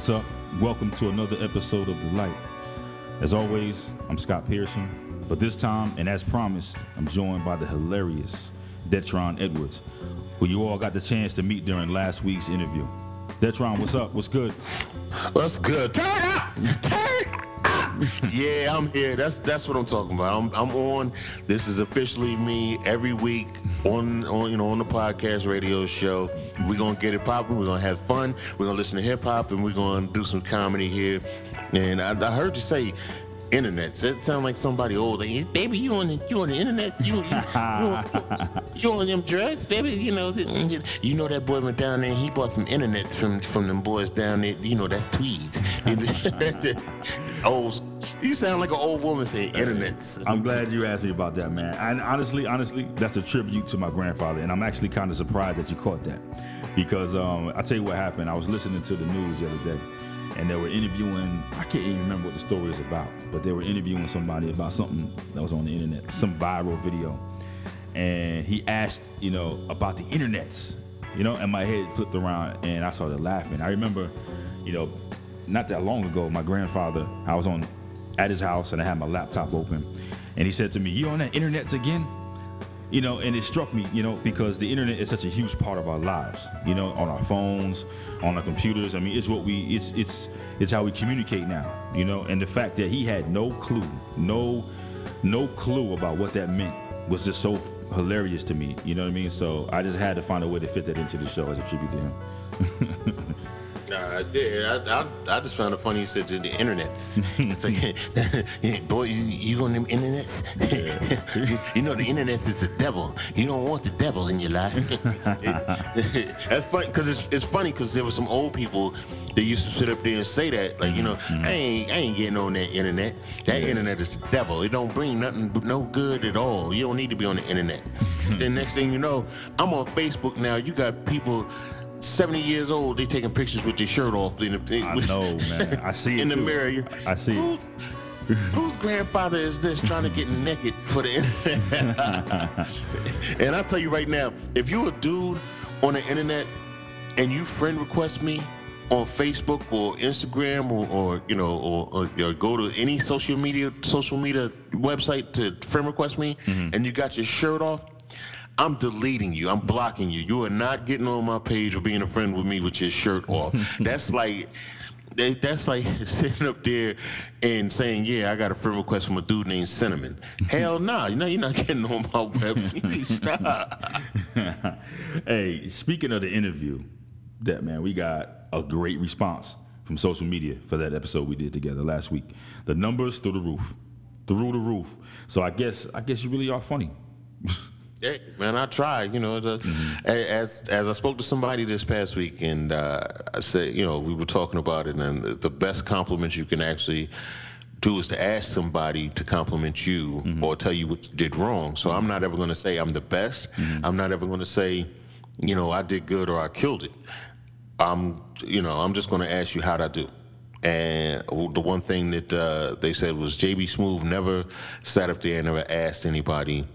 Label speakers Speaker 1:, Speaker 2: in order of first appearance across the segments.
Speaker 1: What's up? Welcome to another episode of The Light. As always, I'm Scott Pearson, but this time, and as promised, I'm joined by the hilarious Detrone Edwards, who you all got the chance to meet during last week's interview. Detrone, what's up? What's good?
Speaker 2: What's good? Turn up! Turn up! yeah, I'm here. That's that's what I'm talking about. I'm, I'm on. This is officially me every week on on you know on the podcast radio show. We're gonna get it popping. We're gonna have fun. We're gonna listen to hip hop and we're gonna do some comedy here. And I, I heard you say internet. It sound like somebody old. Like, baby, you on the you on the internet? You you, you, on, you on them drugs, baby? You know, you know that boy went down there. He bought some internet from from them boys down there. You know, that's tweeds. that's it. Old. You sound like an old woman saying internets.
Speaker 1: I'm glad you asked me about that, man. And honestly, honestly, that's a tribute to my grandfather, and I'm actually kind of surprised that you caught that, because um, I tell you what happened. I was listening to the news the other day and they were interviewing i can't even remember what the story is about but they were interviewing somebody about something that was on the internet some viral video. And he asked you know about the internet you know and my head flipped around and i started laughing. I remember you know not that long ago my grandfather i was on at his house and i had my laptop open. And he said to me you on that internet again you know, and it struck me, you know, because the internet is such a huge part of our lives, you know, on our phones, on our computers. I mean, it's what we, it's, it's, it's how we communicate now, you know, and the fact that he had no clue, no, no clue about what that meant was just so hilarious to me, you know what I mean? So I just had to find a way to fit that into the show as a tribute to him.
Speaker 2: Nah, I did. I, I, I just found it funny you said to the internets. it's like, boy, you, you on them internets? Yeah. you know the internets is the devil. You don't want the devil in your life. That's funny because it's, it's funny because there were some old people that used to sit up there and say that, like, you know, mm-hmm. I ain't I ain't getting on that internet. That yeah. internet is the devil. It don't bring nothing, no good at all. You don't need to be on the internet. then next thing you know, I'm on Facebook now. You got people 70 years old, they taking pictures with their shirt off. In
Speaker 1: the, I know, man. I see it.
Speaker 2: in
Speaker 1: the
Speaker 2: too. mirror.
Speaker 1: I see.
Speaker 2: Who's, whose grandfather is this trying to get naked for the internet? and I'll tell you right now, if you're a dude on the internet and you friend request me on Facebook or Instagram or, or you know or, or, or, go to any social media social media website to friend request me mm-hmm. and you got your shirt off I'm deleting you. I'm blocking you. You are not getting on my page or being a friend with me with your shirt off. that's like that's like sitting up there and saying, "Yeah, I got a friend request from a dude named Cinnamon." Hell no, nah, you know you're not getting on my web.
Speaker 1: hey, speaking of the interview, that man, we got a great response from social media for that episode we did together last week. The numbers through the roof, through the roof. So I guess I guess you really are funny.
Speaker 2: Yeah, man, I try. You know, mm-hmm. as as I spoke to somebody this past week, and uh, I said, you know, we were talking about it, and the best compliment you can actually do is to ask somebody to compliment you mm-hmm. or tell you what you did wrong. So I'm not ever going to say I'm the best. Mm-hmm. I'm not ever going to say, you know, I did good or I killed it. I'm, you know, I'm just going to ask you how'd I do. And the one thing that uh, they said was JB Smoove never sat up there and never asked anybody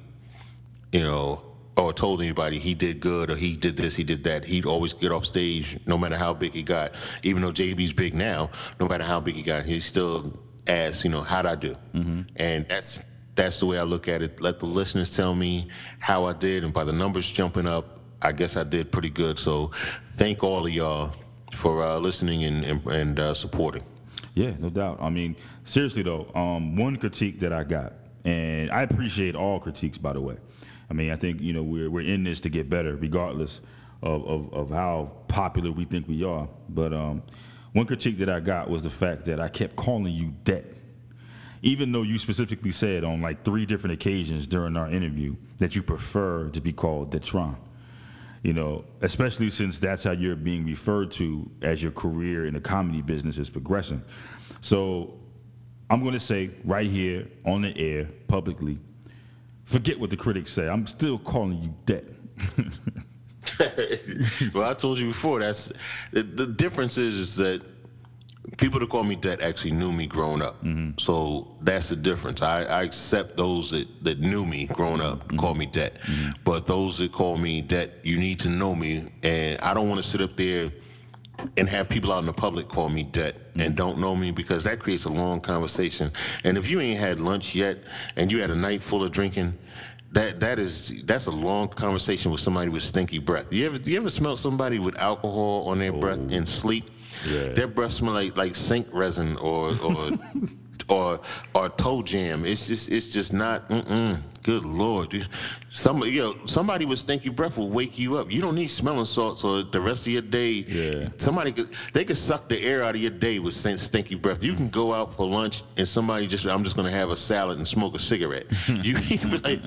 Speaker 2: you know, or told anybody he did good or he did this, he did that. He'd always get off stage, no matter how big he got. Even though JB's big now, no matter how big he got, he still asks, you know, how'd I do? Mm-hmm. And that's that's the way I look at it. Let the listeners tell me how I did, and by the numbers jumping up, I guess I did pretty good. So, thank all of y'all for uh, listening and and, and uh, supporting.
Speaker 1: Yeah, no doubt. I mean, seriously though, um, one critique that I got, and I appreciate all critiques, by the way. I mean, I think you know we're we're in this to get better, regardless of of, of how popular we think we are. But um, one critique that I got was the fact that I kept calling you Det, even though you specifically said on like three different occasions during our interview that you prefer to be called Detrone. You know, especially since that's how you're being referred to as your career in the comedy business is progressing. So I'm going to say right here on the air publicly Forget what the critics say. I'm still calling you Det.
Speaker 2: well, I told you before. That's the, the, difference is is that people that call me Det actually knew me growing up. Mm-hmm. So that's the difference. I, I, accept those that, that knew me growing up mm-hmm. call me Det, mm-hmm. but those that call me Det, you need to know me, and I don't want to sit up there and have people out in the public call me Det and don't know me because that creates a long conversation. And if you ain't had lunch yet and you had a night full of drinking, that that is that's a long conversation with somebody with stinky breath. You ever you ever smell somebody with alcohol on their breath oh. in sleep?
Speaker 1: Yeah.
Speaker 2: Their breath smell like like sink resin or or or or toe jam. It's just it's just not. Mm-mm. Good lord, somebody you know somebody with stinky breath will wake you up. You don't need smelling salts or the rest of your day.
Speaker 1: Yeah.
Speaker 2: Somebody could they could suck the air out of your day with stinky breath. You can go out for lunch and somebody just I'm just gonna have a salad and smoke a cigarette. you be like,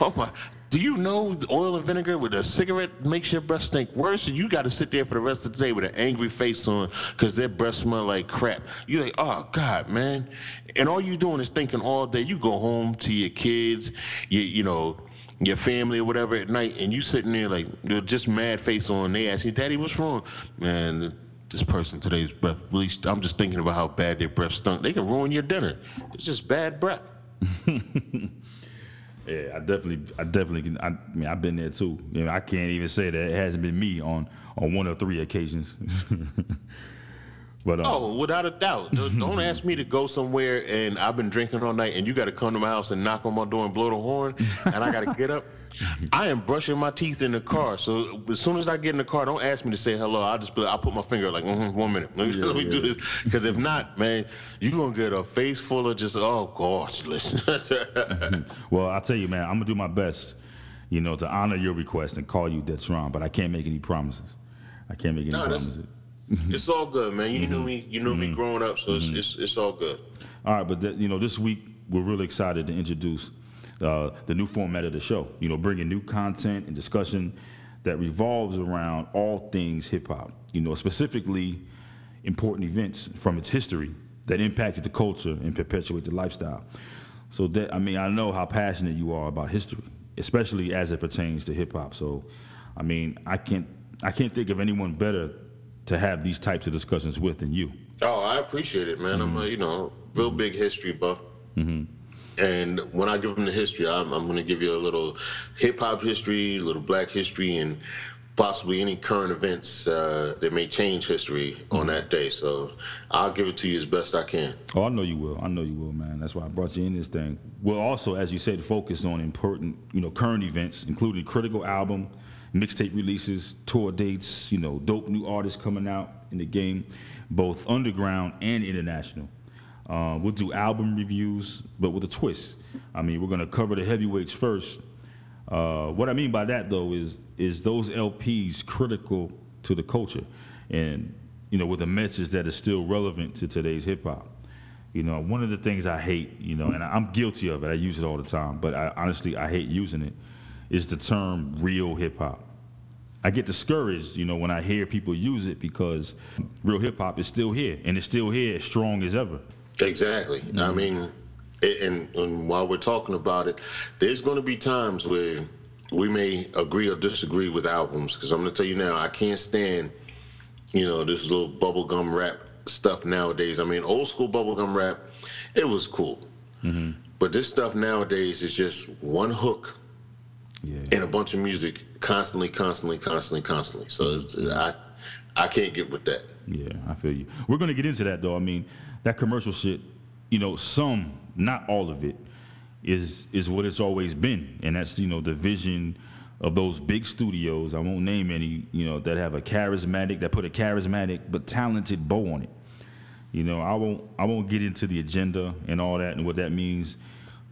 Speaker 2: oh my. Do you know the oil and vinegar with a cigarette makes your breath stink worse? And you got to sit there for the rest of the day with an angry face on because their breath smell like crap. You're like, oh God, man. And all you doing is thinking all day. You go home to your kids, you, you know, your family or whatever at night, and you sitting there like you're just mad face on. They ask you, Daddy, what's wrong? Man, this person today's breath really. St- I'm just thinking about how bad their breath stunk. They can ruin your dinner. It's just bad breath.
Speaker 1: Yeah, I definitely, I definitely can. I, mean, I've been there too. You know, I can't even say that it hasn't been me on on one or three occasions. but um,
Speaker 2: Oh, without a doubt. Don't ask me to go somewhere and I've been drinking all night and you got to come to my house and knock on my door and blow the horn and I got to get up. I am brushing my teeth in the car. So as soon as I get in the car, don't ask me to say hello. I'll just be, I'll put my finger like, mm one minute. Let me, let me do this. Because if not, man, you're going to get a face full of just, oh, gosh, listen.
Speaker 1: well, I'll tell you, man, I'm gonna do my best, you know, to honor your request and call you Detrone, but I can't make any promises. I can't make any
Speaker 2: No, that's-
Speaker 1: promises. Mm-hmm.
Speaker 2: it's all good, man. You knew mm-hmm. me. You knew me mm-hmm. growing up, so it's, it's, it's all good.
Speaker 1: All right, but th- you know, this week we're really excited to introduce uh, the new format of the show. You know, bringing new content and discussion that revolves around all things hip hop. You know, specifically important events from its history that impacted the culture and perpetuate the lifestyle. So that I mean, I know how passionate you are about history, especially as it pertains to hip hop. So, I mean, I can't I can't think of anyone better to have these types of discussions with and you.
Speaker 2: Oh, I appreciate it, man. I'm mm-hmm. a you know real big history buff. Mm-hmm. And when I give them the history, I'm, I'm going to give you a little hip hop history, a little black history, and possibly any current events uh, that may change history on mm-hmm. that day. So I'll give it to you as best I can.
Speaker 1: Oh, I know you will. I know you will, man. That's why I brought you in this thing. We'll also, as you said, focus on important, you know, current events, including critical album, mixtape releases, tour dates, you know, dope new artists coming out in the game, both underground and international. Uh, we'll do album reviews, but with a twist. I mean, we're gonna cover the heavyweights first. Uh, what I mean by that, though, is is those LPs critical to the culture, and you know, with a message that is still relevant to today's hip hop. You know, one of the things I hate, you know, and I'm guilty of it. I use it all the time, but I, honestly, I hate using it. Is the term real hip hop? I get discouraged, you know, when I hear people use it because real hip hop is still here, and it's still here, as strong as ever.
Speaker 2: Exactly. I mm-hmm. mean, and, and while we're talking about it, there's going to be times where we may agree or disagree with albums. Because I'm going to tell you now, I can't stand, you know, this little bubblegum rap stuff nowadays. I mean, old school bubblegum rap, it was cool. Mm-hmm. But this stuff nowadays is just one hook
Speaker 1: Yeah.
Speaker 2: and a bunch of music constantly, constantly, constantly, constantly. So it's, I, I can't get with that.
Speaker 1: Yeah, I feel you. We're gonna get into that though. I mean, that commercial shit, you know, some, not all of it, is is what it's always been, and that's you know the vision of those big studios. I won't name any, you know, that have a charismatic, that put a charismatic but talented bow on it. You know, I won't I won't get into the agenda and all that and what that means.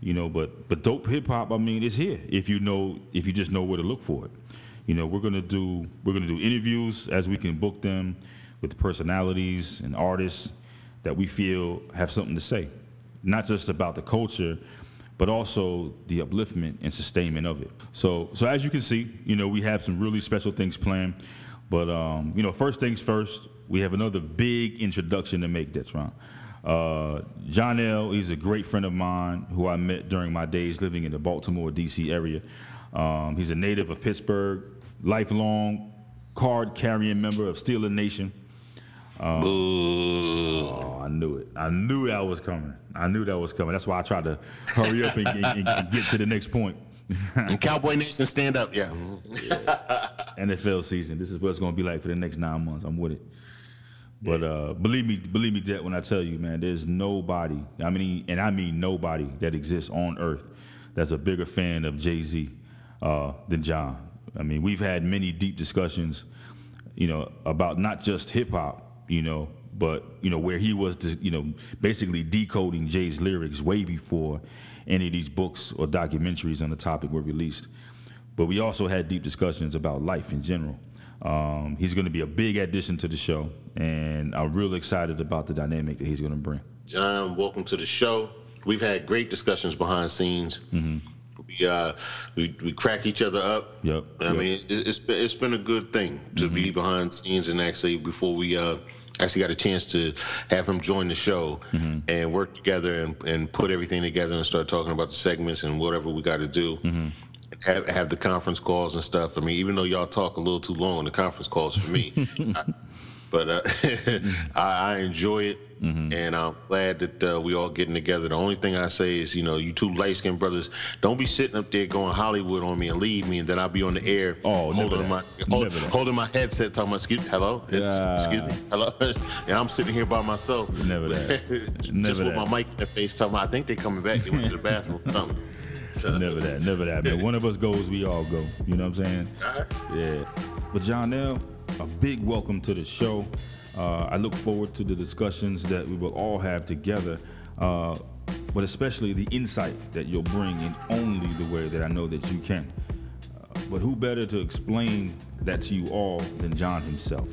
Speaker 1: You know, but but dope hip hop, I mean, it's here if you know if you just know where to look for it. You know, we're gonna do we're gonna do interviews as we can book them with personalities and artists that we feel have something to say, not just about the culture, but also the upliftment and sustainment of it. So so as you can see, you know, we have some really special things planned. But um, you know, first things first, we have another big introduction to make, Detrone. Uh, John L. He's a great friend of mine who I met during my days living in the Baltimore, D.C. area. Um, he's a native of Pittsburgh, lifelong card-carrying member of Steeler Nation.
Speaker 2: Boo.
Speaker 1: Oh, I knew it. I knew that was coming. I knew that was coming. That's why I tried to hurry up and, and- and get to the next point.
Speaker 2: And Cowboy Nation, stand up. Yeah.
Speaker 1: NFL season. This is what it's going to be like for the next nine months. I'm with it. But uh, believe me, believe me, Jet, when I tell you, man, there's nobody. I mean, and I mean nobody that exists on Earth that's a bigger fan of Jay Z uh, than John. I mean, we've had many deep discussions, you know, about not just hip hop, you know, but you know where he was, you know, basically decoding Jay's lyrics way before any of these books or documentaries on the topic were released. But we also had deep discussions about life in general. Um, he's going to be a big addition to the show, and I'm real excited about the dynamic that he's going to bring.
Speaker 2: John, welcome to the show. We've had great discussions behind scenes. Mm-hmm. We, uh, we we crack each other up.
Speaker 1: Yep.
Speaker 2: I
Speaker 1: yep.
Speaker 2: mean, it, has been it's been a good thing to mm-hmm. be behind scenes and actually before we uh, actually got a chance to have him join the show mm-hmm. and work together and, and put everything together and start talking about the segments and whatever we got to do. Have, have the conference calls and stuff. I mean, even though y'all talk a little too long on the conference calls for me, I, but uh, I, I, enjoy it, mm-hmm. and I'm glad that uh, we all getting together. The only thing I say is, you know, you two light skinned brothers, don't be sitting up there going Hollywood on me and leave me, and then I'll be on the air
Speaker 1: oh,
Speaker 2: holding my hold, holding my headset, talking about, excuse, hello, yeah. excuse me, hello, and I'm sitting here by myself.
Speaker 1: Never that.
Speaker 2: just
Speaker 1: never
Speaker 2: with
Speaker 1: that.
Speaker 2: my mic in the face, talking about, I think they coming back. They went to the bathroom.
Speaker 1: So. Never that, never that, man. One of us goes, we all go. You know what I'm saying?
Speaker 2: Right.
Speaker 1: Yeah. But John a big welcome to the show. Uh, I look forward to the discussions that we will all have together, uh, but especially the insight that you'll bring in only the way that I know that you can. Uh, but who better to explain that to you all than John himself?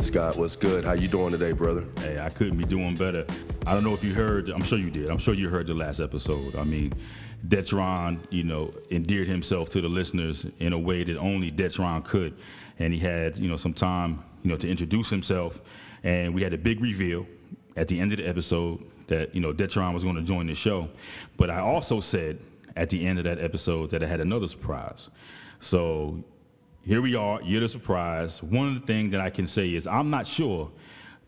Speaker 3: Scott. What's good? How you doing today, brother?
Speaker 1: Hey, I couldn't be doing better. I don't know if you heard. I'm sure you did. I'm sure you heard the last episode. I mean, Detrone, you know, endeared himself to the listeners in a way that only Detrone could, and he had, you know, some time, you know, to introduce himself. And we had a big reveal at the end of the episode that you know Detrone was going to join the show. But I also said at the end of that episode that I had another surprise. So here we are, you're the surprise. One of the things that I can say is I'm not sure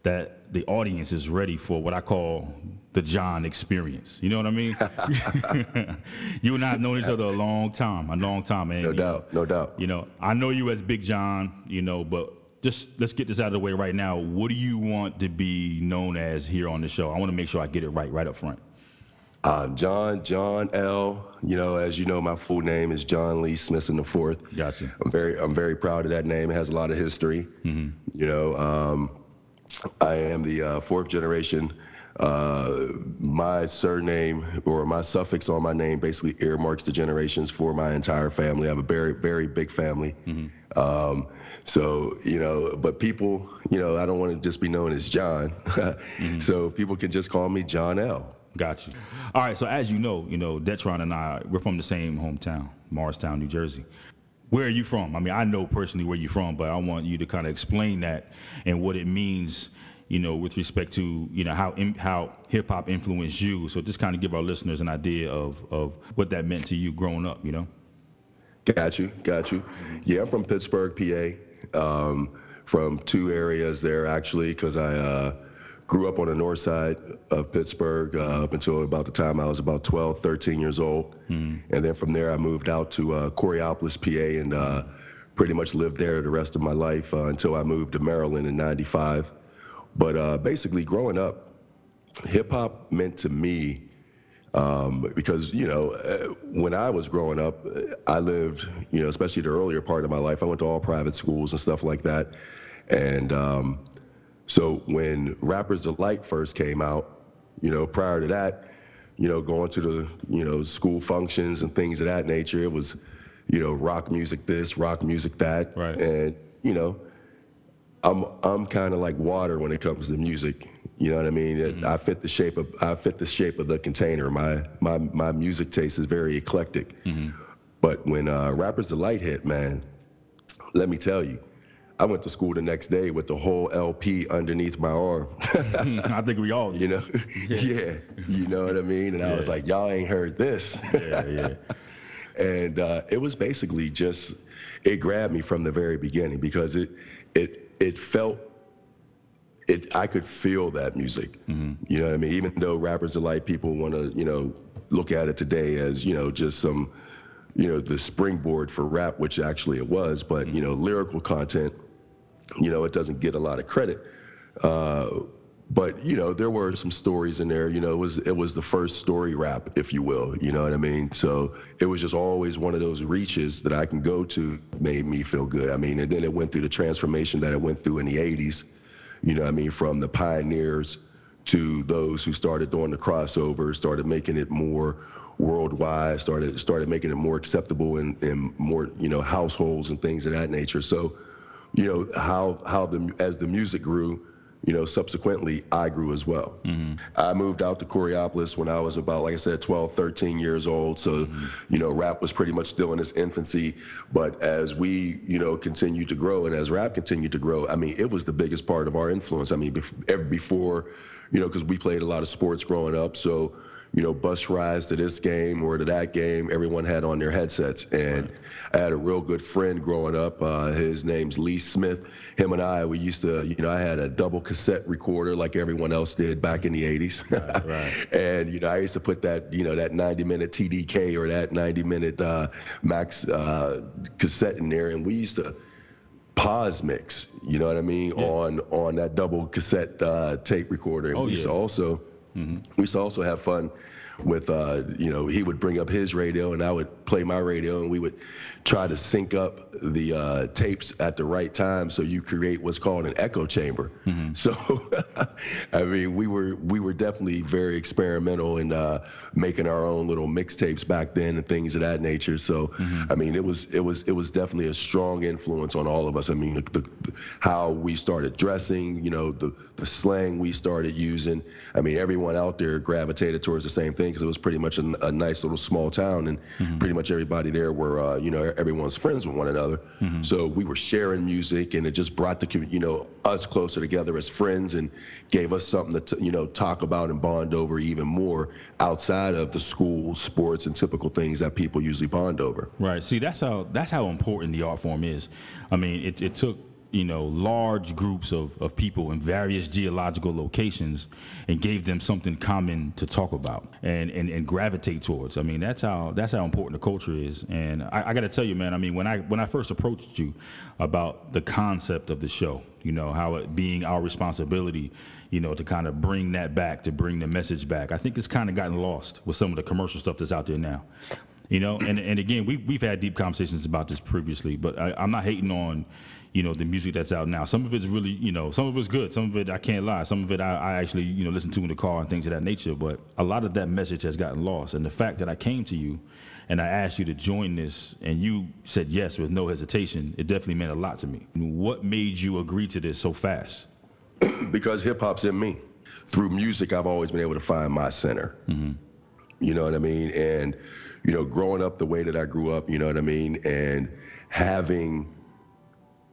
Speaker 1: that the audience is ready for what I call the John experience. You know what I mean? you and I have known each other a long time, a long time, man.
Speaker 3: No doubt, no doubt.
Speaker 1: You know, I know you as Big John, you know, but just let's get this out of the way right now. What do you want to be known as here on the show? I want to make sure I get it right, right up front.
Speaker 3: Um, John, John L. You know, as you know, my full name is John Lee Smithson the Fourth.
Speaker 1: Gotcha.
Speaker 3: I'm very, I'm very proud of that name. It has a lot of history. Mm-hmm. You know, um, I am the uh, fourth generation. Uh, my surname or my suffix on my name basically earmarks the generations for my entire family. I have a very, very big family. Mm-hmm. Um, so, you know, but people, you know, I don't want to just be known as John. mm-hmm. So people can just call me John L.
Speaker 1: Got you. All right. So as you know, you know, Detrone and I, we're from the same hometown, Morristown, New Jersey. Where are you from? I mean, I know personally where you're from, but I want you to kind of explain that and what it means, you know, with respect to you know how how hip hop influenced you. So just kind of give our listeners an idea of of what that meant to you growing up. You know.
Speaker 3: Got you. Got you. Yeah, I'm from Pittsburgh, PA. Um, from two areas there actually, because I. Uh, grew up on the north side of Pittsburgh uh, up until about the time I was about 12, 13 years old. Mm-hmm. And then from there, I moved out to uh, Coraopolis, PA, and uh, pretty much lived there the rest of my life uh, until I moved to Maryland in 95. But uh, basically, growing up, hip hop meant to me. Um, because you know, uh, when I was growing up, I lived, you know, especially the earlier part of my life. I went to all private schools and stuff like that, and um, so when Rappers Delight first came out, you know, prior to that, you know, going to the, you know, school functions and things of that nature, it was, you know, rock music this, rock music that.
Speaker 1: Right.
Speaker 3: And, you know, I'm I'm kind of like water when it comes to music. You know what I mean? Mm-hmm. I fit the shape of I fit the shape of the container. My my my music taste is very eclectic. Mm-hmm. But when uh, Rappers Delight hit, man, let me tell you, I went to school the next day with the whole LP underneath my arm.
Speaker 1: I think we all,
Speaker 3: you know, yeah. you know what I mean. And I was like, y'all ain't heard this.
Speaker 1: yeah, yeah.
Speaker 3: and uh, it was basically just it grabbed me from the very beginning because it it it felt it I could feel that music. You know what I mean? Even though rappers delight people want to you know look at it today as you know just some you know the springboard for rap, which actually it was, but you know lyrical content, you know it doesn't get a lot of credit. Uh, but you know there were some stories in there you know it was it was the first story rap if you will you know what i mean? So it was just always one of those reaches that i can go to made me feel good. I mean and then it went through the transformation that it went through in the 80s you know i mean? From the pioneers to those who started doing the crossover started making it more worldwide started started making it more acceptable in, in more you know households and things of that nature. So you know how how the as the music grew you know, subsequently, I grew as well. Mm-hmm. I moved out to Coraopolis when I was about, like I said, 12, 13 years old. So, mm-hmm. you know, rap was pretty much still in its infancy. But as we, you know, continued to grow and as rap continued to grow, I mean, it was the biggest part of our influence. I mean, bef- ever before, you know, because we played a lot of sports growing up. So, you know, bus rides to this game or to that game, everyone had on their headsets. And I had a real good friend growing up. Uh, his name's Lee Smith. Him and I, we used to, you know, I had a double cassette recorder like everyone else did back in the 80s.
Speaker 1: right.
Speaker 3: and, you know, I used to put that, you know, that 90 minute TDK or that 90 minute uh, max uh, cassette in there. And we used to, pause mix, you know what I mean, on on that double cassette uh, tape recorder. And
Speaker 1: Oh,
Speaker 3: we used to
Speaker 1: yeah.
Speaker 3: also we used to also have fun with uh, you know he would bring up his radio and I would play my radio and we would try to sync up the uh, tapes at the right time so you create what's called an echo chamber. So I mean we were we were definitely very experimental in uh, making our own little mixtapes back then and things of that nature. So I mean it was it was it was definitely a strong influence on all of us. I mean the, the, how we started dressing, you know the the slang we started using. I mean everyone out there gravitated towards the same thing because it was pretty much a, a nice little small town and pretty much everybody there were uh, you know everyone's friends with one another. So we were sharing music and it just brought the you know us closer together as friends and gave us something to t- you know talk about and bond over even more outside of the school sports and typical things that people usually bond over.
Speaker 1: Right. See, that's how that's how important the art form is. I mean, it, it took you know large groups of, of people in various geological locations and gave them something common to talk about and, and, and gravitate towards. I mean, that's how that's how important the culture is. And I, I got to tell you, man. I mean, when I when I first approached you about the concept of the show, you know, how it being our responsibility, you know, to kind of bring that back, to bring the message back. I think it's kind of gotten lost with some of the commercial stuff that's out there now. You know, and, and again, we, we've had deep conversations about this previously, but I, I'm not hating on, you know, the music that's out now. Some of it's really, you know, some of it's good. Some of it, I can't lie. Some of it I, I actually, you know, listen to in the car and things of that nature. But a lot of that message has gotten lost. And the fact that I came to you and I asked you to join this and you said yes with no hesitation, it definitely meant a lot to me. What made you agree to this so fast?
Speaker 3: because hip hop's in me. Through music, I've always been able to find my center. Mm-hmm. You know what I mean? And, you know, growing up the way that I grew up, you know what I mean? And having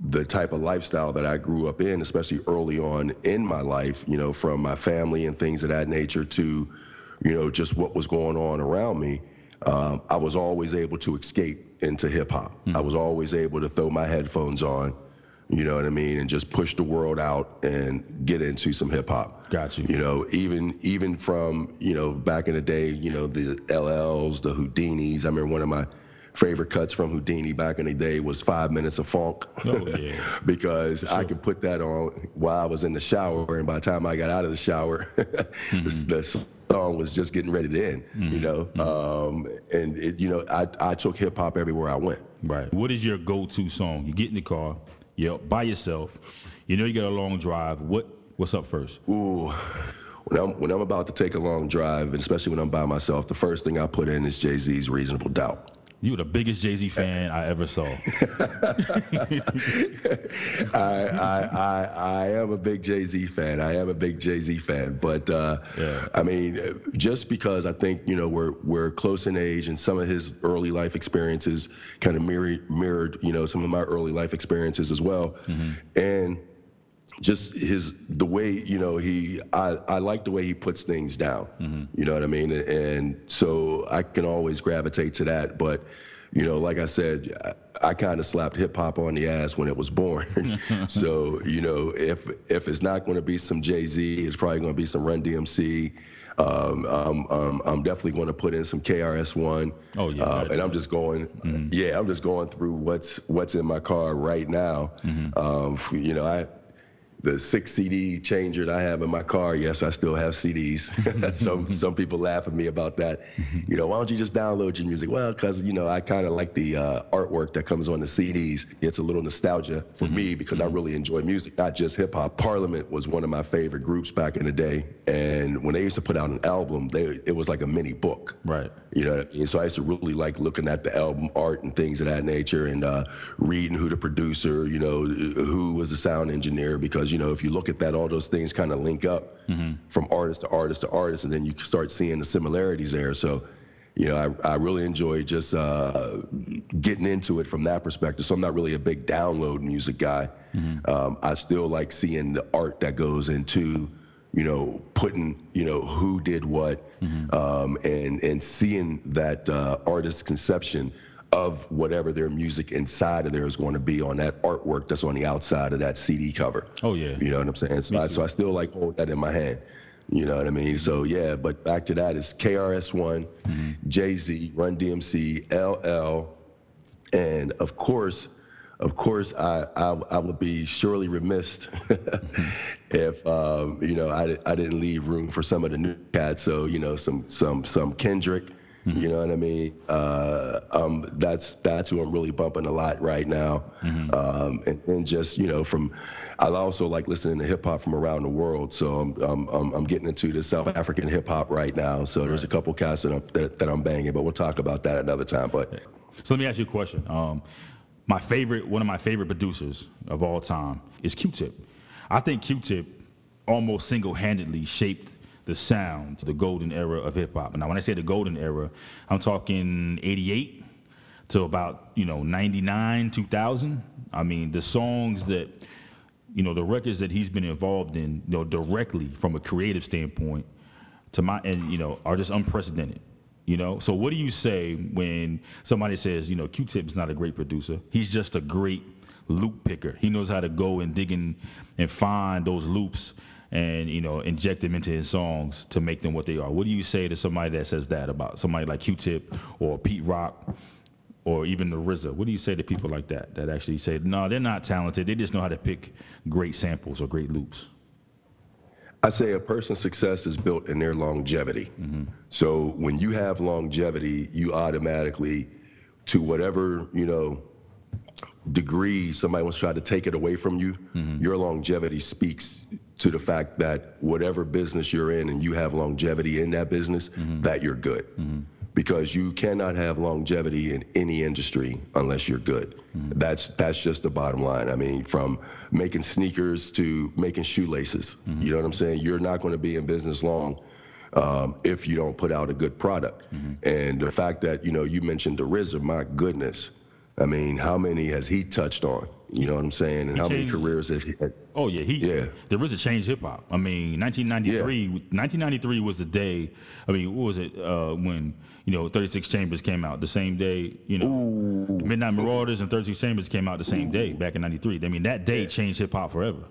Speaker 3: the type of lifestyle that I grew up in, especially early on in my life, you know, from my family and things of that nature to, you know, just what was going on around me, um, I was always able to escape into hip hop. I was always able to throw my headphones on, you know what I mean, and just push the world out and get into some hip hop.
Speaker 1: Got you.
Speaker 3: You know, even even from you know back in the day, you know the LLs, the Whodinis. I remember one of my favorite cuts from Whodini back in the day was Five Minutes of Funk.
Speaker 1: Oh, yeah.
Speaker 3: because I could put that on while I was in the shower, and by the time I got out of the shower,
Speaker 1: Mm-hmm.
Speaker 3: the, the song was just getting ready to end. You know, um, and it, you know, I I took hip hop everywhere I went.
Speaker 1: Right. What is your go-to song? You get in the car, you're by yourself. You know you got a long drive. What What's up first?
Speaker 3: Ooh. When I'm, when I'm about to take a long drive, and especially when I'm by myself, the first thing I put in is Jay Z's Reasonable Doubt.
Speaker 1: You were the biggest Jay Z fan I ever saw.
Speaker 3: I, I, I, I am a big Jay Z fan. I am a big Jay Z fan. But uh,
Speaker 1: Yeah.
Speaker 3: I mean, just because I think you know we're we're close in age, and some of his early life experiences kind of mirrored mirrored you know some of my early life experiences as well, and just his the way you know he I, I like the way he puts things down. You know what i mean? And so i can always gravitate to that but you know like i said i, I kind of slapped hip-hop on the ass when it was born. So you know if if it's not going to be some jay-z it's probably going to be some run dmc um, I'm, I'm, I'm definitely going to put in some KRS-One.
Speaker 1: Oh, yeah,
Speaker 3: Uh,
Speaker 1: right.
Speaker 3: and I'm just going, yeah, I'm just going through what's what's in my car right now. Um, f- you know, I the six CD changer that I have in my car. Yes, I still have CDs. some some people laugh at me about that. You know, why don't you just download your music? Well, because you know I kind of like the uh, artwork that comes on the CDs. It's a little nostalgia for me because I really enjoy music, not just hip hop. Parliament was one of my favorite groups back in the day, and when they used to put out an album, they it was like a mini book.
Speaker 1: Right.
Speaker 3: You know, mean? so I used to really like looking at the album art and things of that nature, and uh, reading who the producer, you know, who was the sound engineer, because you know, if you look at that, all those things kind of link up from artist to artist to artist, and then you start seeing the similarities there. So, you know, I, I really enjoy just uh, getting into it from that perspective. So I'm not really a big download music guy. Um, I still like seeing the art that goes into you know, putting, you know, who did what, um, and and seeing that uh, artist's conception of whatever their music inside of there is going to be on that artwork that's on the outside of that CD cover.
Speaker 1: Oh, yeah.
Speaker 3: You know what I'm saying? So I, so I still like hold that in my hand. You know what I mean? So yeah, but back to that is KRS-One, Jay Z, Run DMC, LL, and of course, of course, I I, I would be surely remiss if um, you know I, I didn't leave room for some of the new cats. So you know some some some Kendrick. You know what I mean? Uh, um, that's that's who I'm really bumping a lot right now, um, and, and just you know from. I also like listening to hip hop from around the world, so I'm, I'm, I'm, I'm getting into the South African hip hop right now. So there's a couple cats that I'm, that, that I'm banging, but we'll talk about that another time. But
Speaker 1: So let me ask you a question. Um, my favorite, one of my favorite producers of all time is Q-Tip. I think Q-Tip almost single-handedly shaped the sound, the golden era of hip hop. Now, when I say the golden era, I'm talking '88 to about you know '99, 2000. I mean, the songs that you know, the records that he's been involved in, you know, directly from a creative standpoint, to my and you know, are just unprecedented. You know, so what do you say when somebody says, you know, Q-Tip's not a great producer? He's just a great loop picker. He knows how to go and dig in and find those loops and you know inject them into his songs to make them what they are. What do you say to somebody that says that about somebody like Q-Tip or Pete Rock or even the RZA? What do you say to people like that that actually say, no, they're not talented. They just know how to pick great samples or great loops?
Speaker 3: I say a person's success is built in their longevity. Mm-hmm. So when you have longevity, you automatically, to whatever you know degree somebody wants to try to take it away from you, mm-hmm. your longevity speaks to the fact that whatever business you're in and you have longevity in that business, mm-hmm. that you're good. Mm-hmm. Because you cannot have longevity in any industry unless you're good. Mm-hmm. That's that's just the bottom line. I mean, from making sneakers to making shoelaces. You know what I'm saying? You're not going to be in business long um, if you don't put out a good product. And the fact that you know you mentioned the RZA, my goodness, I mean, how many has he touched on? You know what I'm saying? And how many careers has he?
Speaker 1: Oh yeah, he
Speaker 3: Yeah.
Speaker 1: there was a change hip hop. I mean, 1993 Yeah. 1993 was the day. I mean, what was it uh, when you know 36 Chambers came out the same day? You know, Midnight Marauders and 36 Chambers came out the same day back in '93. I mean, that day changed hip hop forever.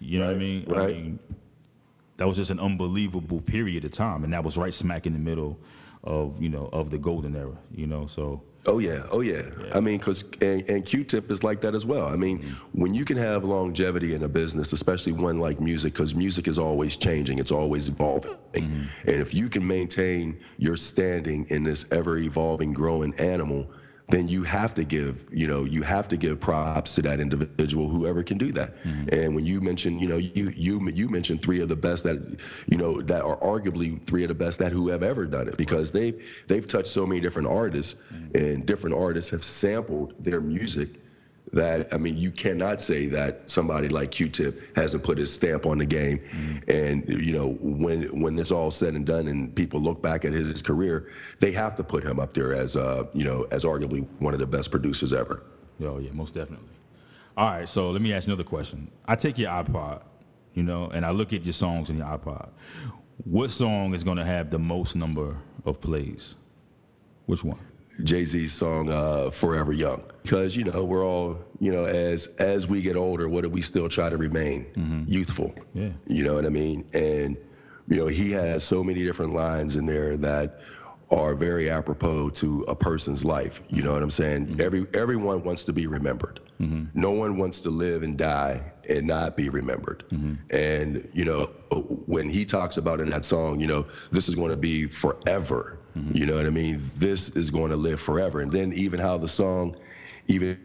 Speaker 1: You know what I
Speaker 3: Right,
Speaker 1: mean? I
Speaker 3: right.
Speaker 1: mean, that was just an unbelievable period of time, and that was right smack in the middle of you know of the golden era. You know, so
Speaker 3: Oh yeah, oh yeah. I mean, because and, and Q-Tip is like that as well. I mean, mm-hmm. when you can have longevity in a business, especially one like music, because music is always changing, it's always evolving, mm-hmm. and if you can maintain your standing in this ever evolving, growing animal, then you have to give, you know, you have to give props to that individual, whoever can do that. Mm-hmm. And when you mention, you know, you you you mentioned three of the best that, you know, that are arguably three of the best that who have ever done it because they've they've touched so many different artists, mm-hmm. and different artists have sampled their music that I mean, you cannot say that somebody like Q-Tip hasn't put his stamp on the game. And you know, when when this all said and done, and people look back at his career, they have to put him up there as uh, you know, as arguably one of the best producers ever.
Speaker 1: Oh yeah, most definitely. All right, so let me ask you another question. I take your iPod, you know, and I look at your songs in your iPod. What song is going to have the most number of plays? Which one?
Speaker 3: Jay Z's song uh, "Forever Young," because you know we're all you know as as we get older, what do we still try to remain mm-hmm. youthful?
Speaker 1: Yeah.
Speaker 3: You know what I mean? And you know he has so many different lines in there that are very apropos to a person's life. You know what I'm saying? Mm-hmm. Every everyone wants to be remembered. Mm-hmm. No one wants to live and die and not be remembered. And you know when he talks about in that song, you know this is going to be forever. You know what I mean? This is going to live forever. And then even how the song even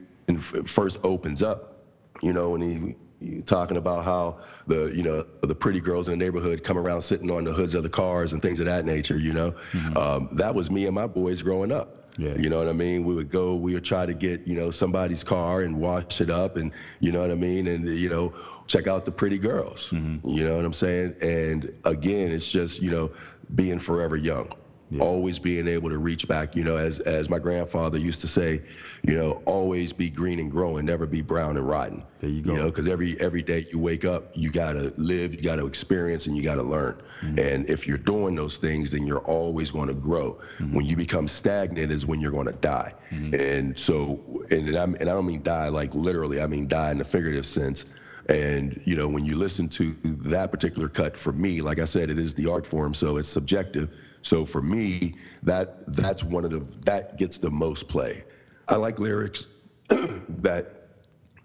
Speaker 3: first opens up, you know, when he, he talking about how the you know the pretty girls in the neighborhood come around sitting on the hoods of the cars and things of that nature. You know, um, that was me and my boys growing up.
Speaker 1: Yeah.
Speaker 3: You know what I mean? We would go, we would try to get, you know, somebody's car and wash it up and, you know what I mean? And, you know, check out the pretty girls. You know what I'm saying? And again, it's just, you know, being forever young. Always being able to reach back, you know, as as my grandfather used to say, you know, always be green and growing, never be brown and rotten.
Speaker 1: There you go.
Speaker 3: You know, because every every day you wake up, you gotta live, you gotta experience, and you gotta learn.
Speaker 1: Mm-hmm.
Speaker 3: And if you're doing those things, then you're always going to grow.
Speaker 1: Mm-hmm.
Speaker 3: When you become stagnant, is when you're going to die. And so, and I and I don't mean die like literally. I mean die in the figurative sense. And you know, when you listen to that particular cut, for me, like I said, it is the art form, so it's subjective. So for me, that that's one of the that gets the most play. I like lyrics that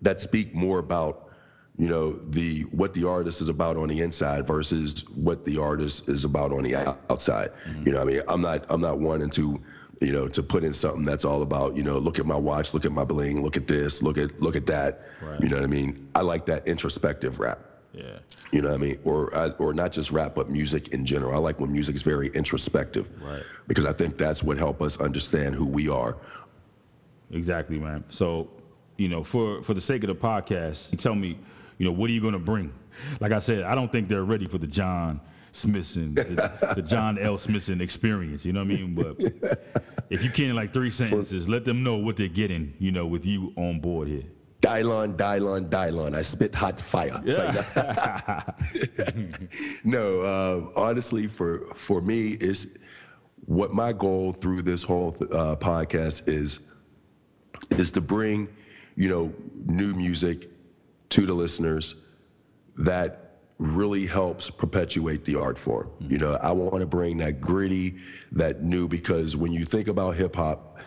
Speaker 3: that speak more about you know the what the artist is about on the inside versus what the artist is about on the out- outside mm-hmm. you know what i mean i'm not i'm not wanting to you know to put in something that's all about you know look at my watch look at my bling look at this look at look at that.
Speaker 1: Right.
Speaker 3: you know what i mean? I like that introspective rap
Speaker 1: Yeah.
Speaker 3: you know what I mean? Or I- or not just rap, but music in general. I like when music is very introspective,
Speaker 1: Right.
Speaker 3: Because I think that's what help us understand who we are.
Speaker 1: Exactly, man. So, you know, for for the sake of the podcast, tell me, you know, what are you going to bring? Like I said, I don't think they're ready for the John Smithson, the, the John L. Smithson experience. You know what I mean? But if you can, in like three sentences, let them know what they're getting. You know, with you on board here.
Speaker 3: Dylan, Dylan, Dylan. I spit hot fire. It's like no, uh, honestly, for for me, is what my goal through this whole uh, podcast is is to bring, you know, new music to the listeners that really helps perpetuate the art form. You know, I want to bring that gritty, that new, because when you think about hip hop,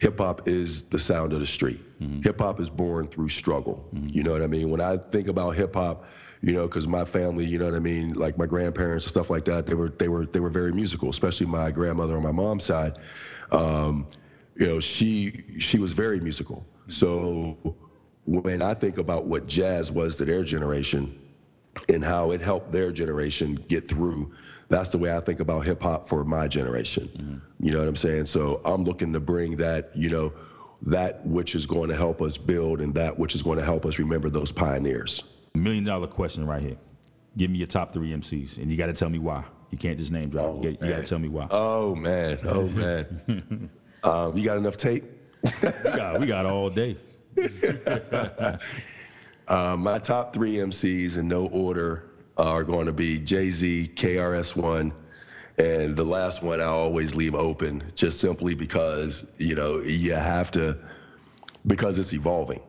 Speaker 3: hip hop is the sound of the street. Hip hop is born through struggle. You know what I mean? When I think about hip hop, you know, because my family, you know what I mean, like my grandparents and stuff like that, they were they were they were very musical, especially my grandmother on my mom's side. Um, you know, she she was very musical. So when I think about what jazz was to their generation, and how it helped their generation get through. That's the way I think about hip hop for my generation. You know what I'm saying? So I'm looking to bring that, you know, that which is going to help us build and that which is going to help us remember those pioneers.
Speaker 1: Million dollar question right here. Give me your top three MCs, and you got to tell me why. You can't just name drop. you got to tell me why.
Speaker 3: Oh man, oh man. um, you got enough tape?
Speaker 1: we, got, we got all day.
Speaker 3: Uh, my top three MCs in no order are going to be Jay Z, KRS-One, and the last one I always leave open, just simply because you know you have to, because it's evolving.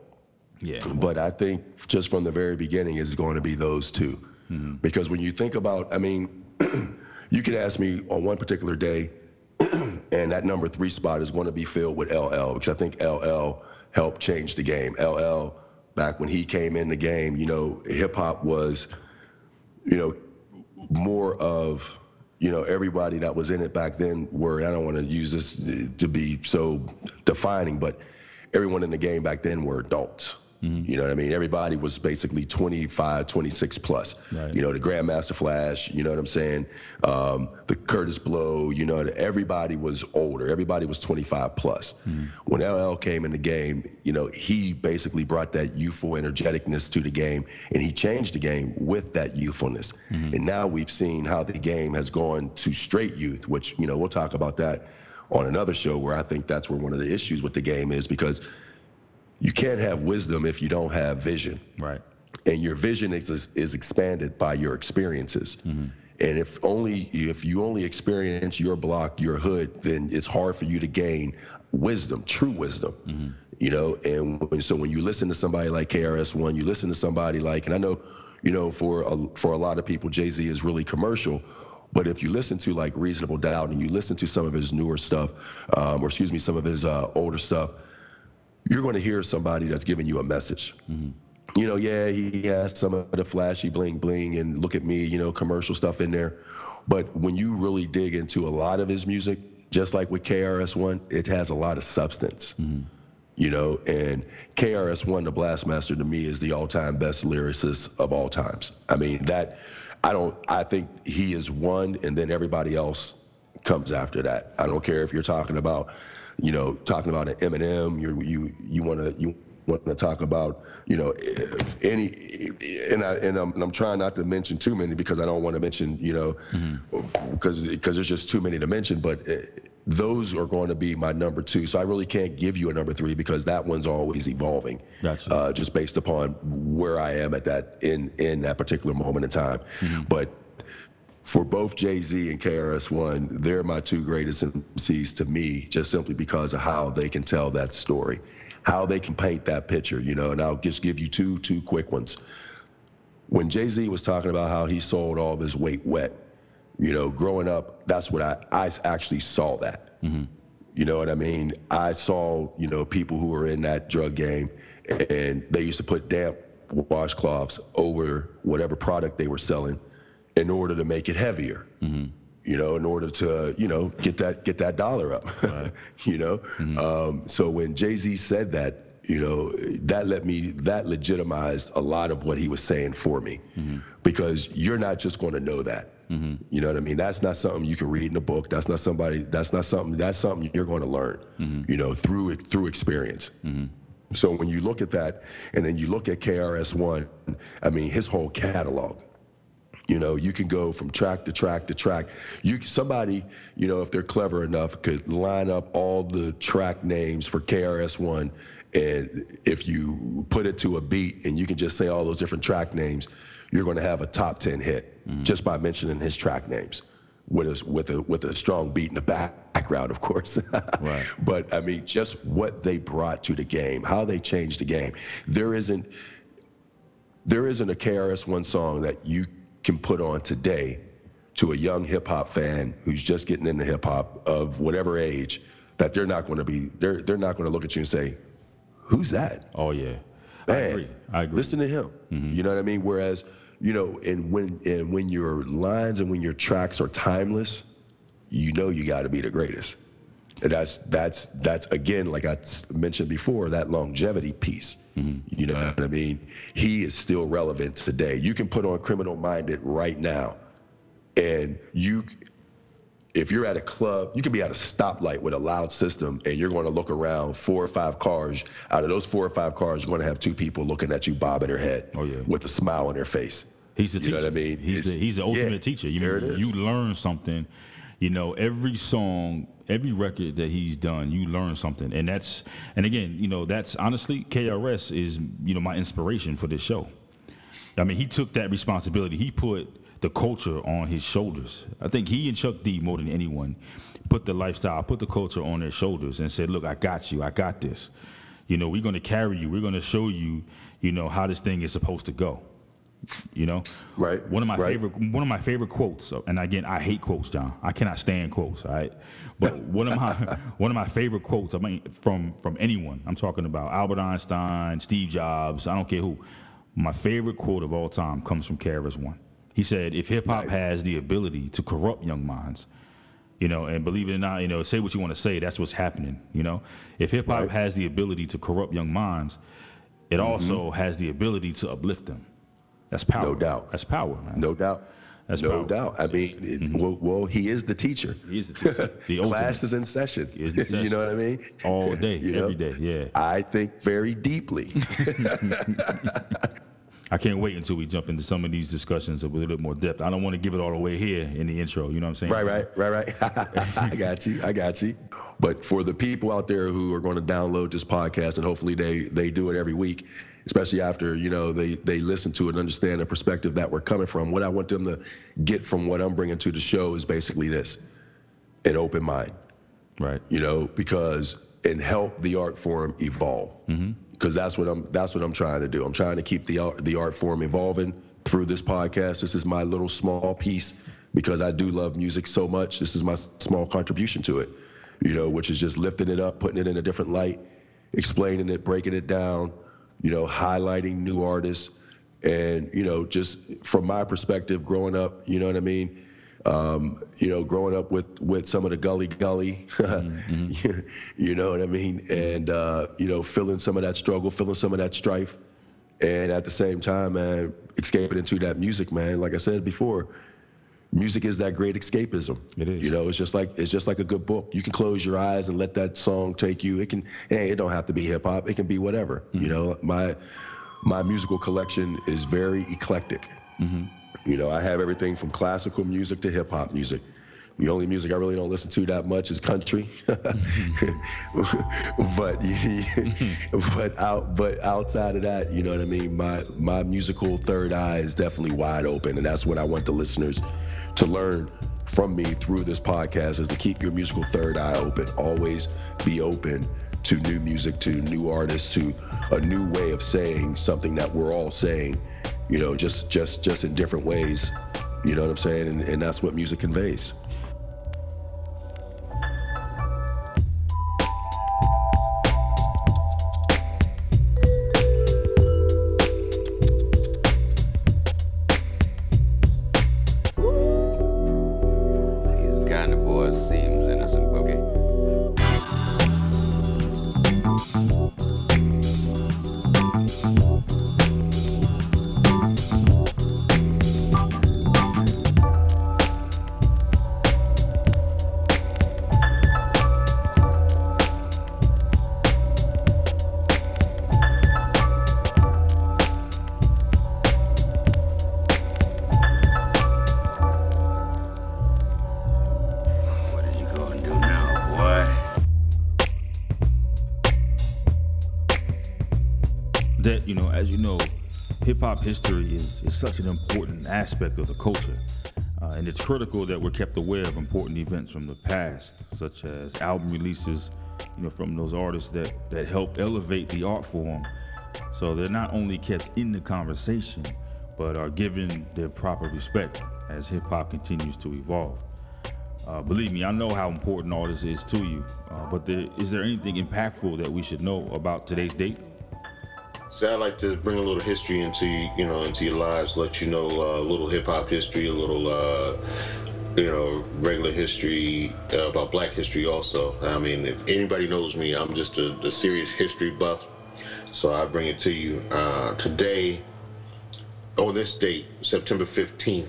Speaker 1: Yeah.
Speaker 3: But I think just from the very beginning is going to be those 2 mm-hmm. Because when you think about, I mean, you could ask me on one particular day, and that number three spot is going to be filled with LL, because I think LL helped change the game. LL, back when he came in the game, you know, hip hop was, you know, more of you know, everybody that was in it back then were, I don't want to use this to be so defining, but everyone in the game back then were adults. Mm-hmm. You know what I mean? Everybody was basically 25, 26 plus.
Speaker 1: Right.
Speaker 3: You know, the Grandmaster Flash, you know what I'm saying? Um, the Kurtis Blow, you know, everybody was older. Everybody was 25 plus. Mm-hmm. When LL came in the game, you know, he basically brought that youthful energeticness to the game and he changed the game with that youthfulness. Mm-hmm. And now we've seen how the game has gone to straight youth, which, you know, we'll talk about that on another show where I think that's where one of the issues with the game is because you can't have wisdom if you don't have vision
Speaker 1: Right.
Speaker 3: and your vision is, is expanded by your experiences. And if only if you only experience your block, your hood, then it's hard for you to gain wisdom, true wisdom. You know, and so when you listen to somebody like KRS One, you listen to somebody like, and I know, you know, for a, for a lot of people, Jay Z is really commercial. But if you listen to like Reasonable Doubt and you listen to some of his newer stuff, um, or excuse me, some of his uh, older stuff, you're going to hear somebody that's giving you a message. Mm-hmm. You know, yeah, he has some of the flashy bling bling and look at me, you know, commercial stuff in there. But when you really dig into a lot of his music, just like with KRS-One, it has a lot of substance. Mm-hmm. You know, and KRS-One, the Blastmaster, to me is the all-time best lyricist of all times. I mean, that I don't. I think he is one, and then everybody else comes after that. I don't care if you're talking about, you know, talking about an Eminem. You you you want to you want to talk about, you know, any, and I and I'm, and I'm trying not to mention too many because I don't want to mention, you know, because because there's just too many to mention. But uh, those are going to be my number two. So I really can't give you a number three because that one's always evolving,
Speaker 1: Gotcha.
Speaker 3: uh, just based upon where I am at that in in that particular moment in time. But for both Jay Z and KRS One, they're my two greatest MCs to me, just simply because of how they can tell that story, how they can paint that picture, you know. And I'll just give you two two quick ones. When Jay Z was talking about how he sold all of his weight wet, you know, growing up, that's what I I actually saw that. Mm-hmm. You know what I mean? I saw, you know, people who were in that drug game and they used to put damp washcloths over whatever product they were selling in order to make it heavier. You know, in order to, you know, get that get that dollar up. you know? Mm-hmm. Um, so when Jay-Z said that, you know, that let me that legitimized a lot of what he was saying for me. Mm-hmm. Because you're not just gonna know that. Mm-hmm. You know what I mean? That's not something you can read in a book. That's not somebody. That's not something. That's something you're going to learn. You know, through through experience. So when you look at that, and then you look at KRS One, I mean, his whole catalog. You know, you can go from track to track to track. You somebody, you know, if they're clever enough, could line up all the track names for KRS One, and if you put it to a beat, and you can just say all those different track names, you're going to have a top ten hit mm. just by mentioning his track names with a with a with a strong beat in the back, background, of course.
Speaker 1: Right.
Speaker 3: But I mean, just what they brought to the game, how they changed the game. There isn't there isn't a KRS One song that you can put on today to a young hip hop fan who's just getting into hip hop of whatever age that they're not going to be they're they're not going to look at you and say, "Who's that?"
Speaker 1: Oh yeah. I
Speaker 3: Man,
Speaker 1: agree. I agree.
Speaker 3: Listen to him. Mm-hmm. You know what I mean? Whereas, you know, and when and when your lines and when your tracks are timeless, you know you got to be the greatest. And that's that's that's again, like I mentioned before, that longevity piece. Mm-hmm. You know what I mean? He is still relevant today. You can put on Criminal Minded right now, and you if you're at a club, you could be at a stoplight with a loud system and you're going to look around four or five cars. Out of those four or five cars, you're going to have two people looking at you bobbing their head
Speaker 1: Oh, yeah.
Speaker 3: with a smile on their face.
Speaker 1: He's the
Speaker 3: You
Speaker 1: teacher.
Speaker 3: know what I mean?
Speaker 1: He's the, he's the ultimate
Speaker 3: yeah,
Speaker 1: teacher. You
Speaker 3: there it is.
Speaker 1: you learn something. You know, every song, every record that he's done, you learn something, and that's and again, you know, that's honestly KRS is you know my inspiration for this show. I mean, he took that responsibility. He put the culture on his shoulders. I think he and Chuck D more than anyone put the lifestyle, put the culture on their shoulders, and said, "Look, I got you. I got this. You know, we're going to carry you. We're going to show you, you know, how this thing is supposed to go." You know,
Speaker 3: Right,
Speaker 1: One of my
Speaker 3: right.
Speaker 1: favorite, one of my favorite quotes, and again, I hate quotes, John. I cannot stand quotes. All right, but one of my one of my favorite quotes. I mean, from from anyone. I'm talking about Albert Einstein, Steve Jobs. I don't care who. My favorite quote of all time comes from KRS One. He said, if hip hop
Speaker 3: Nice.
Speaker 1: has the ability to corrupt young minds, you know, and believe it or not, you know, say what you want to say, that's what's happening, you know. If hip hop
Speaker 3: Right.
Speaker 1: has the ability to corrupt young minds, it mm-hmm. also has the ability to uplift them. That's power.
Speaker 3: Mm-hmm. No doubt.
Speaker 1: That's power, man.
Speaker 3: No doubt.
Speaker 1: That's
Speaker 3: no
Speaker 1: power. Mm-hmm.
Speaker 3: doubt. I mean, it, well, well, he is the teacher.
Speaker 1: He is the teacher. The.
Speaker 3: Class is in session.
Speaker 1: is in session.
Speaker 3: you know what I mean?
Speaker 1: All day,
Speaker 3: You know?
Speaker 1: every day, yeah.
Speaker 3: I think very deeply.
Speaker 1: I can't wait until we jump into some of these discussions with a little bit more depth. I don't want to give it all away here in the intro. You know what I'm saying?
Speaker 3: Right, right, right, right. I got you. I got you. But for the people out there who are going to download this podcast, and hopefully they they do it every week, especially after you know they they listen to it and understand the perspective that we're coming from. What I want them to get from what I'm bringing to the show is basically this: an open mind.
Speaker 1: Right.
Speaker 3: You know, because and help the art form evolve. Mm-hmm. Because that's what I'm that's what I'm trying to do. I'm trying to keep the art the art form evolving through this podcast. This is my little small piece because I do love music so much. This is my small contribution to it. You know, which is just lifting it up, putting it in a different light, explaining it, breaking it down, you know, highlighting new artists and, you know, just from my perspective growing up, you know what I mean? um, you know, growing up with with some of the gully gully, you know what I mean, and uh, you know, feeling some of that struggle, feeling some of that strife, and at the same time, man, escaping into that music, man. Like I said before, music is that great escapism.
Speaker 1: It is.
Speaker 3: You know, it's just like it's just like a good book. You can close your eyes and let that song take you. It can. Hey, it don't have to be hip hop. It can be whatever. You mm-hmm. know, my my musical collection is very eclectic. Mm-hmm. You know, I have everything from classical music to hip hop music. The only music I really don't listen to that much is country. but but out but outside of that, you know what I mean. My my musical third eye is definitely wide open, and that's what I want the listeners to learn from me through this podcast is to keep your musical third eye open. Always be open to new music, to new artists, to a new way of saying something that we're all saying you know, just just just in different ways. You know what I'm saying? And, and that's what music conveys.
Speaker 1: Hip hop history is, is such an important aspect of the culture, uh, and it's critical that we're kept aware of important events from the past, such as album releases, you know, from those artists that that helped elevate the art form, so they're not only kept in the conversation, but are given their proper respect as hip hop continues to evolve. Uh, believe me, I know how important all this is to you, uh, but there, is there anything impactful that we should know about today's date?
Speaker 2: So I like to bring a little history into you know into your lives, let you know uh, a little hip hop history, a little uh, you know regular history uh, about Black history also. I mean, if anybody knows me, I'm just a, a serious history buff, so I bring it to you uh, today. On this date, September 15th,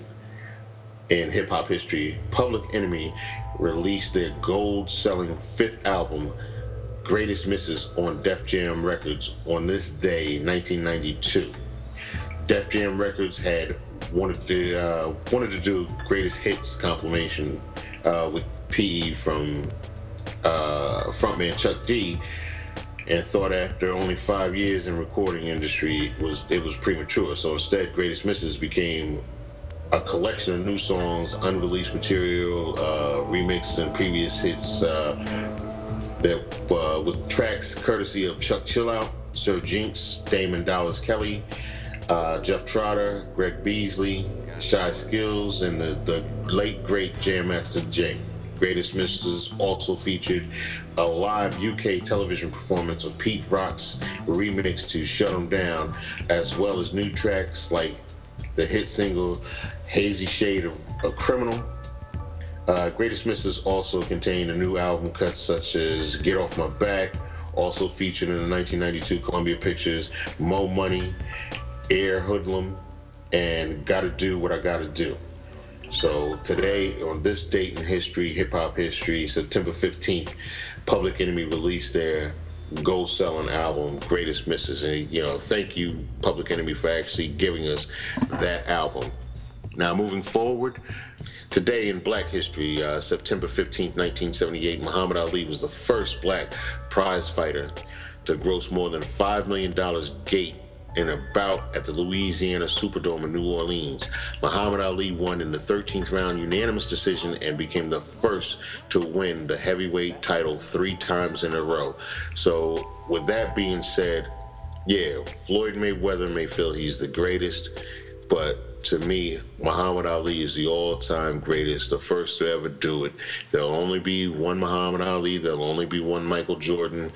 Speaker 2: in hip hop history, Public Enemy released their gold selling fifth album, Greatest Misses, on Def Jam Records on this day, 1992. Def Jam Records had wanted to, uh, wanted to do Greatest Hits compilation uh, with PE from uh, frontman Chuck D, and thought after only five years in recording industry was it was premature. So instead, Greatest Misses became a collection of new songs, unreleased material, uh, remixed and previous hits uh, that uh, with tracks courtesy of Chuck Chillout, Sir Jinx, Damon Dallas Kelly, uh, Jeff Trotter, Greg Beasley, Shy Skills, and the, the late great Jam Master Jay. Greatest Misses also featured a live UK television performance of Pete Rock's remix to Shut 'em Down, as well as new tracks like the hit single Hazy Shade of, a Criminal. Uh, Greatest Misses also contained a new album cut such as Get Off My Back, also featured in the 1992 Columbia Pictures Mo Money, Air Hoodlum, and Gotta Do What I Gotta Do. So today, on this date in history, hip hop history, September 15th, Public Enemy released their gold selling album, Greatest Misses. And, you know, thank you, Public Enemy, for actually giving us that album. Now, moving forward, today in black history, uh, September 15th, 1978, Muhammad Ali was the first black prize fighter to gross more than $5 million gate in a bout at the Louisiana Superdome in New Orleans. Muhammad Ali won in the 13th round unanimous decision and became the first to win the heavyweight title three times in a row. So, with that being said, yeah, Floyd Mayweather may feel he's the greatest, but to me, Muhammad Ali is the all-time greatest, the first to ever do it. There'll only be one Muhammad Ali. There'll only be one Michael Jordan.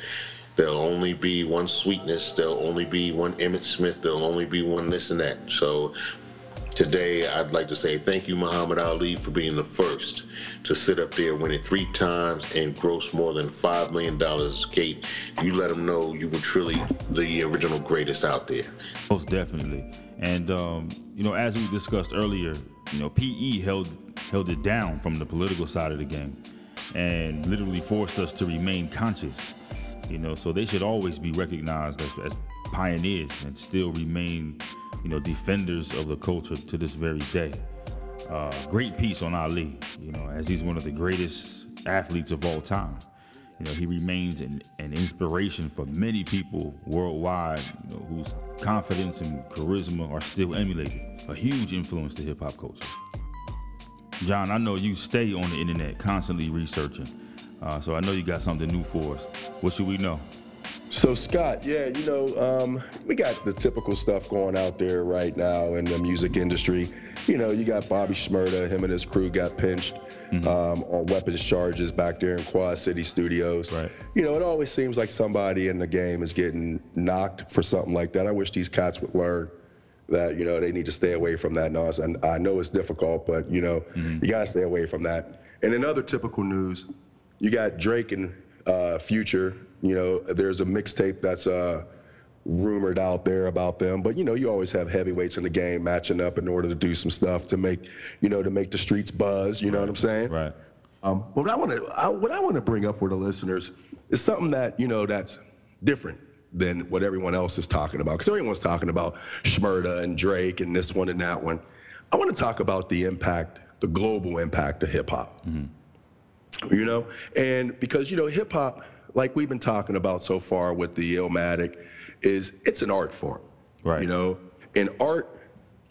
Speaker 2: There'll only be one Sweetness. There'll only be one Emmitt Smith. There'll only be one this and that. So today, I'd like to say thank you, Muhammad Ali, for being the first to sit up there, win it three times, and gross more than $5 million Kate, You let them know you were truly the original greatest out there.
Speaker 1: Most definitely. And um, you know, as we discussed earlier, you know, PE held held it down from the political side of the game, and literally forced us to remain conscious. You know, so they should always be recognized as, as pioneers and still remain, you know, defenders of the culture to this very day. Uh, great piece on Ali, you know, as he's one of the greatest athletes of all time. You know, he remains an, an inspiration for many people worldwide you know, whose confidence and charisma are still emulated. A huge influence to hip hop culture. John, I know you stay on the internet constantly researching. Uh, so I know you got something new for us. What should we know?
Speaker 3: So Scott, yeah, you know, um, we got the typical stuff going out there right now in the music industry. You know, you got Bobby Shmurda, him and his crew got pinched mm-hmm. um, on weapons charges back there in Quad City Studios.
Speaker 1: Right.
Speaker 3: You know, it always seems like somebody in the game is getting knocked for something like that. I wish these cats would learn that you know they need to stay away from that nonsense. And I know it's difficult, but you know, mm-hmm. you gotta stay away from that. And in other typical news, you got Drake and uh, Future. You know, there's a mixtape that's uh, rumored out there about them, but you know, you always have heavyweights in the game matching up in order to do some stuff to make, you know, to make the streets buzz. You know what I'm saying?
Speaker 1: Right.
Speaker 3: Um, but what I want to, what I want to bring up for the listeners is something that you know that's different than what everyone else is talking about. Because everyone's talking about Shmurda and Drake and this one and that one. I want to talk about the impact, the global impact of hip hop. Mm-hmm you know and because you know hip hop like we've been talking about so far with the Illmatic is it's an art form
Speaker 1: right
Speaker 3: you know and art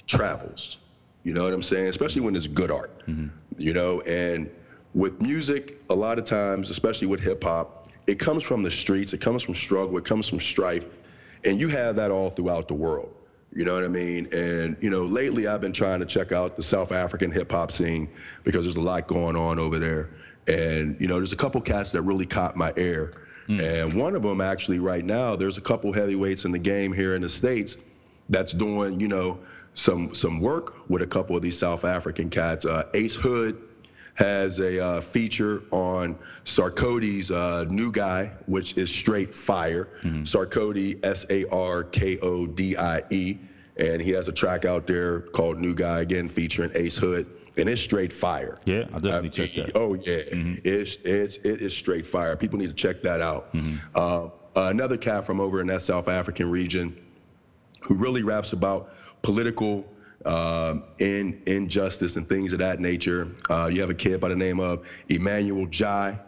Speaker 3: travels you know what i'm saying especially when it's good art mm-hmm. you know and with music a lot of times especially with hip hop it comes from the streets it comes from struggle it comes from strife and you have that all throughout the world you know what I mean? And you know, lately I've been trying to check out the South African hip hop scene because there's a lot going on over there. And you know, there's a couple cats that really caught my ear. Mm. And one of them actually right now, there's a couple heavyweights in the game here in the States that's doing, you know, some some work with a couple of these South African cats. Uh, Ace Hood has a uh, feature on Sarkodie's uh, new guy, which is straight fire. Mm-hmm. Sarkodie, S A R K O D I E. And he has a track out there called New Guy, again, featuring Ace Hood and it's straight fire.
Speaker 1: Yeah, I definitely uh, check that.
Speaker 3: Oh yeah, mm-hmm. it's it's it is straight fire. People need to check that out. Mm-hmm. Uh, another cat from over in that South African region, who really raps about political uh, in, injustice and things of that nature. Uh, you have a kid by the name of Emmanuel Jai.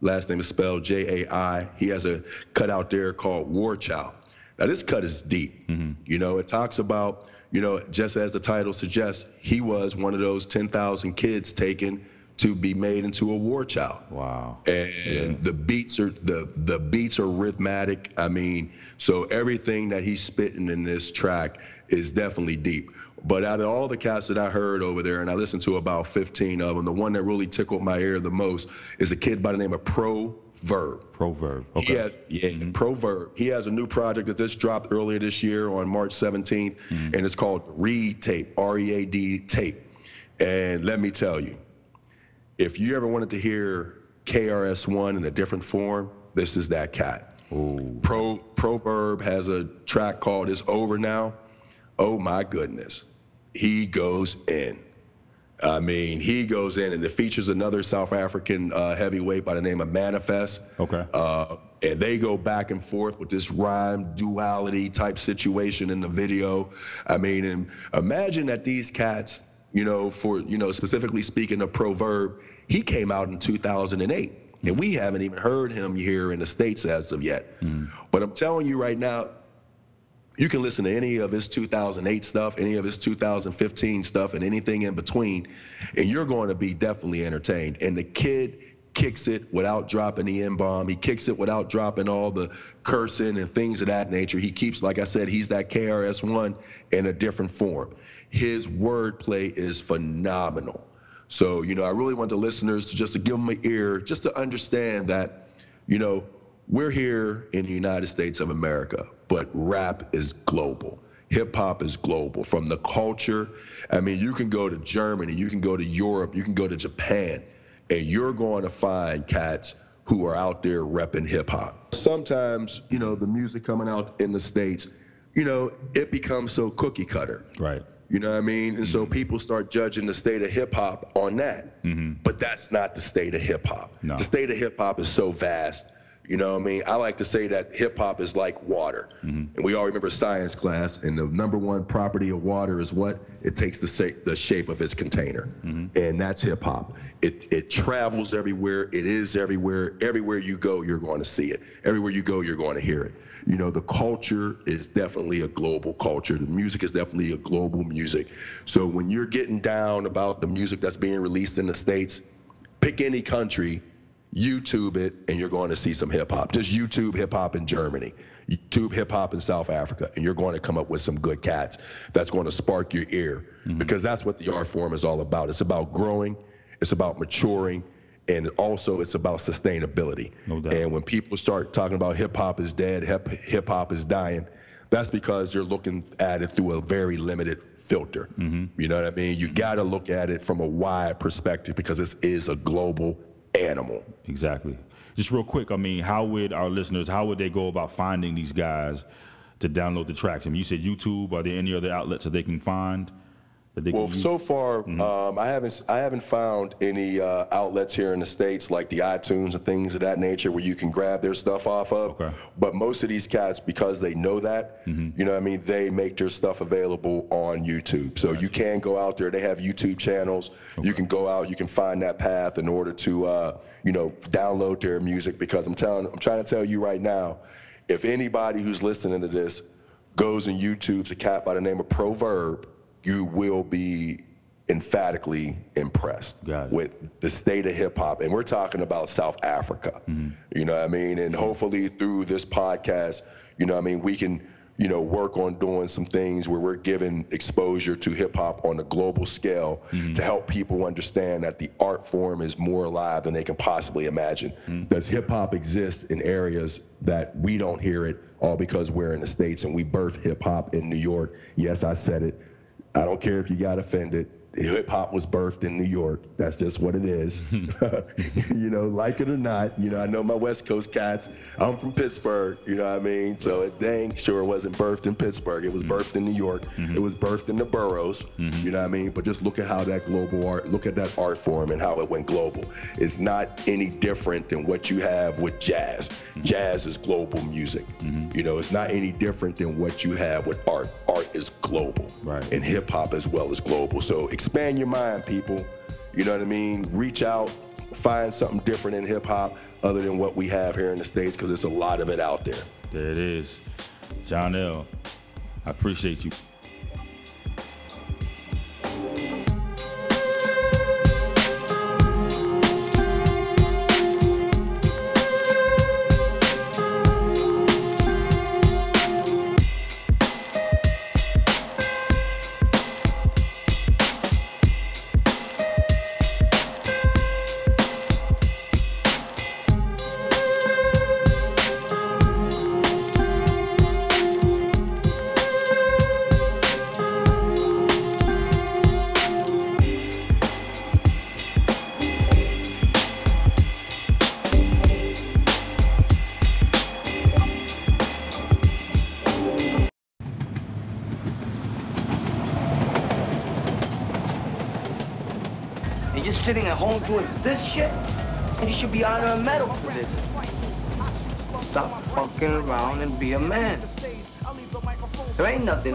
Speaker 3: Last name is spelled J A I. He has a cut out there called War Child. Now this cut is deep. Mm-hmm. You know, it talks about you know, just as the title suggests, he was one of those 10,000 kids taken to be made into a war child.
Speaker 1: Wow.
Speaker 3: And yeah. the beats are the the beats are rhythmic. I mean, so everything that he's spitting in this track is definitely deep. But out of all the cats that I heard over there, and I listened to about 15 of them, the one that really tickled my ear the most is a kid by the name of Pro Verb.
Speaker 1: Proverb. Okay.
Speaker 3: has, yeah, Proverb. He has a new project that just dropped earlier this year on March 17th, mm-hmm. and it's called Read Tape, R E A D Tape. And let me tell you, if you ever wanted to hear KRS-One in a different form, this is that cat. Pro Proverb has a track called "It's Over Now." Oh my goodness, he goes in. I mean, he goes in, and it features another South African uh, heavyweight by the name of Manifest.
Speaker 1: Okay.
Speaker 3: Uh, and they go back and forth with this rhyme duality type situation in the video. I mean, and imagine that these cats, you know, for you know, specifically speaking of Proverb, he came out in 2008, and we haven't even heard him here in the states as of yet. But I'm telling you right now, you can listen to any of his 2008 stuff, any of his 2015 stuff, and anything in between, and you're going to be definitely entertained. And the kid kicks it without dropping the N bomb. He kicks it without dropping all the cursing and things of that nature. He keeps, like I said, he's that KRS1 in a different form. His wordplay is phenomenal. So, you know, I really want the listeners to just to give them an ear, just to understand that, you know, we're here in the United States of America, but rap is global. Hip hop is global. From the culture, I mean, you can go to Germany, you can go to Europe, you can go to Japan, and you're going to find cats who are out there repping hip hop. Sometimes, you know, the music coming out in the States, you know, it becomes so cookie cutter.
Speaker 1: Right.
Speaker 3: You know what I mean? And so mm-hmm. people start judging the state of hip hop on that. Mm-hmm. But that's not the state of hip hop.
Speaker 1: No.
Speaker 3: The state of hip hop is so vast. You know what I mean? I like to say that hip hop is like water. Mm-hmm. And we all remember science class, and the number one property of water is what? It takes the, sa- the shape of its container. Mm-hmm. And that's hip hop. It, it travels everywhere, it is everywhere. Everywhere you go, you're going to see it. Everywhere you go, you're going to hear it. You know, the culture is definitely a global culture. The music is definitely a global music. So when you're getting down about the music that's being released in the States, pick any country, YouTube it, and you're going to see some hip hop. Just YouTube hip hop in Germany, YouTube hip hop in South Africa, and you're going to come up with some good cats that's going to spark your ear mm-hmm. because that's what the art form is all about. It's about growing, it's about maturing, and also it's about sustainability.
Speaker 1: No doubt.
Speaker 3: And when people start talking about hip hop is dead, hip hip hop is dying, that's because you're looking at it through a very limited filter. Mm-hmm. You know what I mean? You got to look at it from a wide perspective because this is a global animal.
Speaker 1: Exactly. Just real quick, I mean, how would our listeners, how would they go about finding these guys to download the tracks? I mean, you said YouTube. Are there any other outlets that they can find? That they
Speaker 3: Well,
Speaker 1: can use?
Speaker 3: so far, um, I haven't I haven't found any uh, outlets here in the states like the iTunes and things of that nature where you can grab their stuff off of.
Speaker 1: Okay.
Speaker 3: But most of these cats, because they know that, you know, what I mean, they make their stuff available on YouTube. So you can go out there. They have YouTube channels. You can go out. You can find that path in order to, uh, you know, download their music. Because I'm telling, I'm trying to tell you right now, if anybody who's listening to this goes and YouTube's a cat by the name of Proverb, you will be emphatically impressed with the state of hip hop. And we're talking about South Africa. Mm-hmm. You know what I mean? And hopefully through this podcast, you know what I mean, we can, you know, work on doing some things where we're giving exposure to hip hop on a global scale mm-hmm. to help people understand that the art form is more alive than they can possibly imagine. Mm-hmm. Does hip hop exist in areas that we don't hear it all because we're in the States and we birthed hip hop in New York? Yes, I said it. I don't care if you got offended. Hip hop was birthed in New York. That's just what it is. you know, like it or not. You know, I know my West Coast cats. I'm from Pittsburgh. You know what I mean? So it dang sure wasn't birthed in Pittsburgh. It was mm-hmm. birthed in New York. Mm-hmm. It was birthed in the boroughs. Mm-hmm. You know what I mean? But just look at how that global art, look at that art form and how it went global. It's not any different than what you have with jazz. Jazz is global music. You know, it's not any different than what you have with art. Art is global.
Speaker 1: Right.
Speaker 3: And hip hop as well as global. So expand your mind, people. You know what I mean? Reach out, find something different in hip hop other than what we have here in the States because there's a lot of it out there.
Speaker 1: There it is. John L. I appreciate you.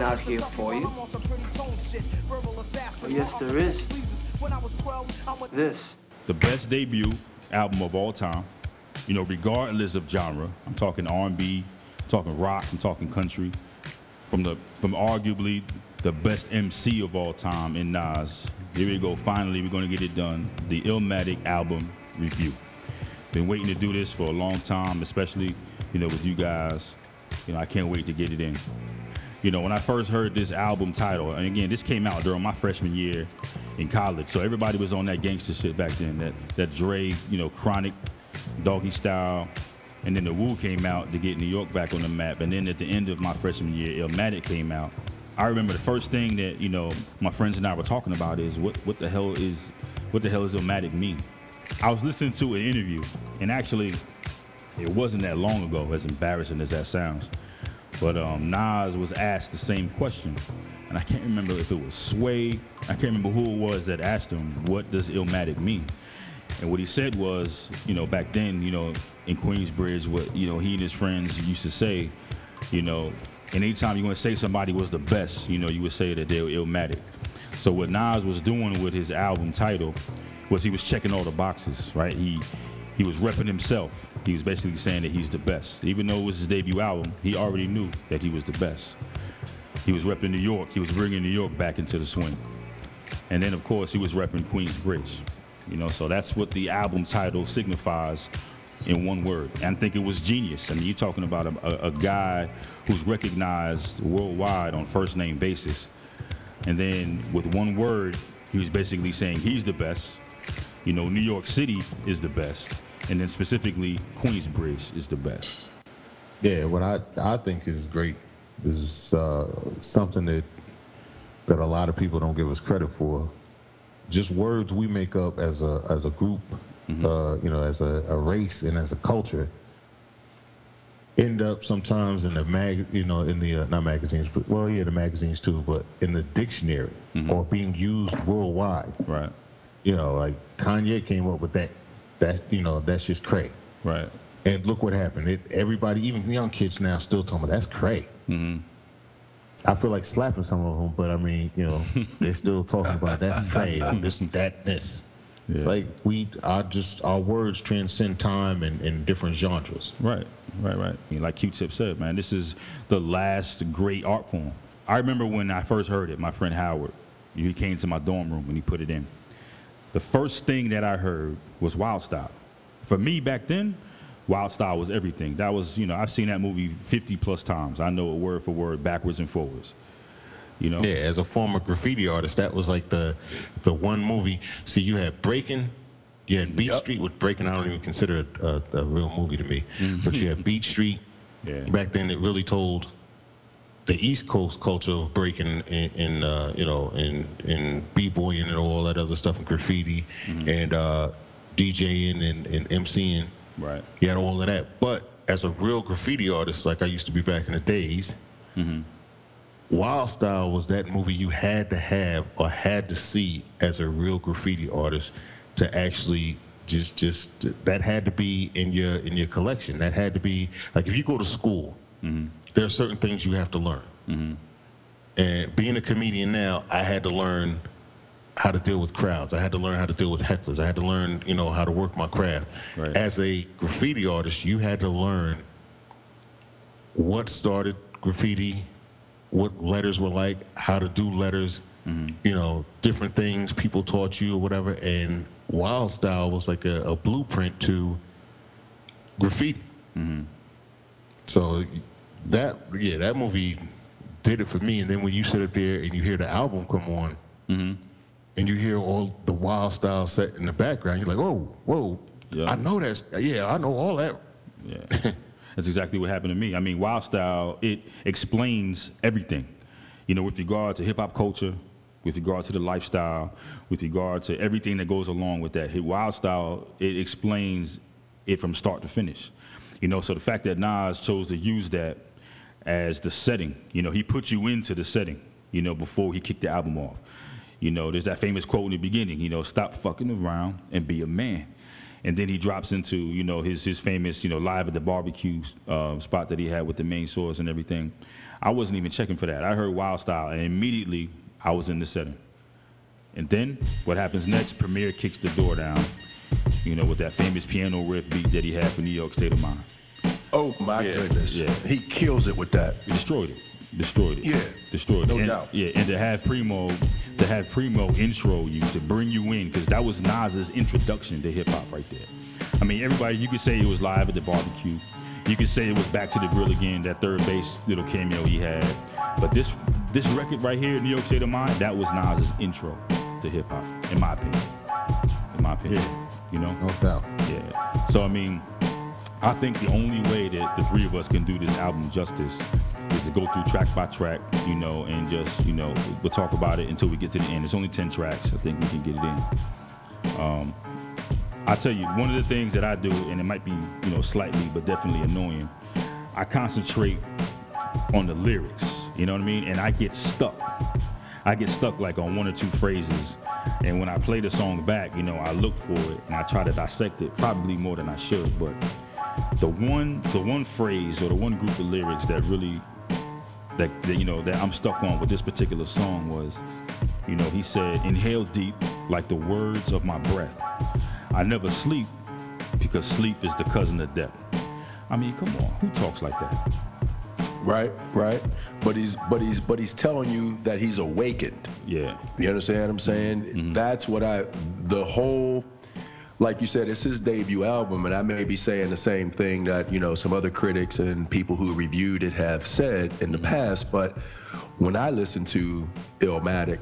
Speaker 4: Nothing out here for you. Well, yes, there is. This.
Speaker 1: The best debut album of all time. You know, regardless of genre. I'm talking R&B, I'm talking rock, I'm talking country. From the from arguably the best MC of all time in Nas. Here we go. Finally, we're gonna get it done. The Illmatic album review. Been waiting to do this for a long time, especially you know with you guys. You know, I can't wait to get it in. You know, when I first heard this album title, and again, this came out during my freshman year in college, so everybody was on that gangster shit back then. That that Dre, you know, Chronic, Doggy Style, and then the Wu came out to get New York back on the map. And then at the end of my freshman year, Illmatic came out. I remember the first thing that you know my friends and I were talking about is what what the hell is what the hell is Illmatic mean? I was listening to an interview, and actually, it wasn't that long ago. As embarrassing as that sounds, but um, Nas was asked the same question, and I can't remember if it was Sway. I can't remember who it was that asked him, "What does Illmatic mean?" And what he said was, you know, back then, you know, in Queensbridge, what you know he and his friends used to say, you know, and anytime you want to say somebody was the best, you know, you would say that they were Illmatic. So what Nas was doing with his album title was he was checking all the boxes, right? He he was repping himself. He was basically saying that he's the best. Even though it was his debut album, he already knew that he was the best. He was repping New York. He was bringing New York back into the swing. And then, of course, he was repping Queensbridge. You know, so that's what the album title signifies in one word. And I think it was genius. I mean, you're talking about a, a, a guy who's recognized worldwide on first name basis. And then with one word, he was basically saying he's the best. You know, New York City is the best. And then specifically, Queensbridge is the best.
Speaker 2: Yeah, what I I think is great is uh, something that that a lot of people don't give us credit for. Just words we make up as a as a group, uh, you know, as a, a race and as a culture, end up sometimes in the mag, you know, in the uh, not magazines, but well, yeah, the magazines too, but in the dictionary or being used worldwide.
Speaker 1: Right.
Speaker 2: You know, like Kanye came up with that. That you know, that's just cray.
Speaker 1: Right.
Speaker 2: And look what happened. It, everybody, even young kids now, still talking about that's cray.
Speaker 1: Mm-hmm.
Speaker 2: I feel like slapping some of them, but I mean, you know, they're still talking about that's cray, this and that, this. It's like we are just our words transcend time and, and different genres.
Speaker 1: Right, right, right. Like Q-Tip said, man, this is the last great art form. I remember when I first heard it, my friend Howard, he came to my dorm room and he put it in. The first thing that I heard was Wild Style. For me back then, Wild Style was everything. That was, you know, I've seen that movie 50 plus times. I know it word for word, backwards and forwards. You know?
Speaker 2: Yeah, as a former graffiti artist, that was like the the one movie. See, you had Breaking, you had Beat Street, which Breaking I don't even consider it a, a real movie to me, but you had Beat Street.
Speaker 1: Yeah.
Speaker 2: Back then, it really told the East Coast culture of breaking in, in uh, you know, in in b-boying and all that other stuff and graffiti and uh, DJing and, and MCing.
Speaker 1: Right.
Speaker 2: You had all of that. But as a real graffiti artist, like I used to be back in the days, Wild Style was that movie you had to have or had to see as a real graffiti artist to actually just just that had to be in your in your collection. That had to be like if you go to school, there are certain things you have to learn. Mm-hmm. And being a comedian now, I had to learn how to deal with crowds. I had to learn how to deal with hecklers. I had to learn, you know, how to work my craft.
Speaker 1: Right.
Speaker 2: As a graffiti artist, you had to learn what started graffiti, what letters were like, how to do letters, mm-hmm. you know, different things people taught you or whatever. And Wild Style was like a, a blueprint to graffiti. Mm-hmm. So that yeah, that movie did it for me. And then when you sit up there and you hear the album come on, mm-hmm. and you hear all the wild style set in the background, you're like, whoa, whoa,
Speaker 1: Yeah.
Speaker 2: I know that's yeah, I know all that.
Speaker 1: Yeah. That's exactly what happened to me. I mean, Wild Style, it explains everything. You know, with regard to hip hop culture, with regard to the lifestyle, with regard to everything that goes along with that. Wild Style, it explains it from start to finish. You know, so the fact that Nas chose to use that as the setting, you know, he put you into the setting, you know, before he kicked the album off. You know, there's that famous quote in the beginning. You know, stop fucking around and be a man. And then he drops into you know his his famous you know live at the barbecue uh, spot that he had with the main source and everything. I wasn't even checking for that. I heard Wild Style and immediately I was in the setting. And then what happens next? Premier kicks the door down. You know, with that famous piano riff beat that he had for New York State of Mind.
Speaker 3: Oh my goodness.
Speaker 1: Yeah.
Speaker 3: He kills it with that.
Speaker 1: He destroyed it. Destroyed it.
Speaker 3: Yeah,
Speaker 1: Destroyed it.
Speaker 3: no
Speaker 1: and,
Speaker 3: doubt.
Speaker 1: Yeah, and to have Primo, to have Primo intro you, to bring you in, because that was Nas's introduction to hip hop right there. I mean, everybody, you could say it was live at the barbecue. You could say it was back to the grill again, that 3rd Bass little cameo he had. But this this record right here, New York State of Mind, that was Nas's intro to hip hop, in my opinion. In my opinion. You know?
Speaker 2: No doubt.
Speaker 1: Yeah. So I mean, I think the only way that the three of us can do this album justice is to go through track by track, you know, and just, you know, we'll talk about it until we get to the end. It's only 10 tracks. I think we can get it in. Um, I tell you, one of the things that I do, and it might be, you know, slightly, but definitely annoying, I concentrate on the lyrics. You know what I mean? And I get stuck. I get stuck like on one or two phrases. And when I play the song back, you know, I look for it and I try to dissect it, probably more than I should. But the one, the one phrase or the one group of lyrics that really, that, that you know, that I'm stuck on with this particular song was, you know, he said, "Inhale deep, like the words of my breath. I never sleep, because sleep is the cousin of death." I mean, come on, who talks like that?
Speaker 3: Right, right. But he's but he's but he's telling you that he's awakened.
Speaker 1: Yeah,
Speaker 3: You understand what I'm saying?
Speaker 1: Mm-hmm.
Speaker 3: That's what I the whole like you said, it's his debut album, and I may be saying the same thing that, you know, some other critics and people who reviewed it have said in the
Speaker 1: Mm-hmm.
Speaker 3: past, but when I listen to Illmatic,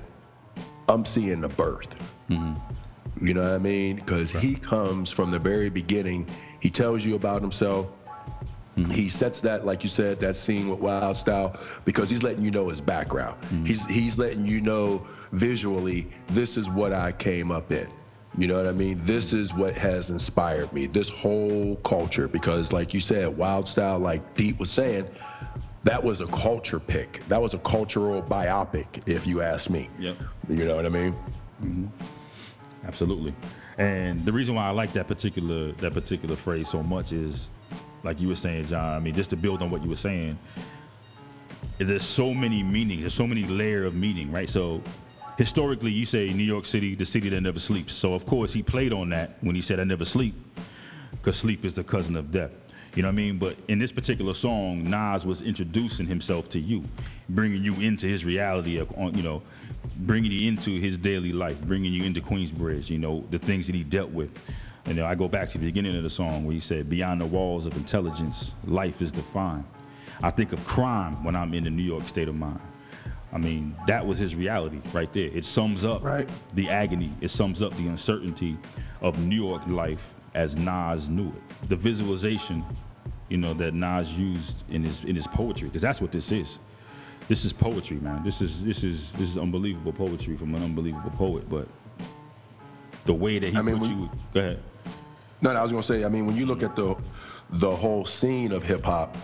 Speaker 3: I'm seeing the birth.
Speaker 1: Mm-hmm.
Speaker 3: You know what I mean? Because he comes from the very beginning. He tells you about himself.
Speaker 1: Mm-hmm.
Speaker 3: He sets that, like you said, that scene with Wild Style because he's letting you know his background.
Speaker 1: Mm-hmm.
Speaker 3: He's he's letting you know visually, this is what I came up in. You know what I mean? This is what has inspired me. This whole culture, because like you said, Wild Style, like Det was saying, that was a culture pick. That was a cultural biopic, if you ask me.
Speaker 1: Yep.
Speaker 3: You know what I mean? Mm-hmm.
Speaker 1: absolutely. And the reason why I like that particular that particular phrase so much is, like you were saying, John. I mean, just to build on what you were saying, there's so many meanings. There's so many layer of meaning, right? So historically, you say New York City, the city that never sleeps. So of course he played on that when he said, "I never sleep," because sleep is the cousin of death. You know what I mean? But in this particular song, Nas was introducing himself to you, bringing you into his reality of, you know, bringing you into his daily life, bringing you into Queensbridge. You know, the things that he dealt with. You know, I go back to the beginning of the song where he said, "Beyond the walls of intelligence, life is defined." I think of crime when I'm in the New York state of mind. I mean, that was his reality right there. It sums up
Speaker 3: Right.
Speaker 1: the agony. It sums up the uncertainty of New York life as Nas knew it. The visualization, you know, that Nas used in his in his poetry, because that's what this is. This is poetry, man. This is this is this is unbelievable poetry from an unbelievable poet. But the way that he
Speaker 3: I mean,
Speaker 1: put you, go ahead.
Speaker 3: No, no, I was gonna say. I mean, when you look at the the whole scene of hip hop,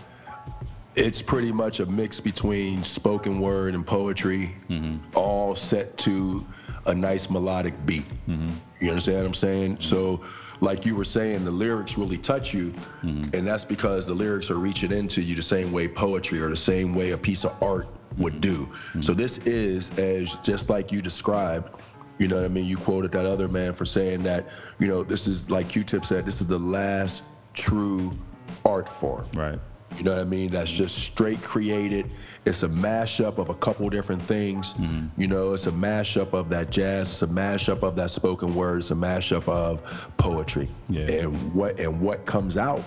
Speaker 3: it's pretty much a mix between spoken word and poetry, mm-hmm. all set to a nice melodic beat. Mm-hmm. You understand what I'm saying? Mm-hmm. So, like you were saying, the lyrics really touch you, and that's because the lyrics are reaching into you the same way poetry or the same way a piece of art would do. So this is as just like you described. You know what I mean? You quoted that other man for saying that, you know, this is like Q-Tip said, this is the last true art form.
Speaker 1: Right.
Speaker 3: You know what I mean? That's just straight created. It's a mashup of a couple different things. Mm-hmm. You know, it's a mashup of that jazz. It's a mashup of that spoken word. It's a mashup of poetry.
Speaker 1: Yeah.
Speaker 3: And what and what comes out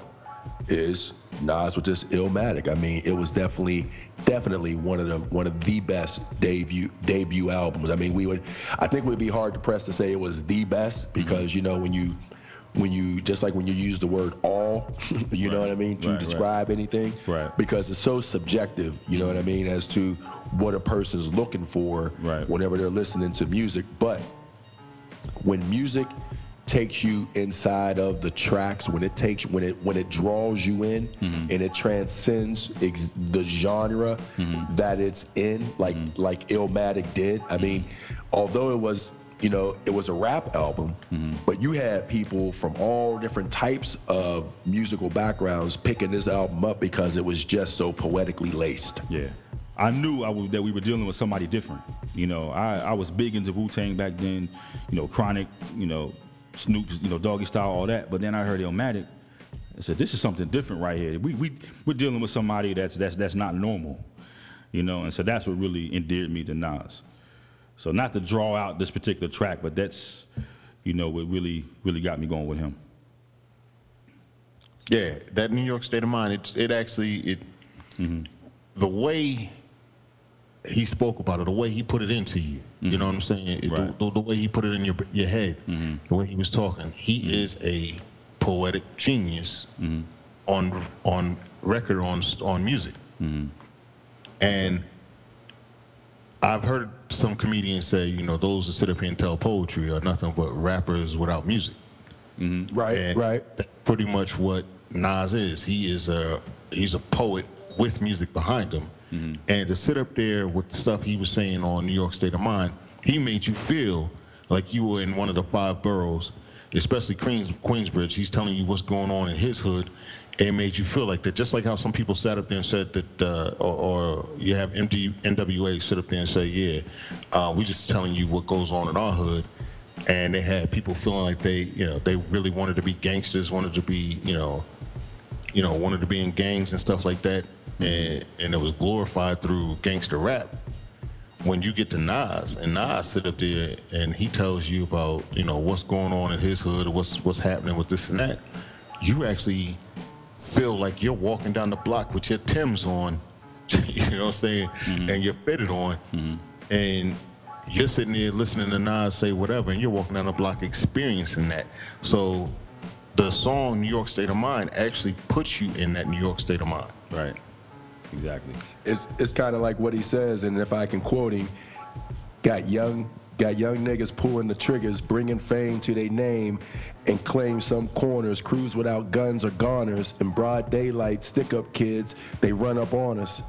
Speaker 3: is Nas with this Illmatic. I mean, it was definitely, definitely one of the one of the best debut debut albums. I mean, we would, I think we'd be hard to press to say it was the best because mm-hmm. you know when you, when you just like when you use the word all, you know what I mean to
Speaker 1: Right, right.
Speaker 3: describe anything,
Speaker 1: Right.
Speaker 3: Because it's so subjective. You know what I mean as to what a person's looking for
Speaker 1: Right.
Speaker 3: whenever they're listening to music, but when music takes you inside of the tracks when it takes when it when it draws you in mm-hmm. and it transcends ex- the genre mm-hmm. that it's in like mm-hmm. like Illmatic did I mean although it was you know it was a rap album mm-hmm. but you had people from all different types of musical backgrounds picking this album up because it was just so poetically laced
Speaker 1: Yeah. I knew I that we were dealing with somebody different. You know, I, I was big into Wu Tang back then, you know, Chronic, you know, Snoop's, you know, Doggy Style, all that. But then I heard Illmatic. I said, this is something different right here. We, we, we're dealing with somebody that's, that's, that's not normal, you know, and so that's what really endeared me to Nas. So not to draw out this particular track, but that's, you know, what really, really got me going with him.
Speaker 2: Yeah, that New York state of mind. It it actually it mm-hmm. the way he spoke about it, the way he put it into you. You know what I'm saying?
Speaker 1: Right.
Speaker 2: the, the way he put it in your your head, mm-hmm. the way he was talking. He mm-hmm. is a poetic genius on on record on on music, and I've heard some comedians say, you know, those that sit up here and tell poetry are nothing but rappers without music. Mm-hmm.
Speaker 3: right
Speaker 2: And
Speaker 3: right
Speaker 2: that's pretty much what Nas is. He is a he's a poet with music behind him. Mm-hmm. And to sit up there with the stuff he was saying on New York State of Mind, he made you feel like you were in one of the five boroughs, especially Queens, Queensbridge. He's telling you what's going on in his hood. It made you feel like that, just like how some people sat up there and said that, uh, or, or you have MD, NWA sit up there and say, "Yeah, uh, we just telling you what goes on in our hood," and they had people feeling like they, you know, they really wanted to be gangsters, wanted to be, you know, you know, wanted to be in gangs and stuff like that, and and it was glorified through gangster rap. When you get to Nas and Nas sit up there and he tells you about you know what's going on in his hood, what's what's happening with this and that, you actually feel like you're walking down the block with your Tims on, you know what I'm saying, mm-hmm. and you're fitted on, mm-hmm. and you're sitting there listening to Nas say whatever, and you're walking down the block experiencing that. So the song New York State of Mind actually puts you in that New York state of mind.
Speaker 1: Right. Exactly.
Speaker 3: it's it's kind of like what he says, and if I can quote him, got young got young niggas pulling the triggers, bringing fame to their name, and claim some corners. Crews without guns or goners, in broad daylight, stick up kids, they run up on us.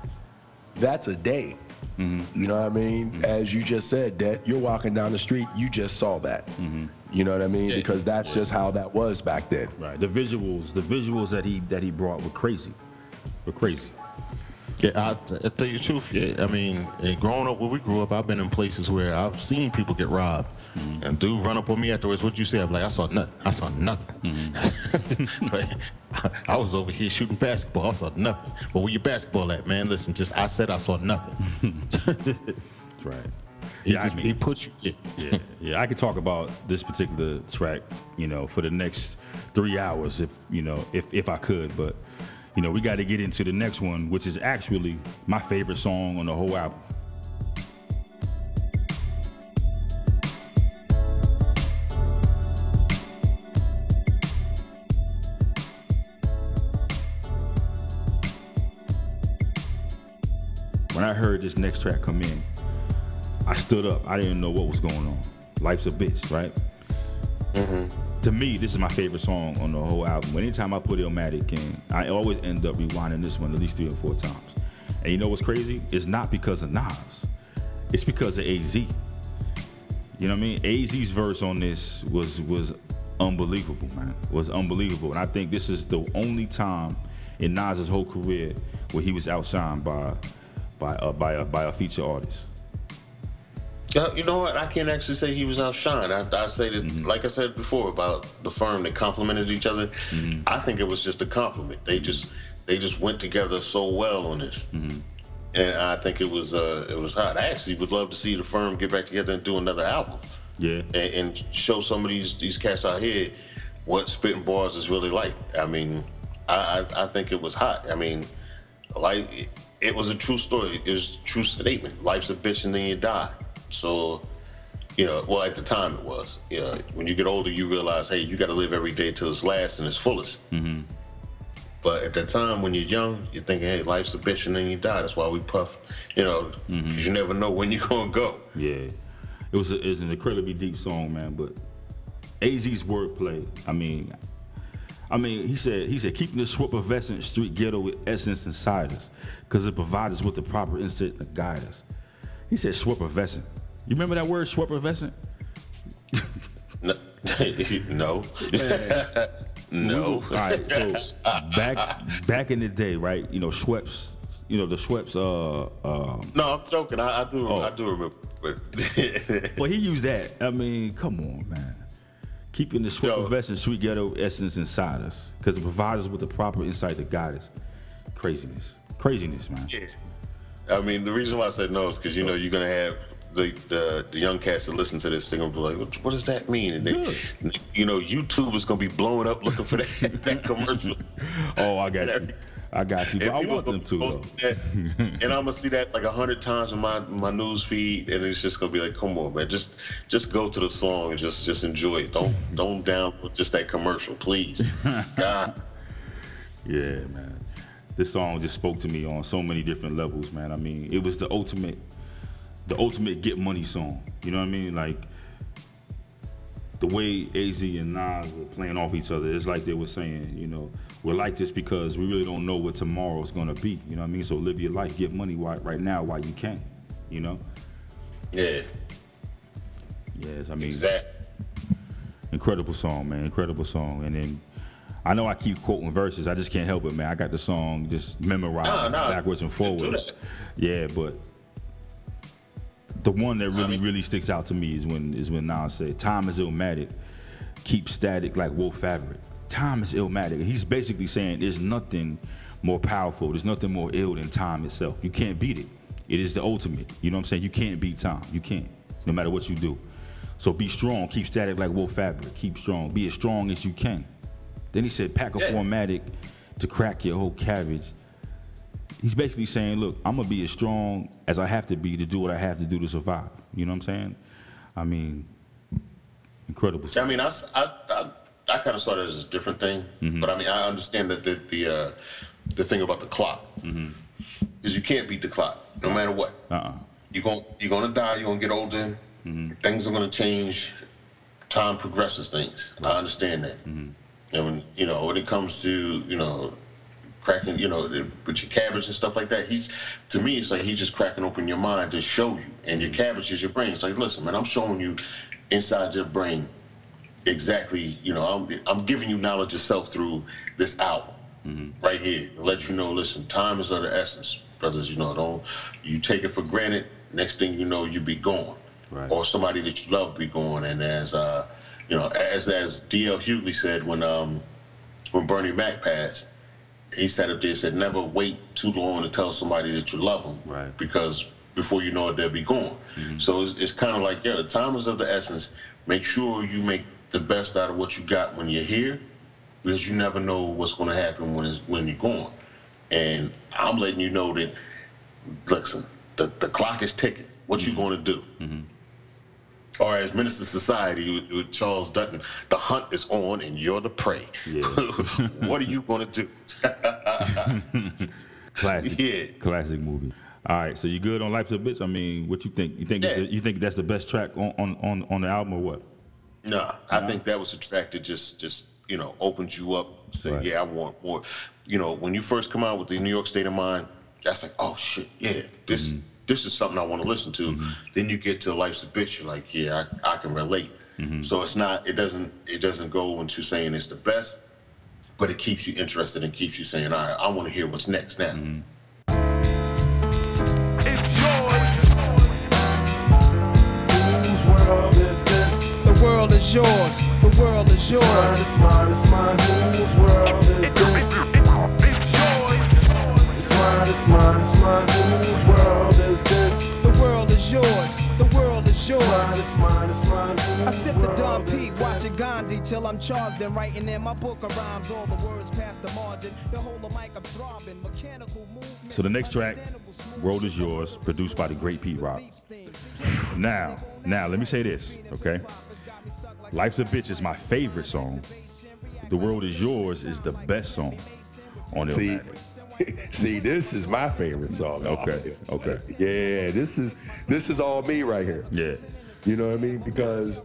Speaker 3: That's a day. Mm-hmm. You know what I mean? Mm-hmm. As you just said, that you're walking down the street, you just saw that. Mm-hmm. You know what I mean?
Speaker 2: Yeah.
Speaker 3: Because that's just how that was back then.
Speaker 1: Right. The visuals, the visuals that he that he brought were crazy. Were crazy.
Speaker 2: Yeah, I, I tell you the truth. Yeah, I mean, and growing up where we grew up, I've been in places where I've seen people get robbed, mm-hmm. and dude run up on me afterwards. What'd you say? I'm like, I saw nothing. I saw nothing. Mm-hmm. Like, I, was over here shooting basketball. I saw nothing. But where your basketball at, man? Listen, just I said I saw nothing.
Speaker 1: That's right.
Speaker 2: He,
Speaker 1: Yeah, I mean-
Speaker 2: he puts you. Yeah.
Speaker 1: yeah, yeah. I could talk about this particular track, you know, for the next three hours, if you know, if if I could. But you know, we got to get into the next one, which is actually my favorite song on the whole album. When I heard this next track come in, I stood up. I didn't know what was going on. Life's a bitch, right? To me, this is my favorite song on the whole album. Anytime I put Illmatic in, I always end up rewinding this one at least three or four times. And you know what's crazy? It's not because of Nas. It's because of AZ. You know what I mean? AZ's verse on this was was unbelievable, man. Was unbelievable. And I think this is the only time in Nas's whole career where he was outshined by by uh, by a, by a feature artist.
Speaker 2: Uh, you know what? I can't actually say he was outshined. I, I say that,
Speaker 1: Mm-hmm.
Speaker 2: like I said before about the firm that complimented each other.
Speaker 1: Mm-hmm.
Speaker 2: I think it was just a compliment. They just they just went together so well on this,
Speaker 1: Mm-hmm.
Speaker 2: and I think it was uh, it was hot. I actually would love to see the firm get back together and do another album,
Speaker 1: Yeah.
Speaker 2: and, and show some of these these cats out here what spitting bars is really like. I mean, I I, I think it was hot. I mean, like it, it was a true story. It was a true statement. Life's a bitch and then you die. So, you know, well at the time it was. You know, when you get older, you realize, hey, you got to live every day to its last and its fullest. Mm-hmm. But at that time, when you're young, you're thinking, hey, life's a bitch and then you die. That's why we puff. You know, mm-hmm. 'cause you never know when you're gonna go.
Speaker 1: Yeah, it was a, it's an incredibly deep song, man. But AZ's wordplay. I mean, I mean, he said he said keeping the swip effervescent street ghetto with essence inside us, because it provides us with the proper instinct to guide us. He said swip effervescent. You remember that word swip effervescent?
Speaker 2: No. no. no.
Speaker 1: All right, so back back in the day, right? You know, Schweppes. You know the Schweppes. Uh, um,
Speaker 2: No, I'm joking. I, I do.
Speaker 1: Oh.
Speaker 2: I do remember. But
Speaker 1: he used that. I mean, come on, man. Keeping the swip sweet ghetto essence inside us, because it provides us with the proper insight to guide us. Craziness, craziness, man.
Speaker 2: yeah. I mean, the reason why I said no is because you know you're gonna have the, the the young cats that listen to this thing will be like, what, what does that mean? And they, you know, YouTube is gonna be blowing up looking for that, that commercial.
Speaker 1: Oh, I got you. I got you. But I want them to.
Speaker 2: be
Speaker 1: Though.
Speaker 2: posting that, and I'm gonna see that like a hundred times in my my news feed, and it's just gonna be like, come on, man, just just go to the song and just just enjoy it. Don't don't download just that commercial, please. God,
Speaker 1: Yeah, man. This song just spoke to me on so many different levels, man. I mean, it was the ultimate, the ultimate get money song. You know what I mean? Like the way Az and Nas were playing off each other. It's like they were saying, you know, we're like this because we really don't know what tomorrow's gonna be. You know what I mean? So live your life, get money right now while you can. You know?
Speaker 2: yeah,
Speaker 1: Yes, I mean,
Speaker 2: exactly.
Speaker 1: incredible song, man. Incredible song. And then I know I keep quoting verses. I just can't help it, man. I got the song just memorized
Speaker 2: No, no,
Speaker 1: backwards and forwards. Yeah, but the one that really, really sticks out to me is when is when Nas said, "Time is illmatic, keep static like wool fabric." Time is illmatic. He's basically saying there's nothing more powerful, there's nothing more ill than time itself. You can't beat it. It is the ultimate. You know what I'm saying? You can't beat time. You can't, no matter what you do. So be strong, keep static like wool fabric. Keep strong, be as strong as you can. Then he said, pack a
Speaker 2: Yeah.
Speaker 1: formatic to crack your whole cabbage. He's basically saying, look, I'm gonna be as strong as I have to be to do what I have to do to survive. You know what I'm saying? I mean, incredible.
Speaker 2: I mean, I I kind of saw it as a different thing, mm-hmm. but I mean, I understand that the the, uh, the thing about the clock mm-hmm. is you can't beat the clock, no matter what.
Speaker 1: Uh-uh.
Speaker 2: You're going you're gonna die. You're gonna get older. Mm-hmm. Things are gonna change. Time progresses things. I understand that. And when you know when it comes to you know cracking you know with your cabbage and stuff like that, he's to me it's like he's just cracking open your mind to show you, and your cabbage is your brain. It's like listen, man, I'm showing you inside your brain exactly. You know, I'm I'm giving you knowledge yourself through this album right here. Let you know, listen, time is of the essence, brothers. You know, don't you take it for granted. Next thing you know, you be gone,
Speaker 1: Right.
Speaker 2: or somebody that you love be gone. And as uh, you know, as as D.L. Hughley said when um when Bernie Mac passed, he sat up there and said, never wait too long to tell somebody that you love them,
Speaker 1: Right.
Speaker 2: because before you know it, they'll be gone. Mm-hmm. So it's, it's kind of like, yeah, the time is of the essence. Make sure you make the best out of what you got when you're here, because you never know what's going to happen when when you're gone. And I'm letting you know that, listen, the, the clock is ticking. What you mm-hmm. going to do? Mm-hmm. Or as Menace II Society with, with Charles Dutton, the hunt is on and you're the prey.
Speaker 1: Yeah.
Speaker 2: what are you going to do?
Speaker 1: Classic.
Speaker 2: Yeah.
Speaker 1: Classic movie. All right, so you good on Life's a Bitch? I mean, what you think? You think
Speaker 2: Yeah.
Speaker 1: you think that's the best track on, on, on, on the album or what?
Speaker 2: Nah, I think that was a track that just just you know opened you up. Say,
Speaker 1: Right.
Speaker 2: yeah, I want more. You know, when you first come out with the New York State of Mind, that's like, oh shit, yeah, this mm-hmm. This is something I want to listen to. Mm-hmm. Then you get to Life's a Bitch, you're like, yeah, I, I can relate. Mm-hmm. So it's not, it doesn't, it doesn't go into saying it's the best, but it keeps you interested and keeps you saying, all right, I want to hear what's next now. Mm-hmm.
Speaker 5: Whose world is this?
Speaker 6: The world is yours. The world is
Speaker 5: It's mine, it's mine, it's mine. Whose world is this? It's mine, it's mine, it's mine. Whose world is this?
Speaker 6: The world is yours. The world is
Speaker 5: It's mine,
Speaker 6: yours.
Speaker 5: it's mine, it's mine.
Speaker 6: I sip the Don
Speaker 5: world
Speaker 6: P,
Speaker 5: is
Speaker 6: watching? Gandhi till I'm charged and writing in my book of rhymes. All the words past the margin. The whole of mic I'm throbbing. Mechanical movement.
Speaker 1: So the next track, World is Yours, produced by the great Pete Rock. Now, now let me say this, okay? Life's a Bitch is my favorite song. The World is Yours is the best song on
Speaker 3: See,
Speaker 1: Illmatic.
Speaker 3: see, this is my favorite song.
Speaker 1: Okay, okay.
Speaker 3: Yeah, this is this is all me right here.
Speaker 1: Yeah.
Speaker 3: You know what I mean? Because